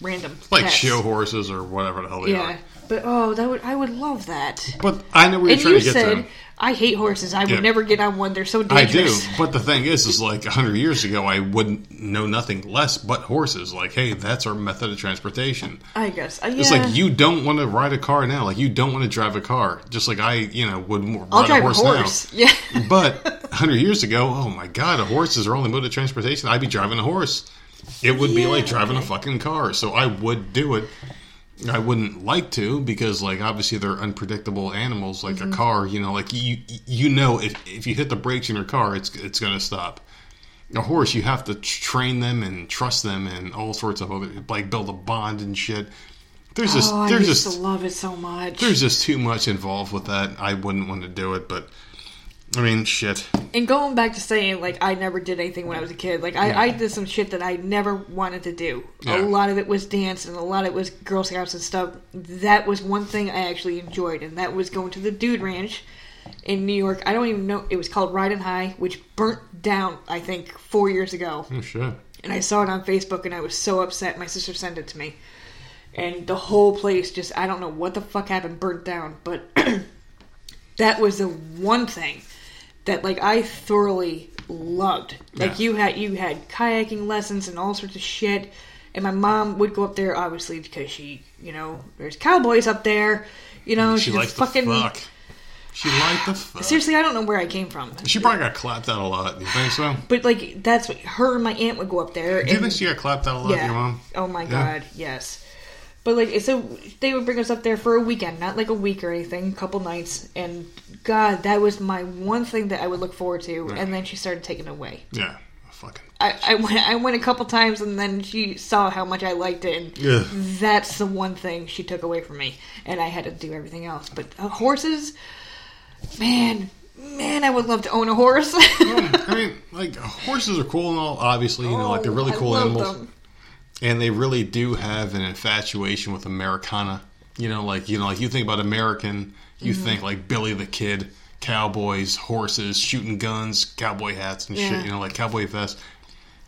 random Like pets. show horses or whatever the hell they yeah are. But oh, that would I would love that. But I know we were And trying you to get to said. I hate horses. I would Yeah. never get on one. They're so dangerous. I do, dangerous. but the thing is, is like hundred years ago, I wouldn't know nothing less but horses. Like, hey, that's our method of transportation. I guess. Uh, It's like you don't want to ride a car now. Like you don't want to drive a car. Just like I, you know, would ride I'll drive a horse, a horse. Yeah. now. But hundred years ago, oh my god, a horse is our only mode of transportation. I'd be driving a horse. It would be like Yeah, driving a fucking car. So I would do it. I wouldn't like to because, like, obviously they're unpredictable animals. Like Mm-hmm. a car, you know, like you you know if if you hit the brakes in your car, it's it's gonna stop. A horse, you have to train them and trust them and all sorts of other like build a bond and shit. There's just oh, I there's used just to love it so much. there's just too much involved with that. I wouldn't want to do it, but I mean, shit. And going back to saying, like, I never did anything when I was a kid. Like, I, I did some shit that I never wanted to do. Yeah. A lot of it was dance, and a lot of it was Girl Scouts and stuff. That was one thing I actually enjoyed, and that was going to the Dude Ranch in New York. I don't even know. It was called Riding High, which burnt down, I think, four years ago. Oh shit. And I saw it on Facebook, and I was so upset. My sister sent it to me. And the whole place just, I don't know what the fuck happened, burnt down. But that was the one thing that like I thoroughly loved. Like Yeah. you had you had kayaking lessons and all sorts of shit. And my mom would go up there obviously because she, you know, there's cowboys up there. You know, She likes fucking the fuck. She liked the fuck. Seriously, I don't know where I came from. She probably got clapped out a lot. You think so? But like that's what her and my aunt would go up there. Do you and- think she got clapped out a lot, yeah. your mom? Oh my Yeah. god, yes. But like, so they would bring us up there for a weekend, not like a week or anything, a couple nights, and God, that was my one thing that I would look forward to. And then she started taking it away. Yeah. Fucking. I, I went, I went a couple times, and then she saw how much I liked it, and Yeah. that's the one thing she took away from me, and I had to do everything else. But uh, horses, man, man, I would love to own a horse. I mean, like horses are cool and all. Obviously, you know, like they're really Oh, cool animals, them. and they really do have an infatuation with Americana. You know, like you know, like you think about American, you Mm-hmm. think like Billy the Kid, cowboys, horses, shooting guns, cowboy hats and Yeah. shit. You know, like cowboy vests,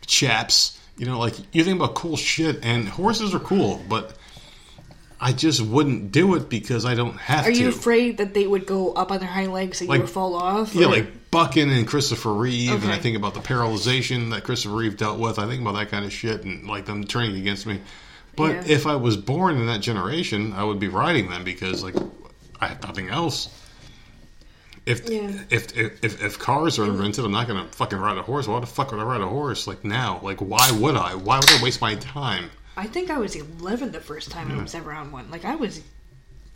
chaps. You know, like you think about cool shit, and horses are cool, but I just wouldn't do it because I don't have Are to. you afraid that they would go up on their hind legs and Like- you would fall off? Yeah, or- like Bucking and Christopher Reeve, and I think about the paralyzation that Christopher Reeve dealt with. I think about that kind of shit and like them turning against me. But Yeah. if I was born in that generation, I would be riding them because like I have nothing else. If, Yeah. if if if if cars are mm-hmm. invented, I'm not gonna fucking ride a horse. Why the fuck would I ride a horse? Like now, like why would I? Why would I waste my time? I think I was 11 the first time I was ever on one. Like I was,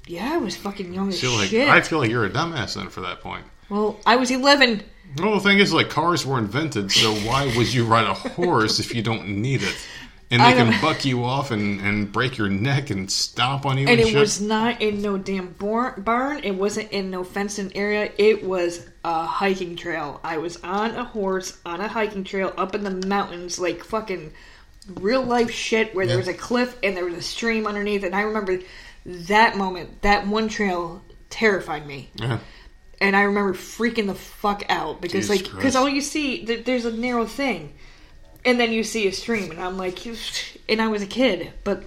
yeah, I was fucking young as like shit. I feel like you're a dumbass then for that point. well, I was 11. Well, the thing is, like, cars were invented, so why would you ride a horse if you don't need it? And they can buck you off and, and break your neck and stomp on you and, And it shit. was not in no damn barn. It wasn't in no fenced-in area. It was a hiking trail. I was on a horse on a hiking trail up in the mountains, like fucking real life shit, where there was a cliff and there was a stream underneath. And I remember that moment. That one trail terrified me. yeah. and I remember freaking the fuck out because Jesus like because all you see th- there's a narrow thing, and then you see a stream, and I'm like, and I was a kid, but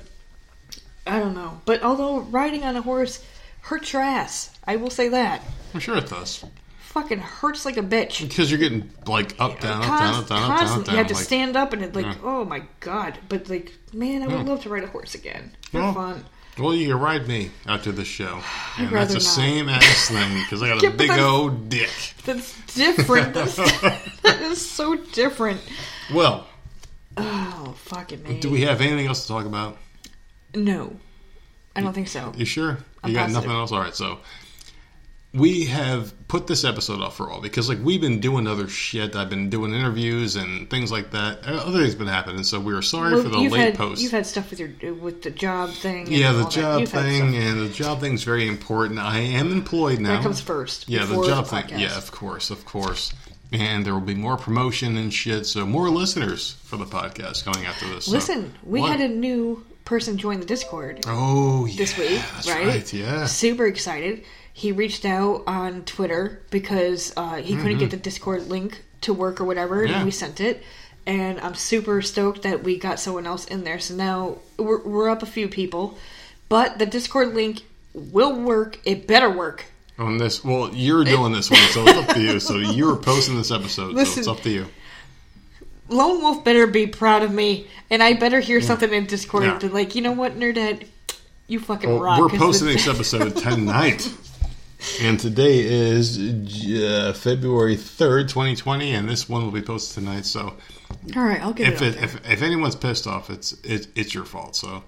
I don't know. But although riding on a horse hurts your ass, I will say that I'm sure it does. fucking hurts like a bitch. Because you're getting, like, up, down, up, down, Const- up, down, up, down, up, down. You have to like, stand up, and it like, Yeah. oh my god! But like, man, I would Yeah. love to ride a horse again. They're Well, fun. Well, you can ride me after the show. And that's the not. same ass thing, because I got a but big old dick. That's different. That's, that is so different. Well, Oh fucking man. do we have anything else to talk about? No, I don't think so. You sure? I'm you got positive. nothing else? All right, so we have put this episode off for all because like we've been doing other shit. I've been doing interviews and things like that. Uh, Other things been happening, so we were sorry Well, for the late had, post. You've had stuff with your with the job thing. yeah, the job thing and the job thing's very important. I am employed now. that comes first. Yeah, the job the thing. Yeah, of course, of course. And there will be more promotion and shit, so more listeners for the podcast coming after this. so- Listen, we What? had a new person join the Discord oh yeah, this week, right? right? Yeah, Super excited. He reached out on Twitter because uh, he couldn't get the Discord link to work or whatever, Mm-hmm. Yeah. and we sent it. And I'm super stoked that we got someone else in there. So now we're, we're up a few people, but the Discord link will work. It better work. On this, well, you're doing this one, so it's up to you. So you're posting this episode, so it's up to you. Lone Wolf better be proud of me, and I better hear something in Discord Yeah. to like, you know what, Nerdette, you fucking Well, rock. We're posting this episode tonight. And today is uh, February 3rd, 2020, and this one will be posted tonight. So All right, I'll get if it. it, if, if anyone's pissed off, it's it, it's your fault. So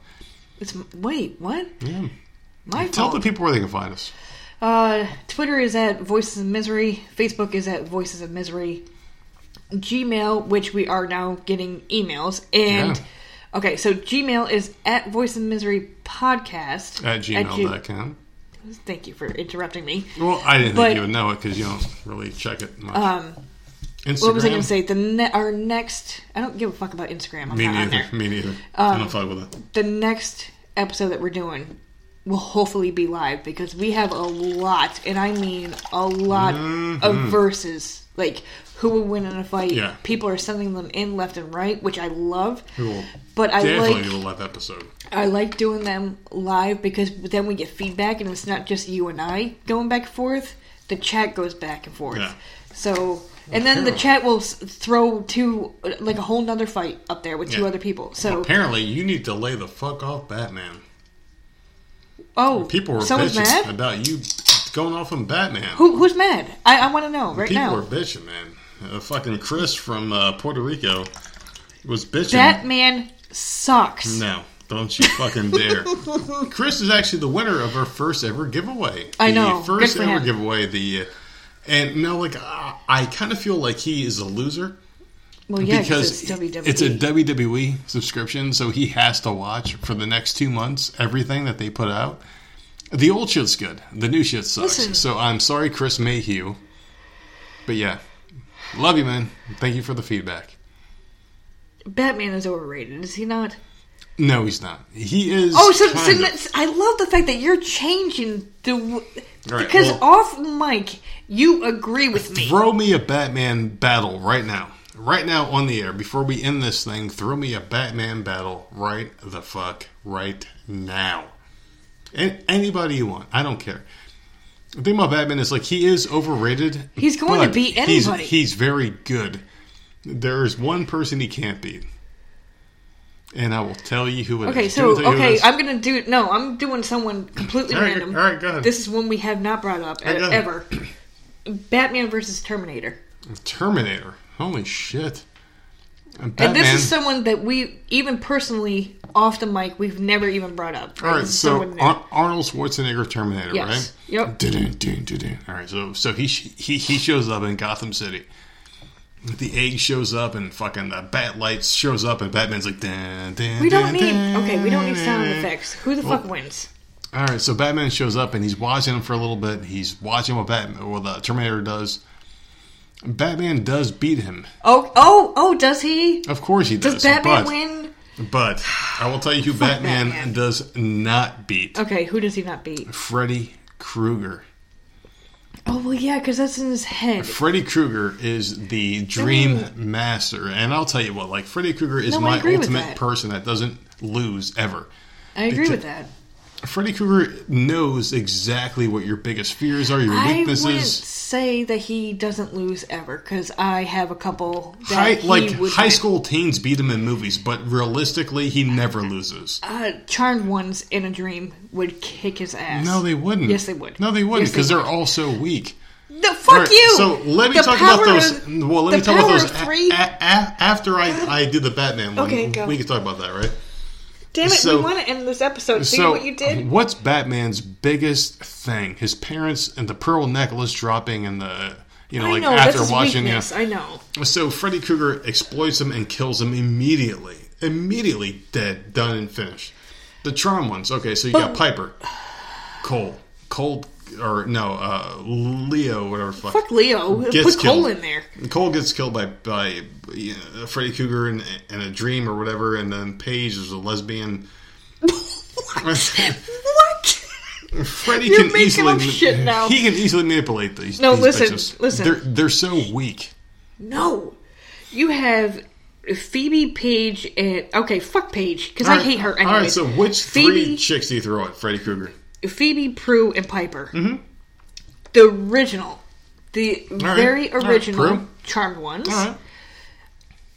It's wait, what? yeah. My tell fault. the people where they can find us. Uh, Twitter is at Voices of Misery. Facebook is at Voices of Misery. Gmail, which we are now getting emails, and Yeah. okay, so Gmail is at Voice of Misery podcast At G- gmail.com. Thank you for interrupting me. Well, I didn't But- think you would know it because you don't really check it much. Um, Instagram. what was I going to say? The ne- our next. I don't give a fuck about Instagram. I'm Me neither. Me neither. I Um, don't fuck with it. The next episode that we're doing will hopefully be live because we have a lot, and I mean a lot of verses. Like who would win in a fight? Mm-hmm. Yeah. People are sending them in left and right, which I love. But I definitely like do a live episode. I like doing them live because then we get feedback, and it's not just you and I going back and forth. The chat goes back and forth. Yeah. So, and then the chat will throw two, like a whole nother fight up there with two Yeah. other people. So, Apparently, you need to lay the fuck off Batman. Oh, People were someone's bitching mad. about you going off on Batman. Who, who's mad? I, I want to know right People now. were bitching, man. Uh, fucking Chris from uh, Puerto Rico was bitching. Batman sucks. No, don't you fucking dare. Chris is actually the winner of our first ever giveaway. I the know. First ever him. giveaway. The and no, like I kind of feel like he is a loser Well, yeah, because it's WWE. it's a WWE subscription, so he has to watch for the next two months everything that they put out. The old shit's good. The new shit sucks. Listen. So I'm sorry, Chris Mayhew. But yeah, love you, man. Thank you for the feedback. Batman is overrated, is he not? No, he's not. He is. Oh, so, so of. I love the fact that you're changing the Right, because well- off mic you agree with me. Throw me a Batman battle right now. Right now on the air, before we end this thing, throw me a Batman battle right the fuck right now. And anybody you want. I don't care. The thing about Batman is like he is overrated. He's going to beat he's- anybody. He's, very good. There is one person he can't beat. And I will tell you who it is. Okay, you so want to tell you who it okay. I'm gonna do no. I'm doing someone completely All right, random. all right, go ahead. This is one we have not brought up right, ever. Batman versus Terminator, Terminator. Holy shit. and Batman. this is someone that we even personally off the mic we've never even brought up. All right, so. Ar- Arnold Schwarzenegger Terminator, Yes. right? Yep. Dun, dun, dun. All right, so so he he he shows up in Gotham City. The egg shows up and fucking the bat lights shows up and Batman's like dun, dun, we don't need okay. We don't need sound effects. Who the fuck wins? All right, so Batman shows up and he's watching him for a little bit. He's watching what Batman, what the Terminator does. Batman does beat him, Oh oh oh! Does he? of course he does. Does Batman but, win? But I will tell you who Batman, Batman. does not beat. Okay, who does he not beat? Freddy Krueger. Oh well, yeah, because that's in his head. Freddy Krueger is the dream master, and I'll tell you what, like Freddy Krueger is No, my ultimate that. person that doesn't lose ever. I agree Because- with that. Freddy Krueger knows exactly what your biggest fears are, your I wouldn't weaknesses. say that he doesn't lose ever because I have a couple that High, like high win. school teens beat him in movies, but realistically, he never loses. Uh, charmed ones in a dream would kick his ass. No, they wouldn't. Yes, they would. No, they wouldn't Yes, they because would. they're all so weak. No, fuck right, you. So let me The talk about those. of- well, let me talk about those a- a- a- after I, I do the Batman one. Okay, go. We can talk about that, right? Damn it, so- we want to end this episode. See so, what you did? what's Batman's biggest thing? His parents and the pearl necklace dropping, and the you know, I like know after watching. weakness. You I know. so Freddy Krueger exploits him and kills him immediately. Immediately dead, done and finished. The charm ones. Okay, so you got Piper, Cole, Cole, or no, uh, Leo, whatever. Fuck. Fuck Leo. Gets Put Cole in there. Cole gets killed by by Freddy Krueger in, in a dream or whatever, and then Paige is a lesbian. What? Freddy You're can easily up shit now. He can easily manipulate these. No, these listen, bitches. listen. They're they're so weak. No. You have Phoebe, Paige, and okay, fuck Paige because I right, hate her. All right, so which Phoebe, three chicks do you throw at Freddy Krueger? Phoebe, Prue, and Piper. Mm-hmm. The original, the right. very right, original Prue. charmed ones. All right.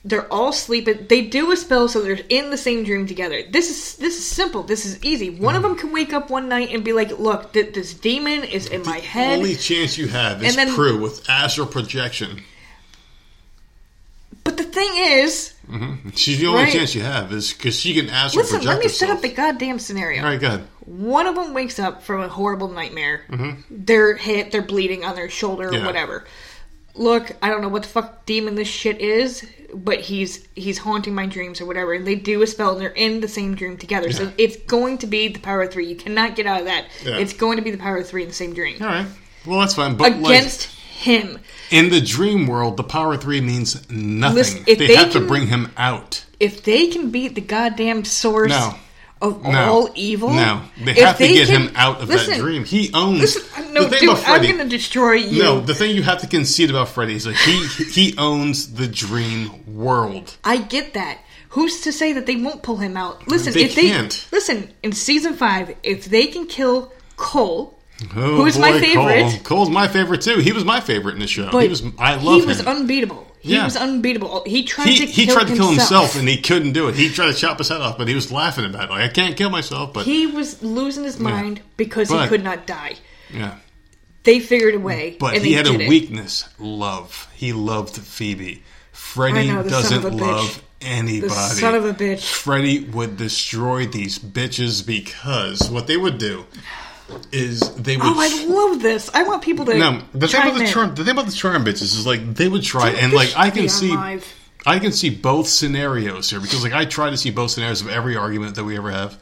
They're all sleeping. They do a spell so they're in the same dream together. This is this is simple. This is easy. One Mm. of them can wake up one night and be like, "Look, th- this demon is in my head." Only chance you have is And then- Prue with astral projection. But the thing is, She's the only Right. chance you have is because she can astral listen. project Let me set up the goddamn scenario. All right, good. One of them wakes up from a horrible nightmare. Mm-hmm. They're hit, they're bleeding on their shoulder or whatever. Look, I don't know what the fuck demon this shit is, but he's he's haunting my dreams or whatever. And they do a spell and they're in the same dream together. So it's going to be the power of three. You cannot get out of that. Yeah. It's going to be the power of three in the same dream. All right. Well, that's fine. But Against him. in the dream world, the power of three means nothing. Listen, they, they have to bring him out. If they can beat the goddamn source No. Of No. all evil, No, they if have to get can- him out of listen, that dream. He owns. Listen, no, the thing dude, Freddy. I'm gonna destroy you. no, the thing you have to concede about Freddy is like he he owns the dream world. I get that. Who's to say that they won't pull him out? Listen, They if they can't. listen in season five, if they can kill Cole, Oh, Who's my favorite? Cole. Cole's my favorite too. He was my favorite in the show. but he was. I love he was him. unbeatable. He Yeah. was unbeatable. He tried he to he kill tried to kill himself. himself and he couldn't do it. He tried to chop his head off, but he was laughing about it. Like I can't kill myself, but He was losing his mind because But- he could not die. yeah. They figured a way, But he had a it. weakness: love. He loved Phoebe. Freddy I know, son doesn't of a bitch. love anybody. The son of a bitch. Freddy would destroy these bitches because what they would do is they would. Oh, I love this. I want people to no, the thing about the charm, the thing about the charm bitches is like they would try Dude, and like I can see, live. I can see both scenarios here because like I try to see both scenarios of every argument that we ever have.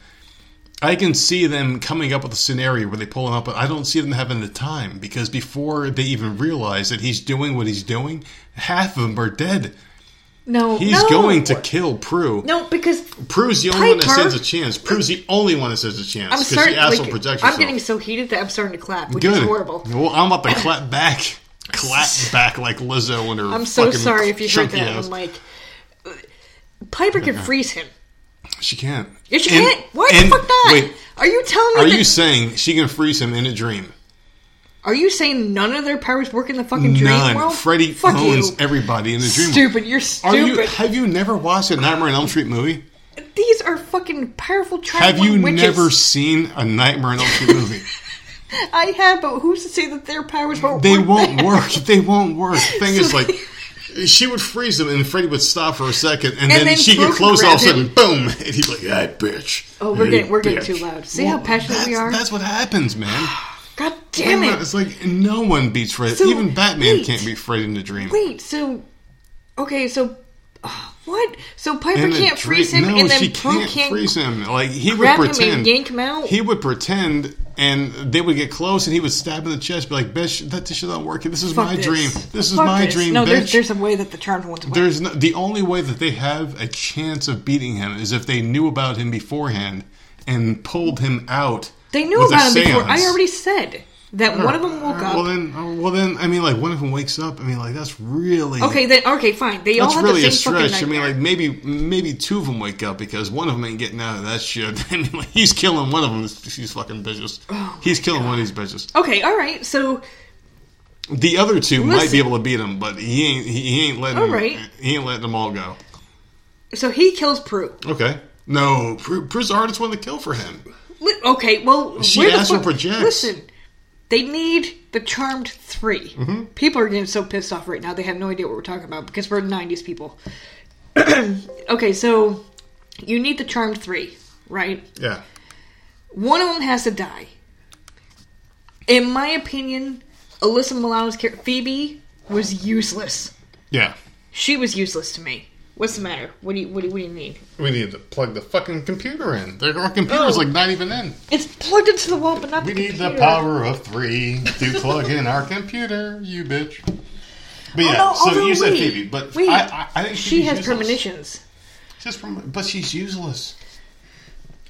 I can see them coming up with a scenario where they pull him up, but I don't see them having the time because before they even realize that he's doing what he's doing, half of them are dead. No, He's no. going to kill Prue. No, because Prue's the only one that Piper- stands a chance. Prue's the only one that stands a chance I'm starting. she astral Like, projects I'm getting so heated that I'm starting to clap, which Good. is horrible. Well, I'm about to clap back, clap back like Lizzo and her. I'm so sorry if you heard that. ass. I'm like, Piper can freeze him. She can't. Yes, you And- can't. Why and- the fuck not? Wait, are you telling me? are that, you saying she can freeze him in a dream? Are you saying none of their powers work in the fucking dream None. world? Freddy Fuck owns you. everybody in the dream. world. Stupid. You're Are stupid. you? Have you never watched a Nightmare on Elm Street movie? These are fucking powerful. Have you witches. never seen a Nightmare on Elm Street movie? I have, but who's to say that their powers won't? Work? They work won't there? work. They won't work. The thing is, like, she would freeze him, and Freddy would stop for a second, and, then, then she could close all of a sudden, boom, and he'd be like, "Hey, bitch." Oh, we're Hey, getting we're getting too loud. See how passionate we are? That's what happens, man. God damn it! It's like no one beats Freddy. So, Even Batman wait. can't beat Freddy in the dream. Wait, so okay, so uh, what? So Piper can't dream- freeze him, no, and then Prue can't, can't freeze him. Like he would pretend. and yank him out. He would pretend, and they would get close, and he would stab in the chest, be like, "Bitch, that this not working. This is Fuck my this. dream. This is my this. dream, No, bitch." there's, there's a way that the charmed ones. There's no, the only way that they have a chance of beating him is if they knew about him beforehand and pulled him out. They knew about him before. I already said that one of them woke Well up. then, uh, well then, I mean, like one of them wakes up. I mean, like that's really Okay, then okay, fine. They all That's have really the a same fucking stretch. I mean, like maybe maybe two of them wake up because one of them ain't getting out of that shit. I mean, like, he's killing one of them. She's fucking bitches. Oh he's killing one of these bitches. okay, all right. So The other two might be able to beat him, but he ain't. He, ain't letting. All right. He ain't letting them all go. so he kills Prue. Okay. No, Pru- Prue's the hardest one to kill for him. Okay, well, She where the astral fuck- projects. Listen, they need the Charmed 3 Mm-hmm. People are getting so pissed off right now; they have no idea what we're talking about because we're '90s people. okay, so you need the Charmed three, right? Yeah. One of them has to die. In my opinion, Alyssa Milano's character Phoebe was useless. Yeah. She was useless to me. What's the matter? What do you what do you, what do you need? We need to plug the fucking computer in. Their our computer's Oh. like not even in. It's plugged into the wall, but not We the need the power of three to plug in our computer, you bitch. But oh, yeah, Oh, no, so although, you said Phoebe, but wait, I, I, I think she has useless. premonitions. She's from, but she's useless.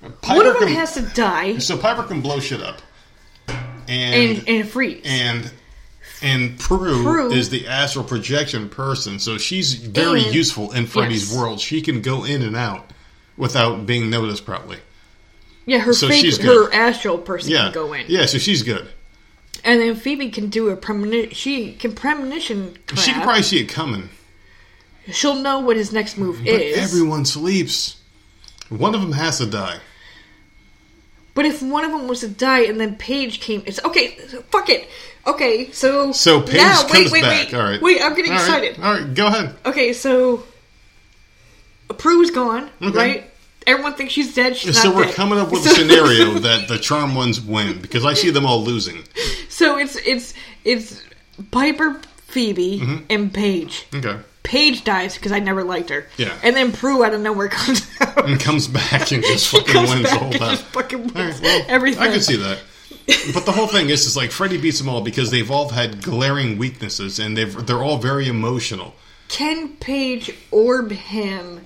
One of Piper them can, has to die so Piper can blow shit up, and and and freeze. and and Prue, Prue- is the astral projection person, so she's very And- useful in Freddy's yes. world. She can go in and out without being noticed, probably. Yeah, her So fake, her astral person Yeah, can go in, yeah. So she's good. and then Phoebe can do a premonition. She can premonition. Crap. She can probably see it coming. She'll know what his next move But is. everyone sleeps. One of them has to die. But if one of them was to die and then Paige came, it's okay. Fuck it. Okay, so So Paige now, comes wait, wait, back. Wait, All right. wait. I'm getting All right. excited. All right, go ahead. Okay, so Prue's gone, Okay. right? Everyone thinks she's dead. She's So we're dead. coming up with a scenario that the charm ones win because I see them all losing. So it's it's it's Piper, Phoebe, Mm-hmm. and Paige. Okay. Paige dies because I never liked her. Yeah. And then Prue out of nowhere comes out. And comes back and just fucking wins the whole time. just fucking wins right, well, everything. I can see that. But the whole thing is, is like Freddy beats them all because they've all had glaring weaknesses and they've they're all very emotional. Can Paige orb him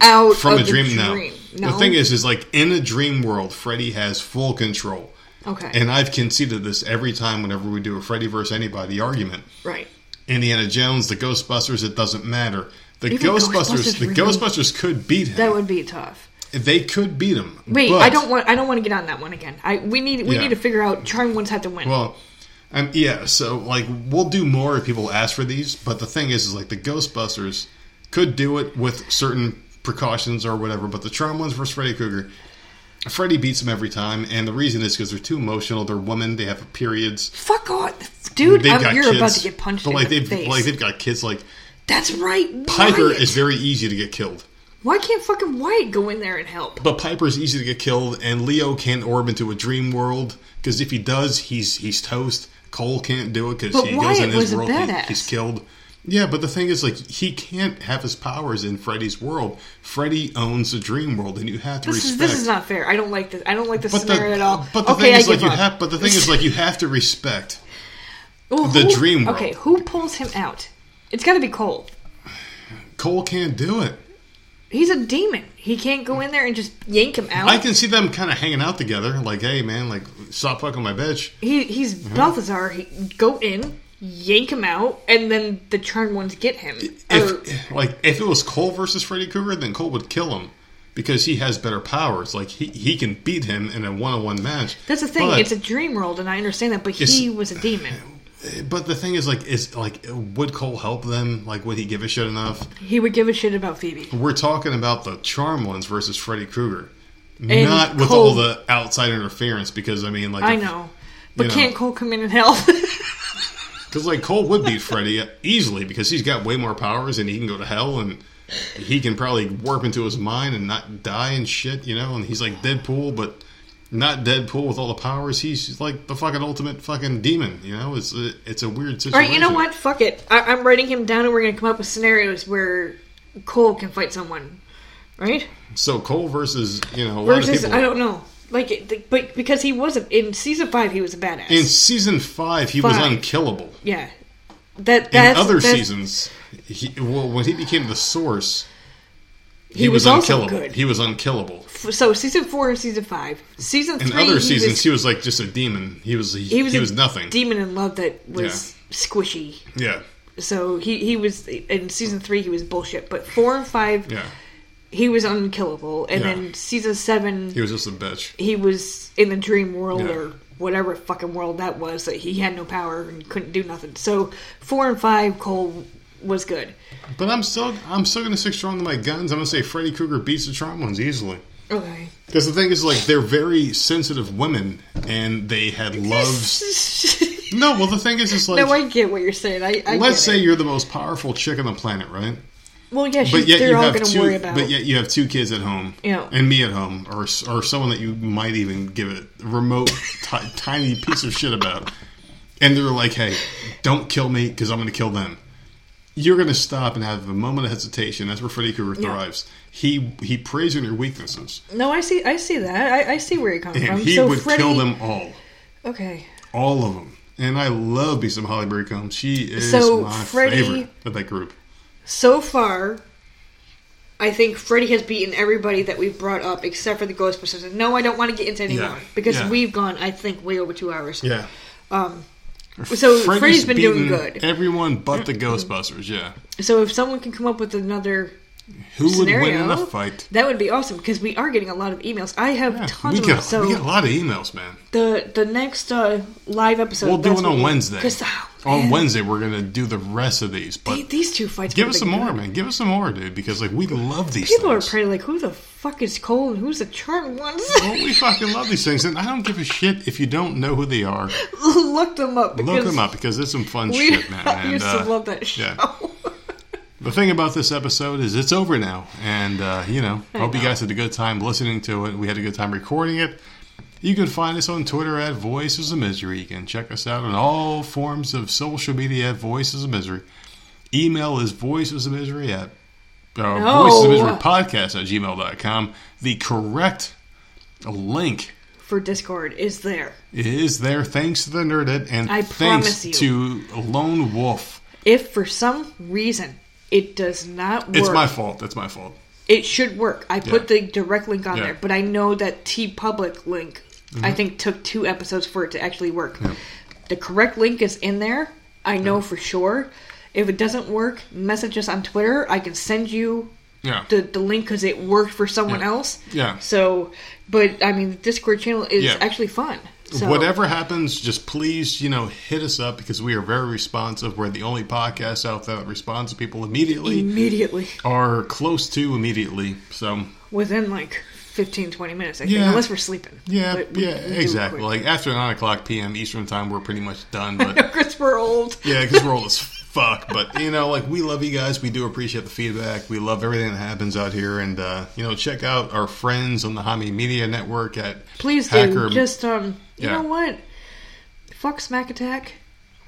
out From of a the dream, now. dream? No. The thing is, is like in a dream world, Freddy has full control. okay, And I've conceded this every time whenever we do a Freddy versus anybody argument. right. Indiana Jones, the Ghostbusters, it doesn't matter. The Even Ghostbusters, Ghostbusters the really- Ghostbusters could beat him. That would be tough. they could beat him. Wait, but- I don't want. I don't want to get on that one again. I we need we Yeah. need to figure out. Charm ones have to win. Well, um, yeah. So like, we'll do more if people ask for these. But the thing is, is like the Ghostbusters could do it with certain precautions or whatever. But the Charm ones versus Freddy Krueger, Freddy beats them every time, and the reason is because they're too emotional. They're women. They have periods. Fuck off, dude! They've I'm, got you're kids. about to get punched But like the they've face. like they've got kids. Like That's right. Piper Wyatt. is very easy to get killed. Why can't fucking Wyatt go in there and help? But Piper's easy to get killed, and Leo can't orb into a dream world because if he does, he's he's toast. Cole can't do it because he goes in his world, he- he's killed. Yeah, but the thing is, like, he can't have his powers in Freddy's world. Freddy owns the dream world, and you have to This is respect. this is not fair. I don't like this. I don't like this but scenario the, at all. But the okay, thing is, like, you up. have. But the thing is, like, you have to respect. The who- dream world. Okay, who pulls him out? It's got to be Cole. Cole can't do it. He's a demon. He can't go in there and just yank him out. I can see them kind of hanging out together, like, hey, man, like, stop fucking my bitch. He he's uh-huh. Belthazor. He go in, yank him out, and then the charmed ones get him. Or- like if it was Cole versus Freddy Krueger, then Cole would kill him because he has better powers. Like he, he can beat him in a one on one match. that's the thing. But, it's a dream world, and I understand that. But he was a demon. but the thing is, like, is like would Cole help them? Like, would he give a shit enough? He would give a shit about Phoebe. We're talking about the charm ones versus Freddy Krueger, And not with Cole- all the outside interference. Because I mean, like, I if- know, but can't Cole come in and help? Because like Cole would beat Freddy easily because he's got way more powers and he can go to hell and he can probably warp into his mind and not die and shit, you know. And he's like Deadpool, but not Deadpool with all the powers. He's like the fucking ultimate fucking demon, you know. It's a, it's a weird situation. right, you know what? Fuck it. I, I'm writing him down, and we're gonna come up with scenarios where Cole can fight someone, right? So Cole versus you know a lot of Versus, people. I don't know, like, but because he was a, in season five, he was a badass. In season five, he was unkillable. yeah, that In other that's- seasons, he, well, when he became the source, he, He was, was unkillable. good. He was unkillable. So season four and season five, season In three, other he seasons, was, he was like just a demon. He was he, he was, was nothing. demon in love that was squishy. yeah, So he he was in season three, he was bullshit. But four and five, yeah. He was unkillable, and Yeah. then season seven, He was just a bitch. he was in the dream world Yeah. or whatever fucking world that was that he had no power and couldn't do nothing. So four and five, Cole was good. But I'm still I'm still gonna stick strong to my guns. I'm gonna say Freddy Krueger beats the Charm ones easily. Okay. Because the thing is, like, they're very sensitive women, and they had loves. No, well, the thing is, it's like, no, I get what you're saying. I, I let's say it. you're the most powerful chick on the planet, right? Well, yeah, she's, But yet you all have two. worry about. But yet you have two kids at home, Yeah. and me at home, or or someone that you might even give a remote ti tiny piece of shit about, and they're like, "Hey, don't kill me because I'm going to kill them." You're going to stop and have a moment of hesitation. That's where Freddy Krueger Yeah. thrives. He he preys on your weaknesses, no, I see. I see that. I, I see where you're coming and from. he so would Freddy, kill them all, Okay. all of them. And I love me some Holly Marie Combs. She is So, my Freddy- favorite of that group. So far, I think Freddy has beaten everybody that we've brought up except for the Ghostbusters. And no, I don't want to get into any Yeah. more because Yeah. we've gone, I think, way over two hours. Yeah. Um, so Freddy's been doing good. Everyone but the Ghostbusters. Yeah. So if someone can come up with another Who would win in a fight? that would be awesome because we are getting a lot of emails. I have Yeah, tons we of them. So we get a lot of emails, man. the the next uh, live episode. We'll do it on we- Wednesday. oh, On Wednesday, we're gonna do the rest of these. But the- these two fights. give us some more, good. man. Give us some more, dude. Because like we love these. People things. are probably like, "Who the fuck is Cole and who's the charmed ones?" Well, we fucking love these things, and I don't give a shit if you don't know who they are. Look them up. Look them up because it's some fun We shit, man. And, used uh, to love that show. yeah. The thing about this episode is it's over now, and uh, you know, I hope you guys had a good time listening to it. We had a good time recording it. You can find us on Twitter at Voices of Misery. You can check us out on all forms of social media at Voices of Misery. Email is voices of misery at uh, No. voices of misery podcast at gmail.com. The correct link For Discord is there. is there thanks to the Nerdit and I thanks promise you. to Lone Wolf. If for some reason it does not work, It's my fault. That's my fault. it should work. I put Yeah. the direct link on Yeah. there, but I know that T Public link. Mm-hmm. I think took two episodes for it to actually work. The correct link is in there. I know for sure. If it doesn't work, message us on Twitter. I can send you Yeah. the, the link because it worked for someone Yeah. else. Yeah. So, but I mean, the Discord channel is Yeah. actually fun. So, Whatever happens, just please, you know, hit us up because we are very responsive. We're the only podcast out there that responds to people immediately immediately or close to immediately. So, within like 15, 20 minutes. I think, Yeah. unless we're sleeping. yeah, we- yeah, we exactly. Like after 9 o'clock p.m. Eastern time, we're pretty much done. But because we're old. yeah, because we're old as fuck. But, you know, like we love you guys. We do appreciate the feedback. We love everything that happens out here. And, uh, you know, check out our friends on the Hami Media Network at Please do. Hacker. Just um, you Yeah. know what? Fuck Smack Attack.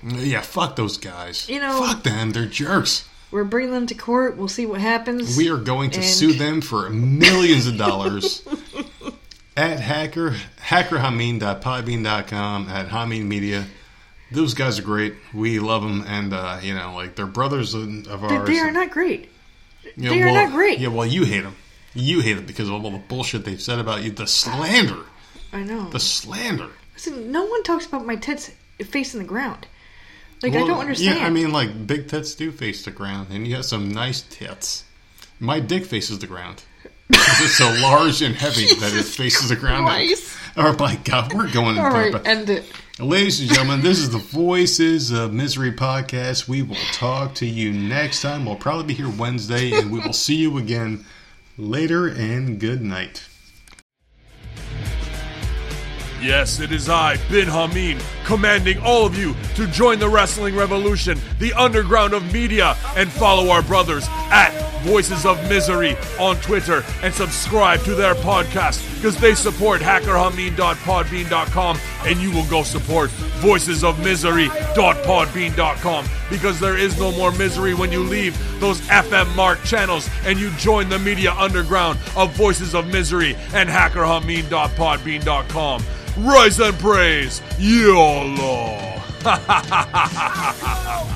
Yeah, fuck those guys. You know- fuck them. They're jerks. We're bringing them to court. We'll see what happens. We are going to And- sue them for millions of dollars at hacker hackerhameen.podbean.com at Hameen Media. Those guys are great. We love them, and uh, you know, like they're brothers of of They, ours. they are not great. You know, they are well- not great. Yeah, well, you hate them. You hate them because of all the bullshit they've said about you. The slander, I know. the slander. Listen, no one talks about my tits facing the ground. Like I don't understand. Yeah, I mean, like big tits do face the ground, and you have some nice tits. My dick faces the ground. It's so large and heavy that it Jesus faces the ground. Christ. Oh my god, we're going. all right, end it. Ladies and gentlemen, this is the Voices of Misery podcast. We will talk to you next time. We'll probably be here Wednesday, and we will see you again later. And good night. Yes, it is I, Bin Hameen, commanding all of you to join the wrestling revolution, the underground of media, and follow our brothers at Voices of Misery on Twitter and subscribe to their podcast because they support hackerhameen.podbean.com and you will go support voicesofmisery.podbean.com because there is no more misery when you leave those FM mark channels and you join the media underground of Voices of Misery and hackerhameen.podbean.com. Rise and praise, YOLO!